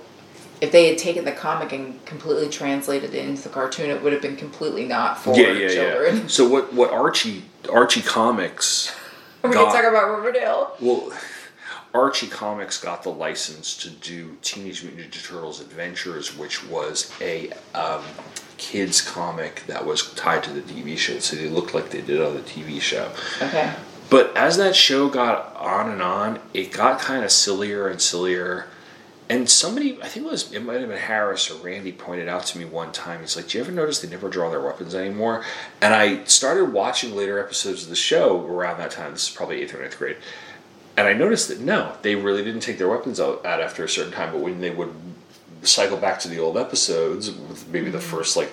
if they had taken the comic and completely translated it into the cartoon, it would have been completely not for yeah yeah children. yeah so what what Archie Archie Comics We're got- gonna talk about Riverdale. Well, Archie Comics got the license to do Teenage Mutant Ninja Turtles Adventures, which was a um, kids comic that was tied to the TV show, so they looked like they did on the TV show. Okay. But as that show got on and on, it got kind of sillier and sillier. And somebody, I think it was, it might have been Harris or Randy, pointed out to me one time. He's like, "Do you ever notice they never draw their weapons anymore?" And I started watching later episodes of the show around that time. This is probably eighth or ninth grade, and I noticed that no, they really didn't take their weapons out, out after a certain time. But when they would cycle back to the old episodes, with maybe the mm-hmm. first like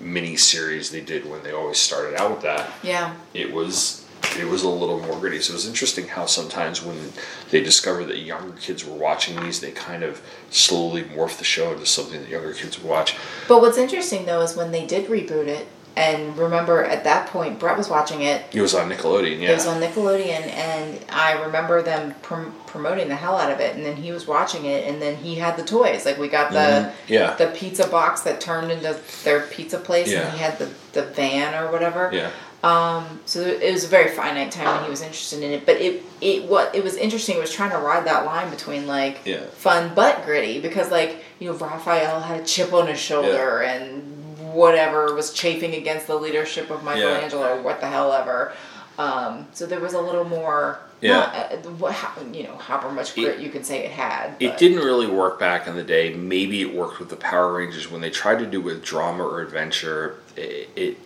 mini series they did when they always started out with that, Yeah. it was it was a little more gritty. So it was interesting how sometimes when they discovered that younger kids were watching these, they kind of slowly morphed the show into something that younger kids would watch. But what's interesting though is when they did reboot it, and remember at that point Brett was watching it. It was on Nickelodeon, yeah. It was on Nickelodeon, and I remember them prom- promoting the hell out of it. And then he was watching it, and then he had the toys. Like we got the Mhm. Yeah. the pizza box that turned into their pizza place, Yeah. and he had the the van or whatever. Yeah. Um, so it was a very finite time when he was interested in it. But it it what it was interesting was trying to ride that line between like Yeah. fun but gritty because like you know Raphael had a chip on his shoulder and whatever was chafing against the leadership of Michelangelo what the hell ever. Um, so there was a little more Yeah. not, uh, what how, you know however much grit you could say it had. It didn't really work back in the day. Maybe it worked with the Power Rangers when they tried to do with drama or adventure. It, it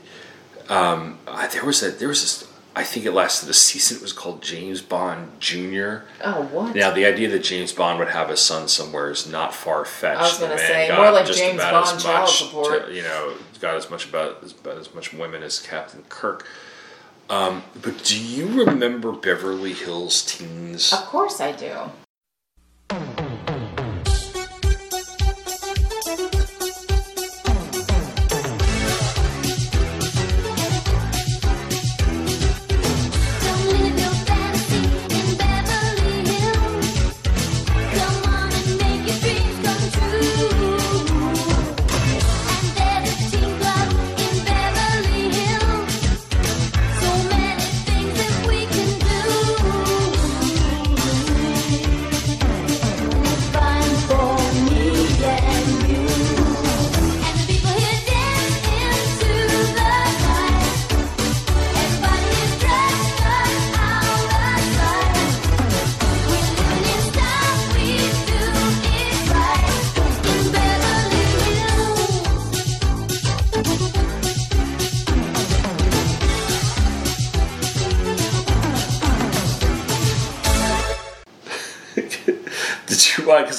um, there was a there was this. I think it lasted a season. It was called James Bond Junior. Oh what? Now the idea that James Bond would have a son somewhere is not far fetched. I was gonna say, more like James Bond child support. to- you know, got as much about as, about as much women as Captain Kirk. Um, but do you remember Beverly Hills Teens? Of course I do.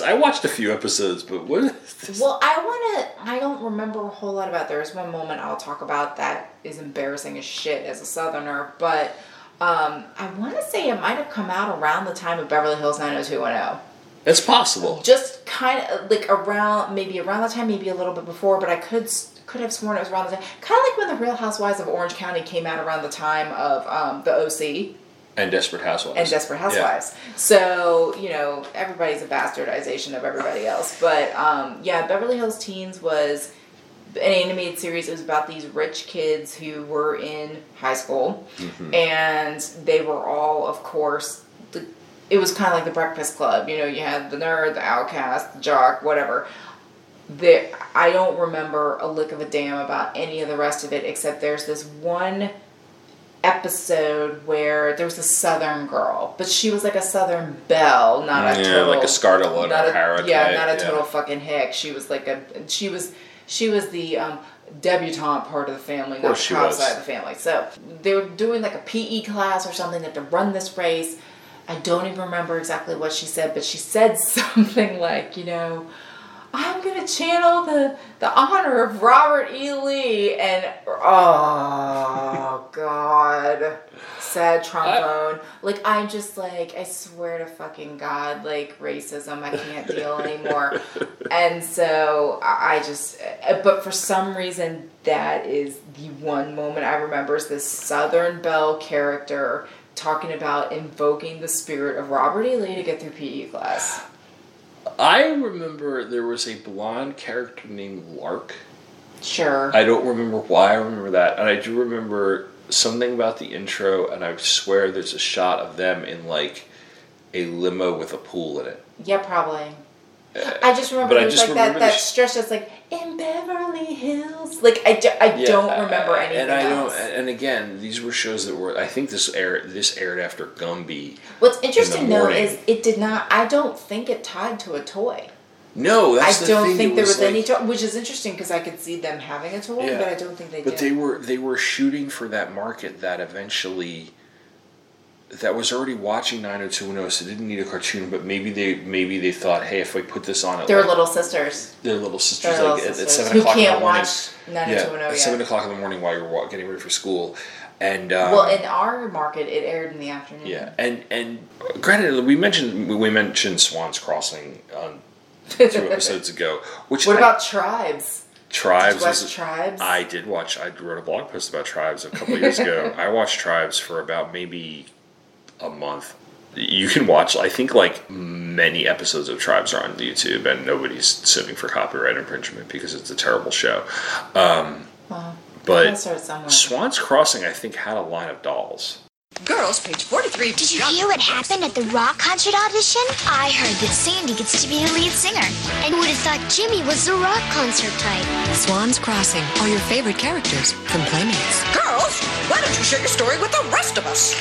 I watched a few episodes, but what? Well, I want to. I don't remember a whole lot about. There's one moment I'll talk about that is embarrassing as shit as a Southerner, but um, I want to say it might have come out around the time of Beverly Hills 90210. It's possible. Just kind of like around, maybe around the time, maybe a little bit before, but I could could have sworn it was around the time. Kind of like when the Real Housewives of Orange County came out around the time of um, the OC And Desperate Housewives. and Desperate Yeah. Housewives. So, you know, everybody's a bastardization of everybody else. But um, yeah, Beverly Hills Teens was an animated series. It was about these rich kids who were in high school. Mhm. And they were all, of course, the, it was kind of like the Breakfast Club. You know, you had the nerd, the outcast, the jock, whatever. There, I don't remember a lick of a damn about any of the rest of it, except there's this one episode where there was a southern girl, but she was like a southern belle, not a Yeah, total, like a Scarlett not a- O'Hara Yeah, not a yeah. total fucking hick. She was like a she was she was the um, debutante part of the family, not the top side of the family. So they were doing like a PE class or something that to run this race. I don't even remember exactly what she said, but she said something like, you know, I'm gonna channel the the honor of Robert E. Lee and oh god, sad trombone. like I'm just like I swear to fucking god, like racism, I can't deal anymore. and so I I just, uh, but for some reason that is the one moment I remember is this Southern Belle character talking about invoking the spirit of Robert E. Lee to get through PE class. I remember there was a blonde character named Lark. Sure. I don't remember why I remember that, and I do remember something about the intro, and I swear there's a shot of them in like a limo with a pool in it. Yeah, probably. I just remember But I there's just like that, that stretch that's like in Beverly Hills. Like I, do, I Yeah, don't remember anything And I else. don't. And again, these were shows that were. I think this aired. This aired after Gumby. What's in interesting though is it did not. I don't think it tied to a toy. No, that's I don't thing, think it there was was any toy, which is interesting because I could see them having a toy, Yeah. but I don't think they But did. they were they were shooting for that market that eventually that was already watching 90210 so didn't need a cartoon but maybe they maybe they thought hey if we put this on at They're like, little sisters. their little sisters They're like little at, at 7 o'clock in the morning yeah, at yet. 7 o'clock in the morning while you're getting ready for school and um, well, in our market, it aired in the afternoon. yeah and and granted we mentioned we mentioned Swans Crossing on two episodes ago which What I- about tribes? Tribes. Did you watch is- Tribes? I did watch. I wrote a blog post about Tribes a couple years ago. I watched Tribes for about maybe a month. You can watch. I think like many episodes of Tribes are on YouTube, and nobody's suing for copyright infringement because it's a terrible show. Um, Well, but gotta start somewhere. Swans Crossing, I think, had a line of dolls. Girls, page 43. Did you hear what happened at the rock concert audition? I heard that Sandy gets to be the lead singer. And would have thought Jimmy was the rock concert type. Swans Crossing are your favorite characters from Playmates. Girls, why don't you share your story with the rest of us?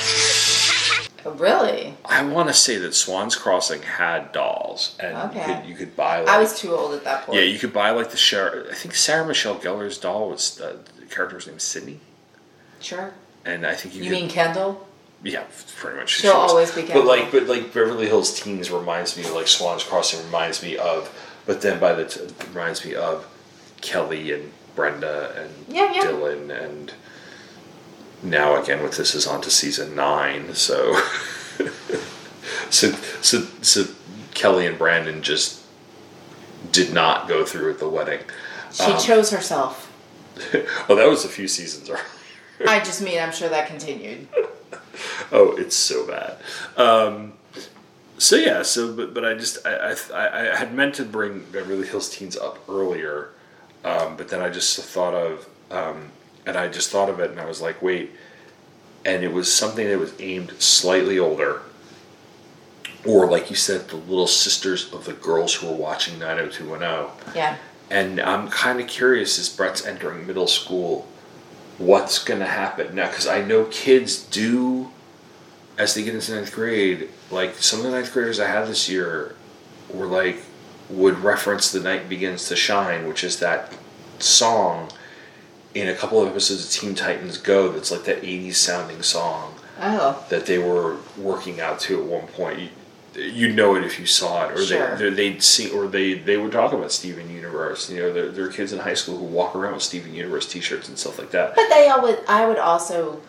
Really? I want to say that Swans Crossing had dolls, and you could you could buy. Like, I was too old at that point. Yeah, you could buy like the Sarah. I think Sarah Michelle Gellar's doll was uh, the character's name Sydney, Sure. and I think you. You could, mean Kendall? Yeah, pretty much. She'll she always be But Kendall. like, but like Beverly Hills Teens reminds me of like Swans Crossing reminds me of, but then by the t- reminds me of Kelly and Brenda and Yeah, yeah. Dylan and now again with this is on to season nine, so so so so Kelly and Brandon just did not go through with the wedding. She Um, chose herself. oh, that was a few seasons earlier. I just mean I'm sure that continued. Oh, it's so bad. Um, so yeah, so but but I just I, I I had meant to bring Beverly Hills Teens up earlier, um, but then I just thought of um, and I just thought of it and I was like, wait, and it was something that was aimed slightly older, or like you said, the little sisters of the girls who were watching 90210. Yeah. And I'm kind of curious as Brett's entering middle school, what's going to happen now? Because I know kids do, as they get into ninth grade, like some of the ninth graders I had this year were like, would reference The Night Begins to Shine, which is that song in a couple of episodes of Teen Titans Go that's like that 80s sounding song Oh. that they were working out to at one point. you know it if you saw it, or Sure. they they'd see, or they they would talk about Steven Universe. You know, there, there are kids in high school who walk around with Steven Universe T-shirts and stuff like that. But they always, I would also,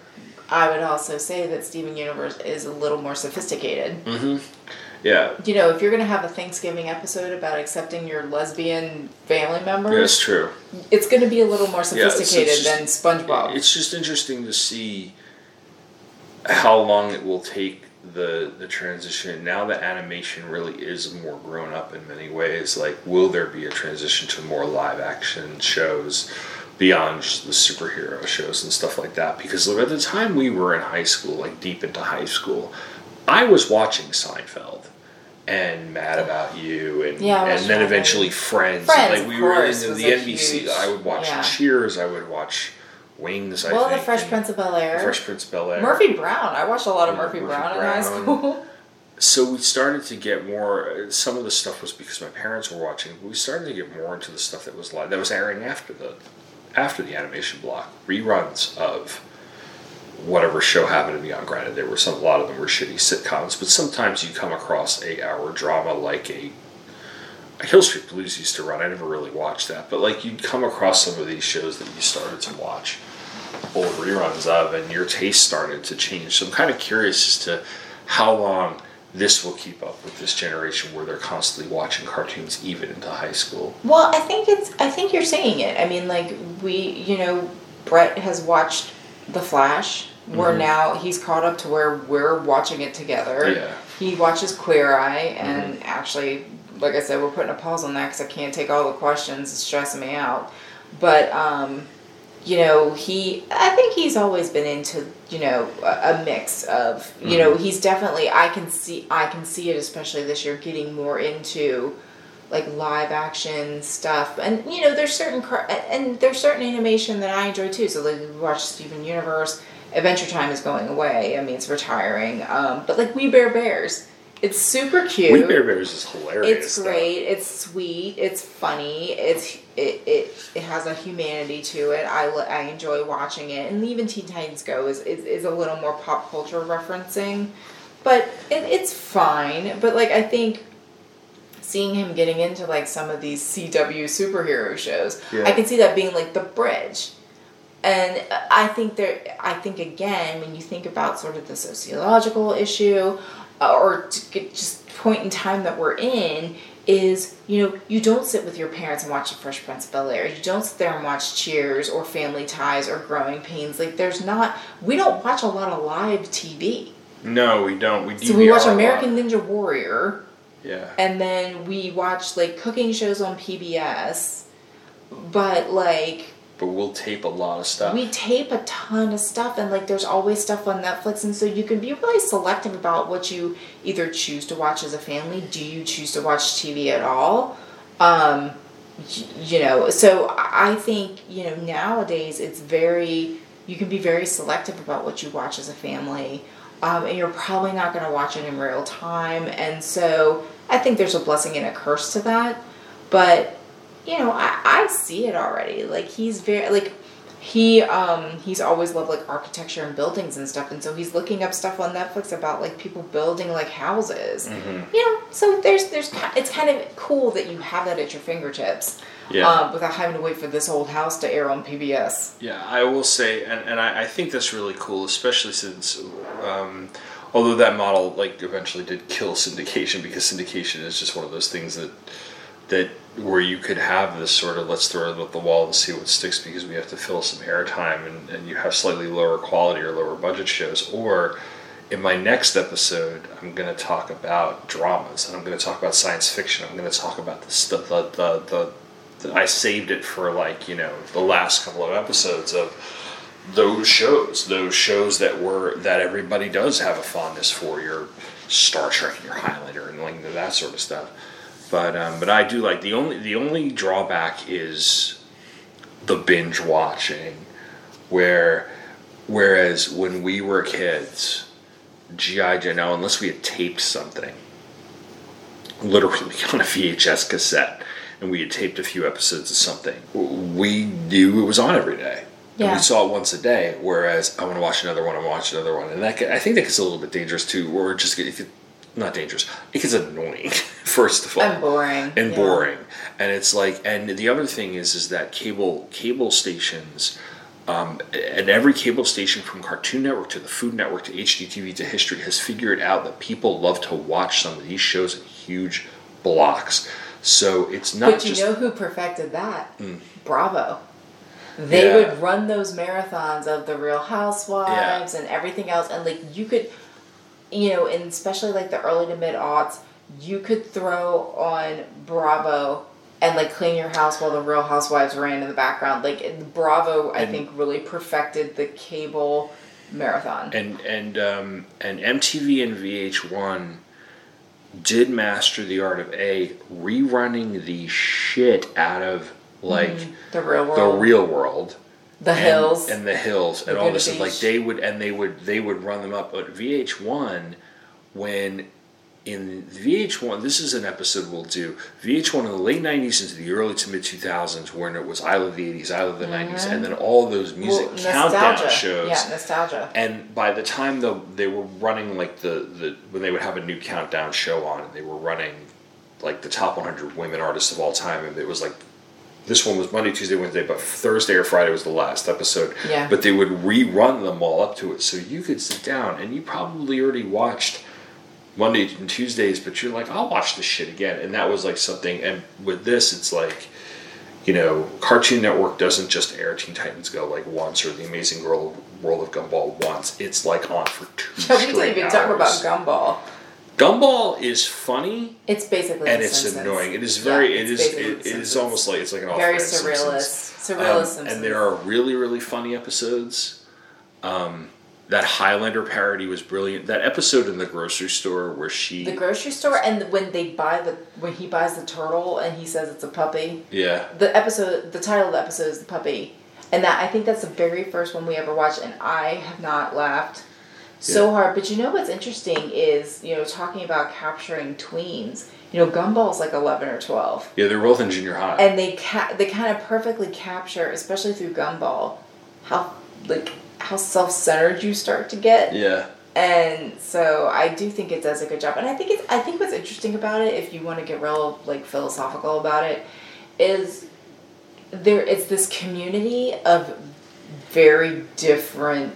I would also say that Steven Universe is a little more sophisticated. Mm-hmm. Yeah, You know, if you're going to have a Thanksgiving episode about accepting your lesbian family members, yeah, it's true. it's going to be a little more Yeah, it's- sophisticated it's than SpongeBob. It's just interesting to see how long it will take the the transition. Now that animation really is more grown up in many ways. Like, will there be a transition to more live action shows beyond the superhero shows and stuff like that? Because at the time we were in high school, like deep into high school, I was watching Seinfeld. And Mad About You, and Yeah, and then eventually Friends. Friends, like of we were into the NBC. huge- I would watch yeah. Cheers. I would watch Wings. I well, think. the Fresh Prince of Bel Air. Fresh Prince of Bel Air. Murphy Brown. I watched a lot of Yeah, Murphy, Murphy Brown, in high school. So we started to get more. Some of the stuff was because my parents were watching. But we started to get more into the stuff that was live, that was airing after the after the animation block reruns of whatever show happened to be on. Granted, there were some. A lot of them were shitty sitcoms, but sometimes you come across a hour drama like a. Hill Street Blues used to run. I never really watched that, but like you'd come across some of these shows that you started to watch old reruns of, and your taste started to change. So I'm kind of curious as to how long this will keep up with this generation where they're constantly watching cartoons even into high school. Well, I think it's. I think you're saying it. I mean, like we, you know, Brett has watched The Flash. We're Mhm. now he's caught up to where we're watching it together. Yeah. He watches Queer Eye, and actually, like I said, we're putting a pause on that because I can't take all the questions. It's stressing me out. But um, you know, he. I think he's always been into you know a, a mix of you know Mhm. he's definitely. I can see. I can see it especially this year getting more into like live action stuff. And you know there's certain car- and there's certain animation that i enjoy too. So like we watch steven universe adventure time is going away. I mean it's retiring. Um, but like we bare bears it's super cute. We Bare Bears is hilarious. it's though. great. It's sweet. It's funny. It's it, it, it has a humanity to it. I, I enjoy watching it. And even teen titans go is, is, is a little more pop culture referencing. But it, it's fine. But like i think seeing him getting into like some of these CW superhero shows, Yeah. I can see that being like the bridge. And I think there, I think again, when you think about sort of the sociological issue, uh, or just point in time that we're in, is you know you don't sit with your parents and watch The Fresh Prince of Bel Air. You don't sit there and watch Cheers or Family Ties or Growing Pains. Like there's not, we don't watch a lot of live TV. No, we don't. We So we watch DVR a lot. American Ninja Warrior. Yeah. And then we watch like cooking shows on PBS. But like But we'll tape a lot of stuff. we tape a ton of stuff and like there's always stuff on Netflix and so you can be really selective about what you either choose to watch as a family. Do you choose to watch TV at all? Um you know, so I I think, you know, nowadays it's very you can be very selective about what you watch as a family. Um, and you're probably not going to watch it in real time. And so I think there's a blessing and a curse to that. But you know, I, I see it already. Like he's very like he um he's always loved like architecture and buildings and stuff and so he's looking up stuff on Netflix about like people building like houses. Mhm. You know, so there's there's it's kind of cool that you have that at your fingertips. Yeah. Um, without having to wait for this old house to air on PBS. Yeah, I will say, and, and I, I think that's really cool, especially since, um, although that model like eventually did kill syndication because syndication is just one of those things that that where you could have this sort of let's throw it at the wall and see what sticks because we have to fill some airtime and, and you have slightly lower quality or lower budget shows. Or in my next episode i'm going to talk about dramas and i'm going to talk about science fiction i'm going to talk about the the, the, the i saved it for like you know the last couple of episodes of those shows those shows that were that everybody does have a fondness for your star trek and your highlander and like that sort of stuff but um, but I do like the only the only drawback is the binge watching, where whereas when we were kids, GI Joe now unless we had taped something, literally on a VHS cassette, and we had taped a few episodes of something, we knew it was on every day. And Yeah. we saw it once a day. Whereas I want to watch another one. I want to watch another one, and that I think that gets a little bit dangerous too. Or just get, if you, not dangerous. It gets annoying. First of all, And boring, and yeah. boring, and it's like, and the other thing is, is that cable cable stations. Um, and every cable station from Cartoon Network to the Food Network to HGTV to History has figured out that people love to watch some of these shows in huge blocks. So it's not but you just know who perfected that? Mm. Bravo. They Yeah. would run those marathons of the Real Housewives and everything else, and like you could, you know, and especially like the early to mid aughts, you could throw on Bravo and like clean your house while the Real Housewives ran in the background. Like Bravo, I think, really perfected the cable marathon. and and um, and MTV and VH1 did master the art of a rerunning the shit out of like Mhm. The Real world. the real world, The and- Hills. and the hills, and all this, and like they would and they would they would run them up. But VH1, when in VH1, this is an episode we'll do. VH1 in the late '90s into the early to mid 2000s, when it was I Love the '80s, I Love the '90s, Mhm. and then all those music Well, countdown nostalgia. shows. Yeah, nostalgia. And by the time though they were running like the, the when they would have a new countdown show on, and they were running like the top 100 women artists of all time, and it was like this one was Monday, Tuesday, Wednesday, but Thursday or Friday was the last episode. Yeah. But they would rerun them all up to it, so you could sit down and you probably already watched Monday and Tuesdays, but you're like, I'll watch this shit again, and that was like something. And with this, it's like you know, Cartoon Network doesn't just air Teen Titans Go like once or The Amazing Girl World of Gumball once. It's like on for two we didn't even talk about. Gumball. Gumball is funny It's basically and it's Simpsons. annoying. It is very. it's it is. It, it is almost like it's like an Very surrealist. Surrealist Um, and there are really really funny episodes. Um, that Highlander parody was brilliant. That episode in the grocery store where she. The grocery store, and when they buy the when he buys the turtle and he says it's a puppy. yeah. The episode, the title of the episode is the puppy, and that I think that's the very first one we ever watched, and I have not laughed so hard. But you know what's interesting is you know talking about capturing tweens. You know, Gumball's like eleven or twelve, Yeah, they're both in junior high. and they ca- they kind of perfectly capture, especially through Gumball, how like how self centered you start to get. yeah. And so I do think it does a good job. And I think it's I think what's interesting about it, if you want to get real like philosophical about it, is there it's this community of very different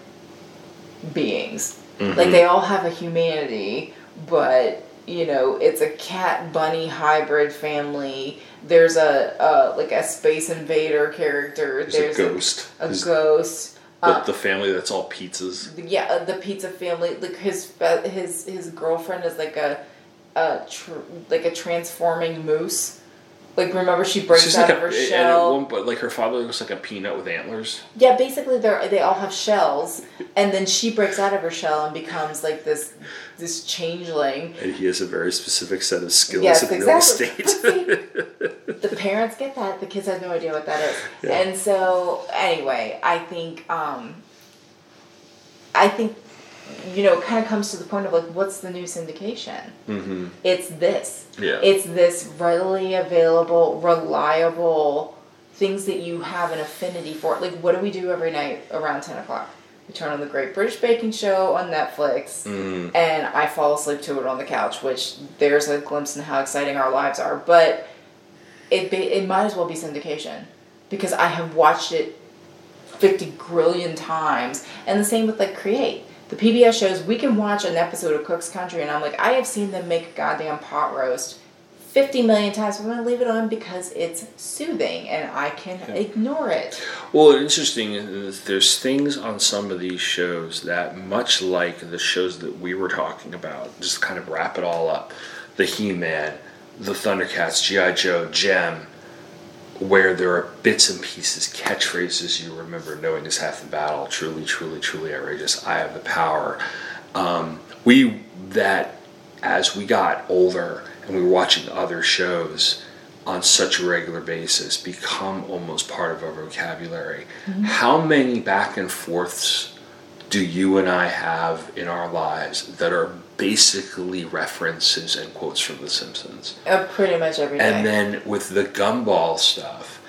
beings. Mhm. Like they all have a humanity, but you know, it's a cat bunny hybrid family. There's a uh, like a space invader character. There's a ghost. A, There's- ghost. The, Uh, the family that's all pizzas. yeah, uh, the pizza family. Like his his his girlfriend is like a, a tr- like a transforming moose. Like remember she breaks She's out like of a, her shell. one point, like her father looks like a peanut with antlers. Yeah, basically they they all have shells, and then she breaks out of her shell and becomes like this this changeling. And he has a very specific set of skills Yes, in exactly. real estate. the parents get that the kids have no idea what that is Yeah. and so anyway i think um i think you know kind of comes to the point of like what's the new syndication mm-hmm. it's this Yeah. it's this readily available reliable things that you have an affinity for like what do we do every night around 10 o'clock we turn on the great british baking show on netflix Mm. and I fall asleep to it on the couch, which there's a glimpse in how exciting our lives are. But it ba- it might as well be syndication because I have watched it fifty grillion times, and the same with like Create. The PBS shows we can watch an episode of Cook's Country, and I'm like, I have seen them make a goddamn pot roast. 50 million times, but I'm gonna leave it on because it's soothing and I can ignore it. Well, interesting is there's things on some of these shows that, much like the shows that we were talking about, just kind of wrap it all up. The He-Man, the Thundercats, G.I. Joe, Jem, where there are bits and pieces, catchphrases you remember, knowing is half the battle, truly, truly, truly outrageous, I have the power. Um, we, that, as we got older and we were watching other shows on such a regular basis, become almost part of our vocabulary. Mhm. How many back and forths do you and I have in our lives that are basically references and quotes from The Simpsons? Uh, pretty much every day. And then with the gumball stuff,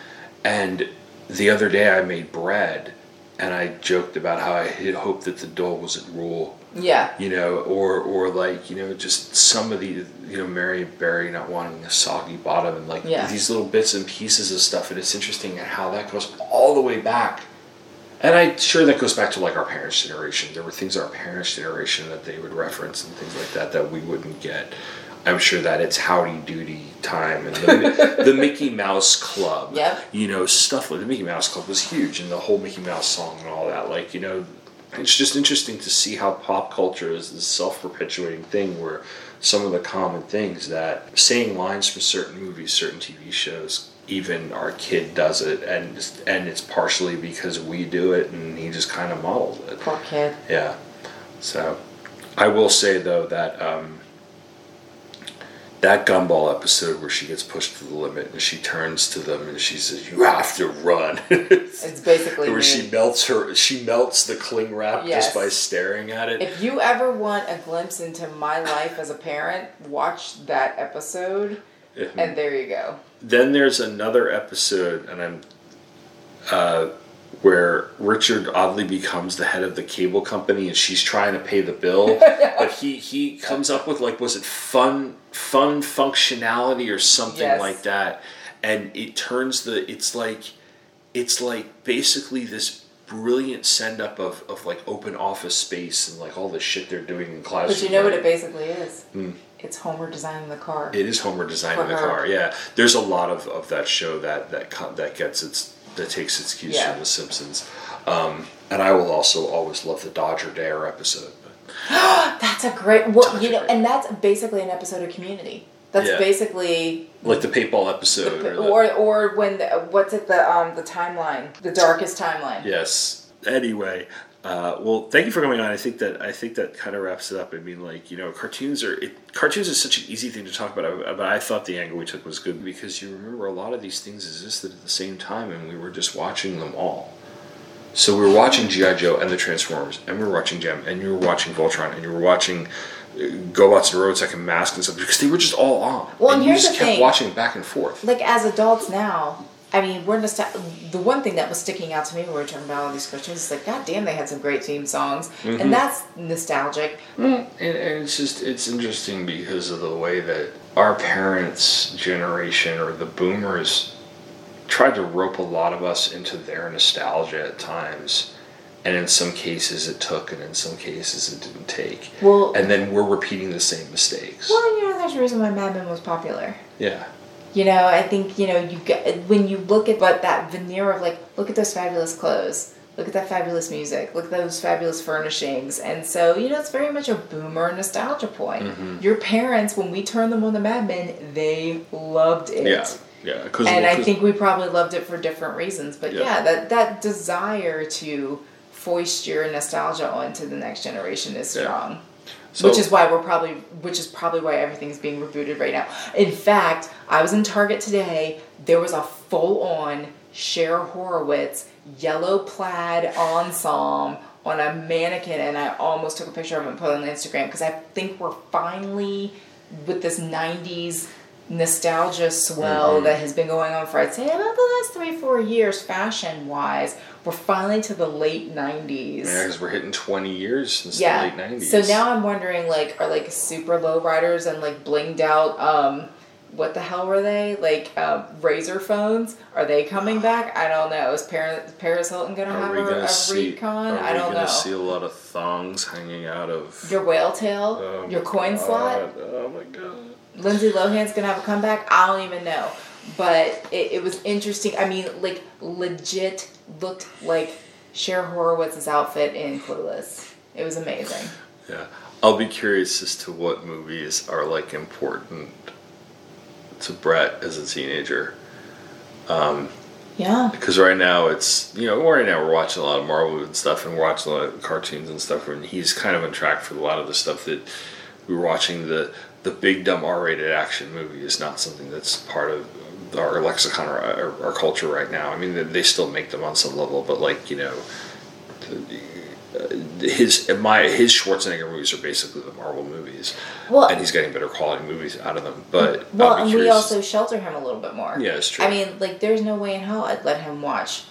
and the other day I made bread, and I joked about how I had hoped that the dough wasn't rule Yeah. You know, or or like you know, just some of the you know Mary Berry not wanting a soggy bottom and like Yeah. these little bits and pieces of stuff, and it's interesting how that goes all the way back. And I'm sure that goes back to like our parents' generation. There were things our parents' generation that they would reference and things like that that we wouldn't get. I'm sure that it's Howdy Doody time and the, the Mickey Mouse Club. Yep. You know, stuff like the Mickey Mouse Club was huge and the whole Mickey Mouse song and all that. Like, you know, it's just interesting to see how pop culture is this self perpetuating thing where some of the common things that saying lines from certain movies, certain TV shows, even our kid does it and and it's partially because we do it and he just kind of models it. Poor kid. Yeah. So, I will say though that um, that gumball episode where she gets pushed to the limit and she turns to them and she says, "You have to run." It's basically where me. she melts her. She melts the cling wrap Yes. just by staring at it. If you ever want a glimpse into my life as a parent, watch that episode, and there you go. Then there's another episode, and I'm uh, where Richard oddly becomes the head of the cable company, and she's trying to pay the bill, but he he comes up with like was it fun fun functionality or something Yes. like that, and it turns the it's like it's like basically this brilliant send up of, of like open office space and like all the shit they're doing in class. But you know what it basically is? Hmm. It's Homer designing the car. It is Homer designing the car. Yeah, there's a lot of, of that show that that that gets its that takes its cues Yeah. from The Simpsons. Um, and I will also always love the Dodger Dare episode. that's a great. Well, you know, and that's basically an episode of Community. That's Yeah. basically Like the paintball episode. or the- or or when the, what's it the um the timeline the darkest timeline. Yes. Anyway, uh, well, thank you for coming on. I think that I think that kind of wraps it up. I mean, like you know, cartoons are it, cartoons is such an easy thing to talk about. But I thought the angle we took was good because you remember a lot of these things existed at the same time, and we were just watching them all. So we were watching GI Joe and the Transformers, and we were watching Jem, and you were watching Voltron, and you were watching. uh, GoBots and Robots and Mask and stuff because they were just all on. Well, and you here's just the kept thing. watching it back and forth. Like as adults now, I mean, we're The one thing that was sticking out to me when we were talking about all these questions is like, God damn, they had some great theme songs, Mhm. and that's nostalgic. And, and it's just it's interesting because of the way that our parents' generation or the boomers tried to rope a lot of us into their nostalgia at times. And in some cases it took, and in some cases it didn't take. Well- and then we're repeating the same mistakes. Well, you know, there's a reason why Mad Men was popular. Yeah. You know, I think you know you get when you look at what that veneer of like, look at those fabulous clothes, look at that fabulous music, look at those fabulous furnishings, and so you know it's very much a boomer nostalgia point. Mhm. Your parents, when we turned them on the Mad Men, they loved it. Yeah. Yeah. Cause, and I think we probably loved it for different reasons. But Yeah. yeah, that that desire to foist your nostalgia onto the next generation is Yeah. So- which is why we're probably which is probably why everything's being rebooted right now. In fact, I was in Target today, there was a full on Cher Horowitz yellow plaid ensemble on a mannequin and I almost took a picture of it and put it on Instagram because I think we're finally with this 90s nostalgia swell Mhm. that has been going on for I'd say about the last three four years fashion wise we're finally to the late 90s yeah, because we're hitting 20 years since yeah. the late 90s. So now I'm wondering, like, are like super low riders and like blinged out, um, what the hell were they? Like, um, Razr phones? Are they coming back? I don't know. Is Paris, Paris Hilton gonna have we a, gonna a see? recon? Are I we don't gonna see a lot of thongs hanging out of Your whale tail? Oh your coin slot? Oh my god. Lindsay Lohan's gonna have a comeback. I don't even know, but it, it was interesting. I mean, like legit looked like Cher Horowitz's outfit in Clueless. It was amazing. Yeah, I'll be curious as to what movies are like important to Brett as a teenager. Um, Yeah. because right now it's you know right now we're watching a lot of Marvel and stuff, and we're watching a lot of cartoons and stuff, and he's kind of on track for a lot of the stuff that we were watching. The the big dumb R-rated action movie is not something that's part of our lexicon or our, our culture right now. I mean, they- still make them on some level, but like you know, uh, his my his Schwarzenegger movies are basically the Marvel movies, Well- and he's getting better quality movies out of them. But Well, and we also shelter him a little bit more. Yeah, it's true. I mean, like, there's no way in hell I'd let him watch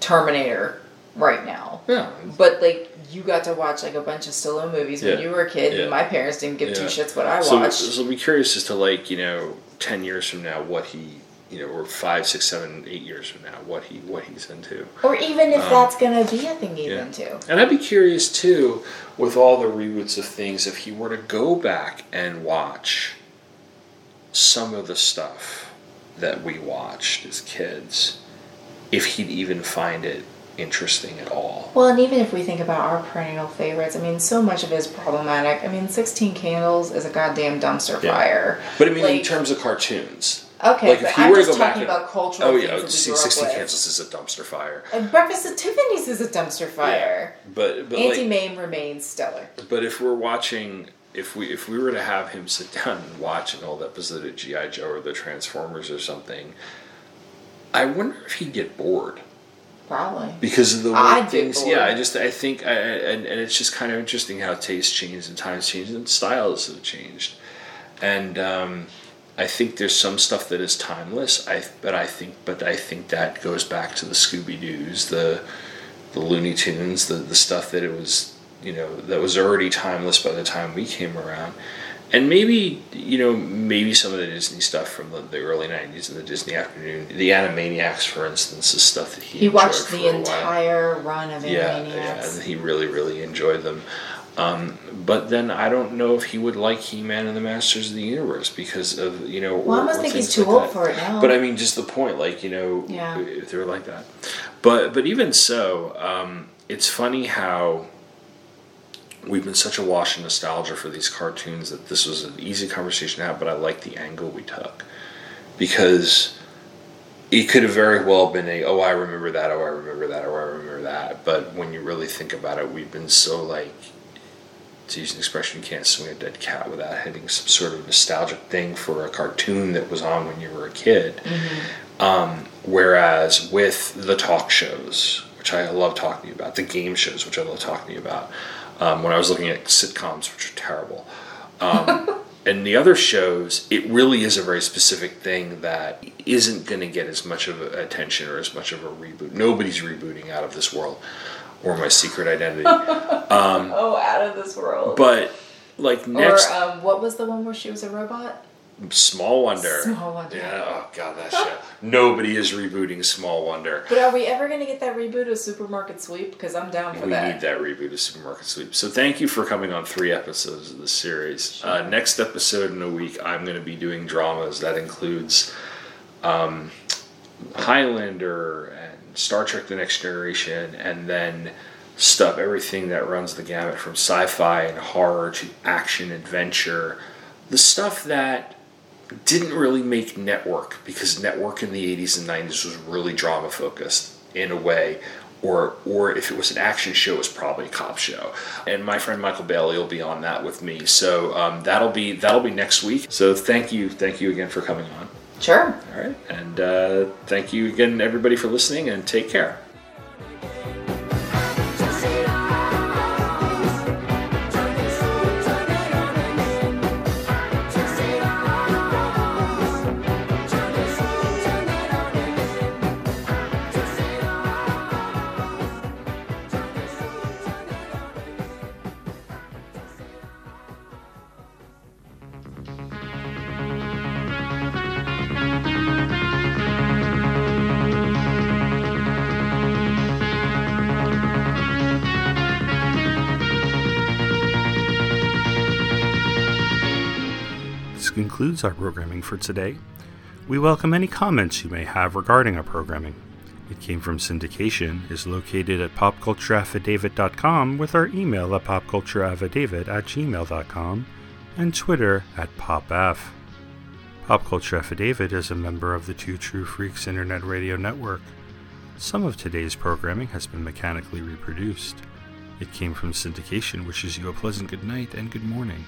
Terminator right now. Yeah. But like you got to watch like a bunch of Stallone movies when you were a kid, Yeah. and my parents didn't give two shits what I So, watched. so I'll be curious as to like you know ten years from now what he you know or five, six, seven, eight years from now what he what he's into. or even if Um, that's gonna be a thing he's yeah. into. And I'd be curious too, with all the reboots of things, if he were to go back and watch some of the stuff that we watched as kids, if he'd even find it interesting at all. Well, and even if we think about our perennial favorites, I mean, so much of it is problematic. I mean, Sixteen Candles is a goddamn dumpster Yeah. fire. But I mean, in terms of cartoons. Okay, like if he I'm were just back talking about cultural Oh yeah, see, grew up Sixteen with. Kansas is a dumpster fire. And Breakfast at Tiffany's is a dumpster fire. But but Auntie like, Mame remains stellar. But if we're watching, if we if we were to have him sit down and watch an old episode of GI Joe or the Transformers or something, I wonder if he'd get bored Probably. because of the way I'd things. Yeah, I just I think I, and and it's just kind of interesting how tastes change and times change and styles have changed, and. um I think there's some stuff that is timeless. I but I think but I think that goes back to the Scooby Doo's, the the Looney Tunes, the the stuff that it was you know that was already timeless by the time we came around, and maybe you know maybe some of the Disney stuff from the, the early '90s and the Disney afternoon, the Animaniacs, for instance, is stuff that he, He watched the entire run of Yeah, Animaniacs. yeah, and he really, really enjoyed them. Um, but then I don't know if he would like He-Man and the Masters of the Universe because of you know. Well, I or- must or think he's too like old that. for it now. But I mean, just the point, like you know, Yeah. if they were like that. But but even so, um, it's funny how we've been such a wash of nostalgia for these cartoons that this was an easy conversation to have. But I like the angle we took because it could have very well been a oh I remember that oh I remember that oh I remember that but when you really think about it we've been so like to use an expression you can't swing a dead cat without hitting some sort of nostalgic thing for a cartoon that was on when you were a kid. Um, whereas with the talk shows which I love talking about the game shows which I love talking about um, when I was looking at sitcoms which are terrible um, and the other shows, it really is a very specific thing that isn't going to get as much of attention or as much of a reboot. Nobody's rebooting out of this world or my secret identity. um, oh, out of this world. but like next, Or um, what was the one where she was a robot? Small Wonder. Small Wonder. Yeah. Oh god, that show. Nobody is rebooting Small Wonder. But are we ever going to get that reboot of Supermarket Sweep? Because I'm down for We that. We need that reboot of Supermarket Sweep. So thank you for coming on three episodes of this series. Uh, next episode in a week, I'm going to be doing dramas. That includes um, Highlander and Star Trek: The Next Generation, and then stuff everything that runs the gamut from sci-fi and horror to action adventure. The stuff that didn't really make network because network in the 80s and 90s was really drama focused in a way or or if it was an action show it was probably a cop show. And my friend michael bailey will be on that with me. So um, that'll be that'll be next week. So thank you thank you again for coming on Sure. all right and uh, thank you again everybody for listening and take care concludes our programming for today. We welcome any comments you may have regarding our programming. It Came From Syndication is located at popcultureaffidavit.com with our email at popcultureaffidavit at gmail.com and Twitter at popf. Pop Culture Affidavit is a member of the Two True Freaks Internet Radio Network. Some of today's programming has been mechanically reproduced. It came from syndication, wishes you a pleasant good night and good morning.